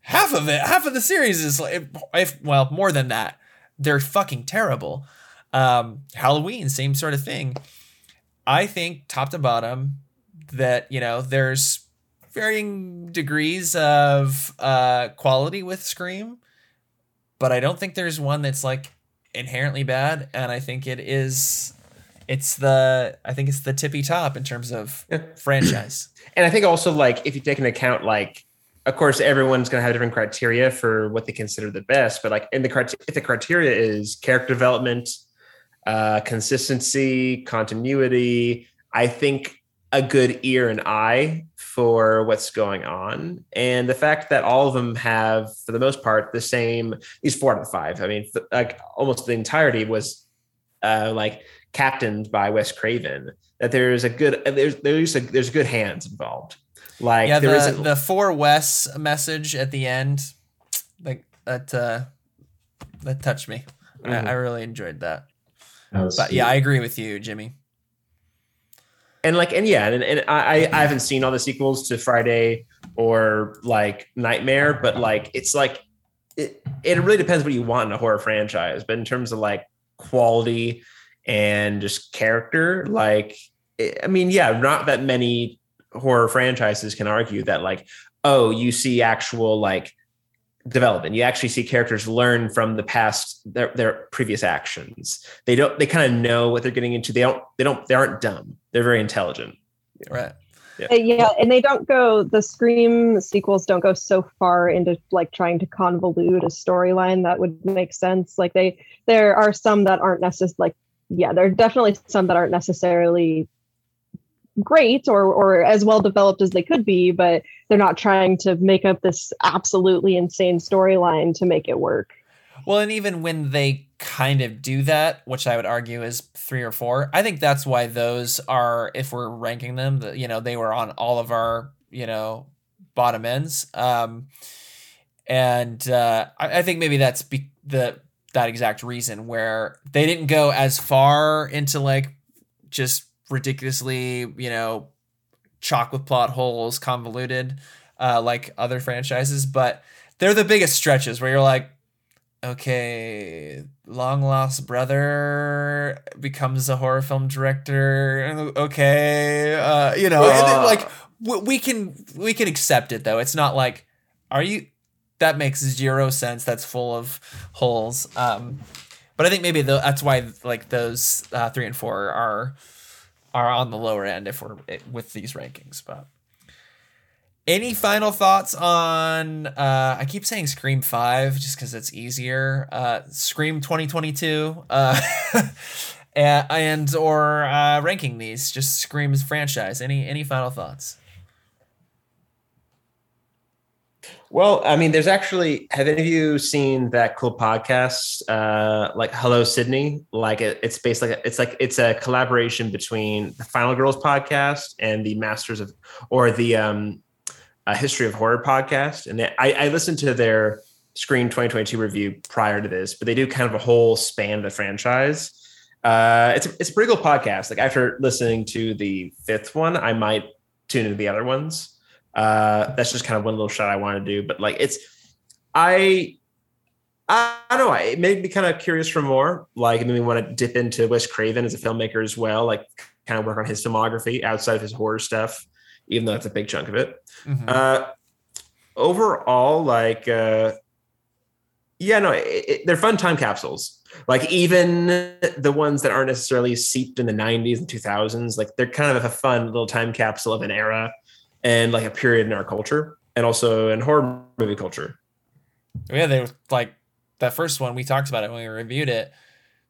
Half of it half of the series is like if well more than that. They're fucking terrible. Um halloween same sort of thing. I think top to bottom that you know there's varying degrees of uh quality with scream but i don't think there's one that's like inherently bad and i think it is it's the i think it's the tippy top in terms of Yeah. franchise And I think also like if you take into account like of course everyone's going to have different criteria for what they consider the best, but like in the criteria if the criteria is character development, uh consistency, continuity, I think a good ear and eye for what's going on and the fact that all of them have for the most part the same these 4 out of 5. I mean like almost the entirety was uh like captained by Wes Craven that there's a good there's there's a there's good hands involved. Like yeah there the, isn't the for wes message at the end like that uh that touched me Mhm. I, I really enjoyed that That was but yeah i agree with you jimmy and like and yeah and, and I, I haven't seen all the sequels to friday or like nightmare but like it's like it, it really depends what you want in a horror franchise but in terms of like quality and just character like it, i mean yeah not that many horror franchises can argue that like oh you see actual like development. You actually see characters learn from the past their, their previous actions. They don't they kind of know what they're getting into. They don't they don't they aren't dumb. They're very intelligent. Right. Uh, yeah, and they don't go. The Scream sequels don't go so far into like trying to convolute a storyline that would make sense. Like they, there are some that aren't necessarily like, yeah, there are definitely some that aren't necessarily great or or as well developed as they could be, but they're not trying to make up this absolutely insane storyline to make it work. Well, and even when they kind of do that, which I would argue is three or four, I think that's why those are, if we're ranking them, the, you know, they were on all of our, you know, bottom ends. Um, and uh, I, I think maybe that's be- the that exact reason where they didn't go as far into like just ridiculously, you know, chock with plot holes, convoluted, uh, like other franchises, but they're the biggest stretches where you're like, okay, long lost brother becomes a horror film director. Okay, uh, you know, Uh. like w- we can we can accept it though. It's not like, are you? That makes zero sense. That's full of holes. Um, but I think maybe tho- that's why like those uh, three and four are are on the lower end if we're eh, with these rankings. But any final thoughts on? Uh, I keep saying Scream Five just because it's easier. Uh, Scream 2022, uh, and, and or uh, ranking these just Scream's franchise. Any any final thoughts? Well, I mean, there's actually. Have any of you seen that cool podcast, uh, like Hello Sydney? Like it, it's based like it's like it's a collaboration between the Final Girls podcast and the Masters of or the um, uh, History of Horror podcast. And they, I, I listened to their Scream 2022 review prior to this, but they do kind of a whole span of the franchise. Uh, it's a, it's a pretty cool podcast. Like after listening to the fifth one, I might tune into the other ones. Uh, that's just kind of one little shot I want to do. But like it's, I, I, I don't know. It made me kind of curious for more. Like, it made me want to dip into Wes Craven as a filmmaker as well. Like, kind of work on his filmography outside of his horror stuff, even though that's a big chunk of it. Mhm. Uh, overall, like, uh, yeah, no, it, it, they're fun time capsules. Like even the ones that aren't necessarily seeped in the 90s and 2000s, like they're kind of a fun little time capsule of an era and like a period in our culture and also in horror movie culture. yeah, they were like that first one we talked about it when we reviewed it.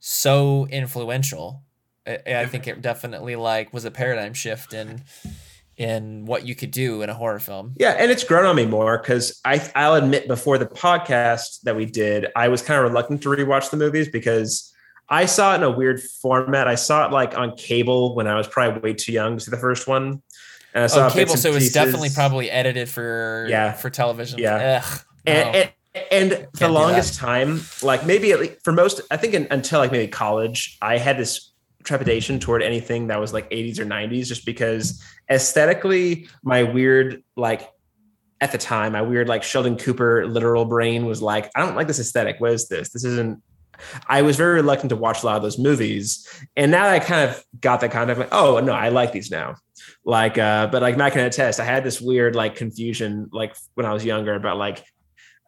So influential. I, I think it definitely like was a paradigm shift in in what you could do in a horror film. Yeah, and it's grown on me more because I I'll admit before the podcast that we did, I was kind of reluctant to rewatch the movies because I saw it in a weird format. I saw it like on cable when I was probably way too young to see the first one. And I saw Oh, cable, so it was pieces. definitely probably edited for Yeah. for television. Yeah. Ugh, and, no. and and for the longest time, like maybe at least for most, I think in, until like maybe college, I had this trepidation toward anything that was like 80s or 90s, just because aesthetically, my weird like at the time, my weird like Sheldon Cooper literal brain was like, I don't like this aesthetic. What is this? This isn't. I was very reluctant to watch a lot of those movies, and now I kind of got that of like, oh no, I like these now. Like, uh, but like Matt can attest, I had this weird like confusion like when I was younger about like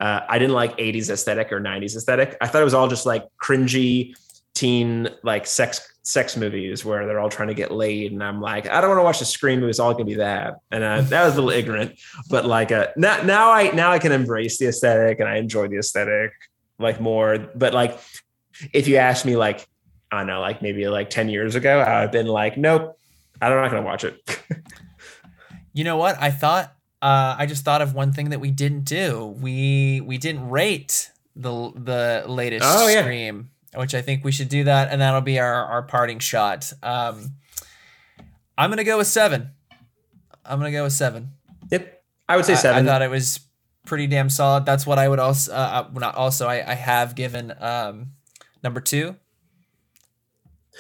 uh, I didn't like 80s aesthetic or 90s aesthetic. I thought it was all just like cringy teen like sex sex movies where they're all trying to get laid, and I'm like, I don't want to watch the Scream movie. It's all gonna be that, and uh, that was a little ignorant. But like, uh, now now I now I can embrace the aesthetic and I enjoy the aesthetic like more. But like, if you ask me like, I don't know, like maybe like 10 years ago, I've been like, nope, I'm not gonna watch it. You know what? I thought uh, I just thought of one thing that we didn't do. We we didn't rate the the latest Oh, yeah. Scream, which I think we should do that, and that'll be our our parting shot. Um, I'm gonna go with seven. I'm gonna go with seven. yep, I would say I- seven. I, thought it was pretty damn solid. That's what I would also uh, uh, not also I, I have given um, number two.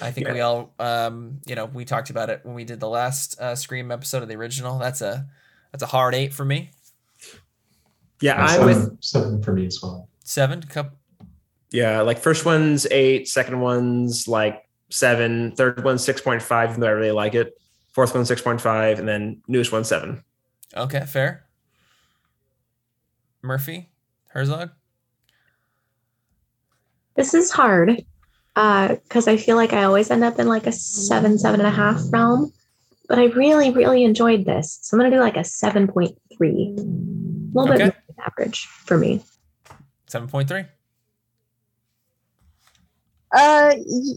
I think Yeah. we all um, you know we talked about it when we did the last uh, Scream episode of the original. That's a that's a hard eight for me. yeah, I'm seven, with seven for me as well. Seven cup. Yeah, like first one's eight, second one's like seven, third one's six point five, even though I really like it. Fourth one's six point five, and then newest one's seven. Okay, fair. Murphy, Herzog. This is hard because I feel like I always end up in like a seven, seven and a half realm. But I really, really enjoyed this. So I'm going to do like a 7.3. A little Okay. bit more than average for me. Seven point three. Uh, y-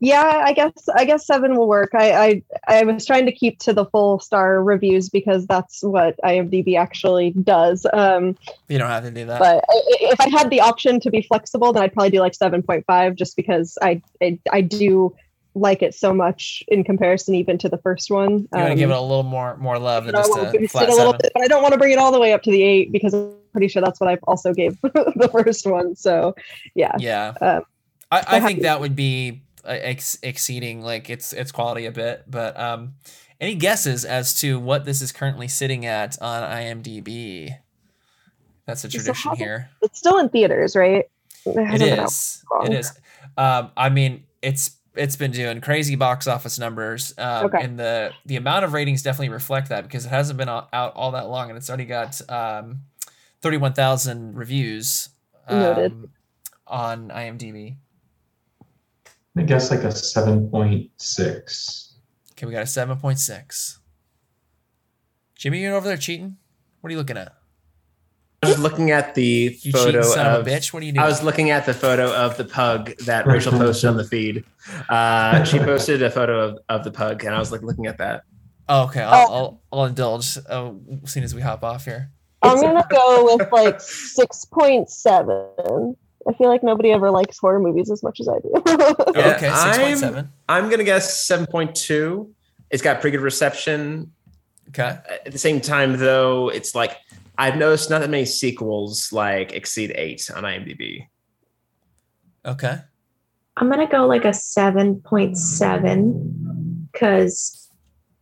yeah, I guess I guess seven will work. I, I I was trying to keep to the full star reviews because that's what IMDb actually does. Um, You don't have to do that. but if I had the option to be flexible, then I'd probably do like seven point five, just because I, I I do like it so much in comparison even to the first one. you want to Um, give it a little more more love than just a flat a little seven. bit, but I don't want to bring it all the way up to the eight because I'm pretty sure that's what I also gave the first one. So yeah, Yeah, Um, I, I think that would be ex- exceeding like its its quality a bit. But um, any guesses as to what this is currently sitting at on IMDb? That's a tradition here. it's still in theaters, right? It It hasn't been out is. It is. Um, I mean, it's it's been doing crazy box office numbers, um, Okay. and the the amount of ratings definitely reflect that because it hasn't been out all that long, and it's already got um, thirty one thousand reviews um, on IMDb. I guess like a seven point six. Okay, we got a seven point six. Jimmy, you're over there cheating? What are you looking at? I was looking at the You photo son of, of. a bitch? What are you doing? I was looking at the photo of the pug that Rachael posted on the feed. Uh, she posted a photo of, of the pug, and I was like looking at that. oh, okay, I'll, I'll, I'll indulge uh, as soon as we hop off here. I'm gonna go with like six point seven. I feel like nobody ever likes horror movies as much as I do. Yeah, okay, six point seven. I'm gonna guess seven point two. It's got pretty good reception. Okay. At the same time, though, it's like I've noticed not that many sequels like exceed eight on IMDb. Okay. I'm gonna go like a seven point seven because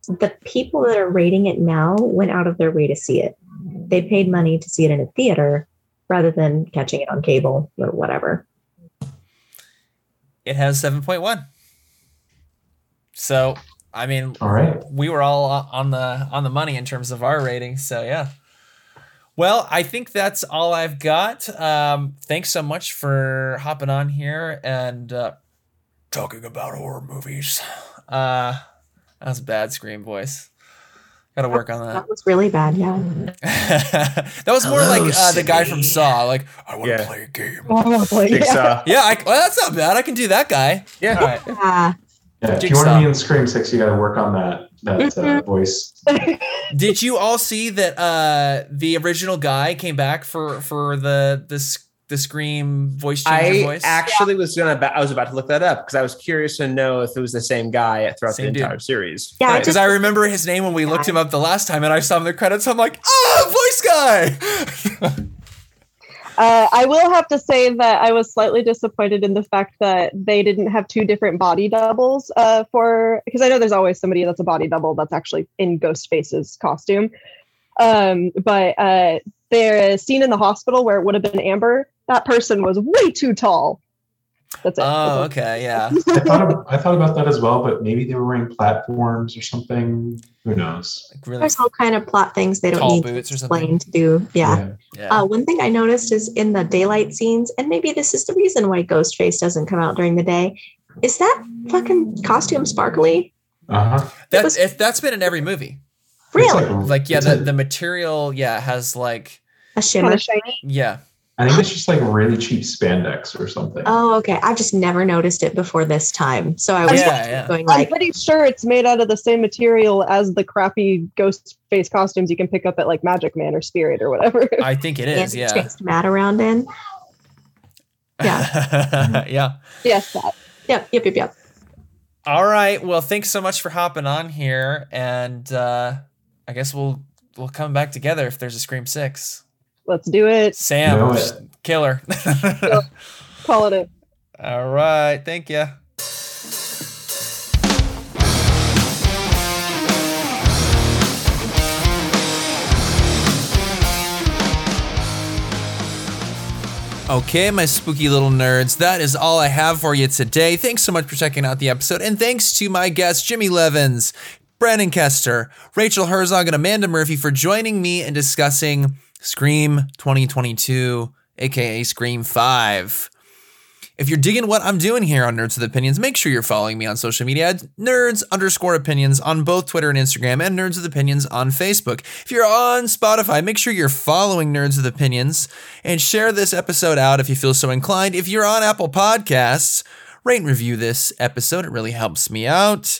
the people that are rating it now went out of their way to see it. They paid money to see it in a theater rather than catching it on cable or whatever. It has seven point one. So I mean, All right. we were all on the on the money in terms of our rating. So yeah. Well, I think that's all I've got. Um, thanks so much for hopping on here and uh, talking about horror movies. Uh, that was a bad scream voice. Got to work on that. That was really bad. Yeah. that was more Hello, like uh, the guy from Saw. Like, I want to Yeah. play a game. Probably, yeah. Jigsaw. Yeah, I, well, that's not bad. I can do that guy. Yeah. All right. Ah, Yeah, if you want to be in Scream Six, you got to work on that that uh, Mhm. voice. Did you all see that uh the original guy came back for for the the the scream voice changer I voice? actually was gonna. I was about to look that up because I was curious to know if it was the same guy throughout Same the dude. entire series. Yeah, I Right. because I remember his name when we looked him up the last time, and I saw him in the credits. I'm like, oh, voice guy. Uh, I will have to say that I was slightly disappointed in the fact that they didn't have two different body doubles uh, for because I know there's always somebody that's a body double that's actually in Ghostface's costume. Um, but uh, their scene in the hospital where it would have been Amber, that person was way too tall. That's it. oh, That's it. okay, yeah. I thought of, I thought about that as well, but maybe they were wearing platforms or something. Who knows? Like really there's all kind of plot things they don't need boots to something. explain to do. Yeah. Yeah. Uh, one thing I noticed is in the daylight scenes, and maybe this is the reason why Ghostface doesn't come out during the day. Is that fucking costume sparkly? Uh huh. That was- if that's been in every movie. Really? Like yeah, the, the material yeah has like A Kind shimmer. of shiny. yeah. I think it's just like really cheap spandex or something. Oh, okay. I've just never noticed it before this time. So I was Yeah, yeah. going I'm like, pretty sure it's made out of the same material as the crappy ghost face costumes you can pick up at like Magic Man or Spirit or whatever. I think it is. Yeah. chased Matt around in. Yeah. yeah. yes, that. Yep, yep, yep, yep. All right. Well, thanks so much for hopping on here, and uh, I guess we'll we'll come back together if there's a Scream Six. Let's do it. Sam, Know it. just killer. Call it it. All right. Thank you. Okay, my spooky little nerds, that is all I have for you today. Thanks so much for checking out the episode, and thanks to my guests, Jimmy Leavens, Brandon Kester, Rachael Herzog, and Amanda Murphy for joining me and discussing Scream 2022, aka Scream 5. If you're digging what I'm doing here on Nerds with Opinions, make sure you're following me on social media at nerds underscore opinions on both Twitter and Instagram, and Nerds with Opinions on Facebook. If you're on Spotify, make sure you're following Nerds with Opinions and share this episode out if you feel so inclined. If you're on Apple Podcasts, rate and review this episode. It really helps me out.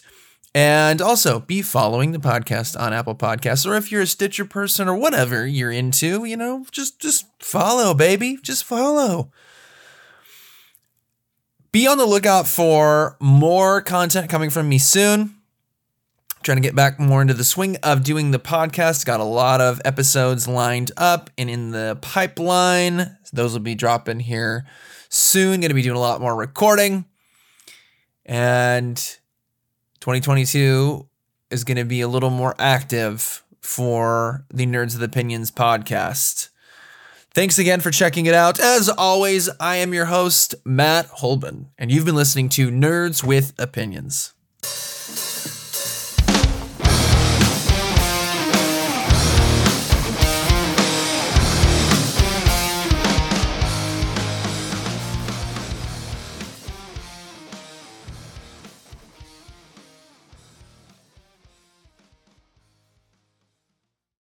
And also be following the podcast on Apple Podcasts, or if you're a Stitcher person or whatever you're into, you know, just just follow, baby. Just follow be on the lookout for more content coming from me soon. Trying to get back more into the swing of doing the podcast. Got a lot of episodes lined up and in the pipeline. Those will be dropping here soon. Going to be doing a lot more recording. And 2022 is going to be a little more active for the Nerds of the Opinions podcast. Thanks again for checking it out. As always, I am your host, Matt Holben, and you've been listening to Nerds with Opinions.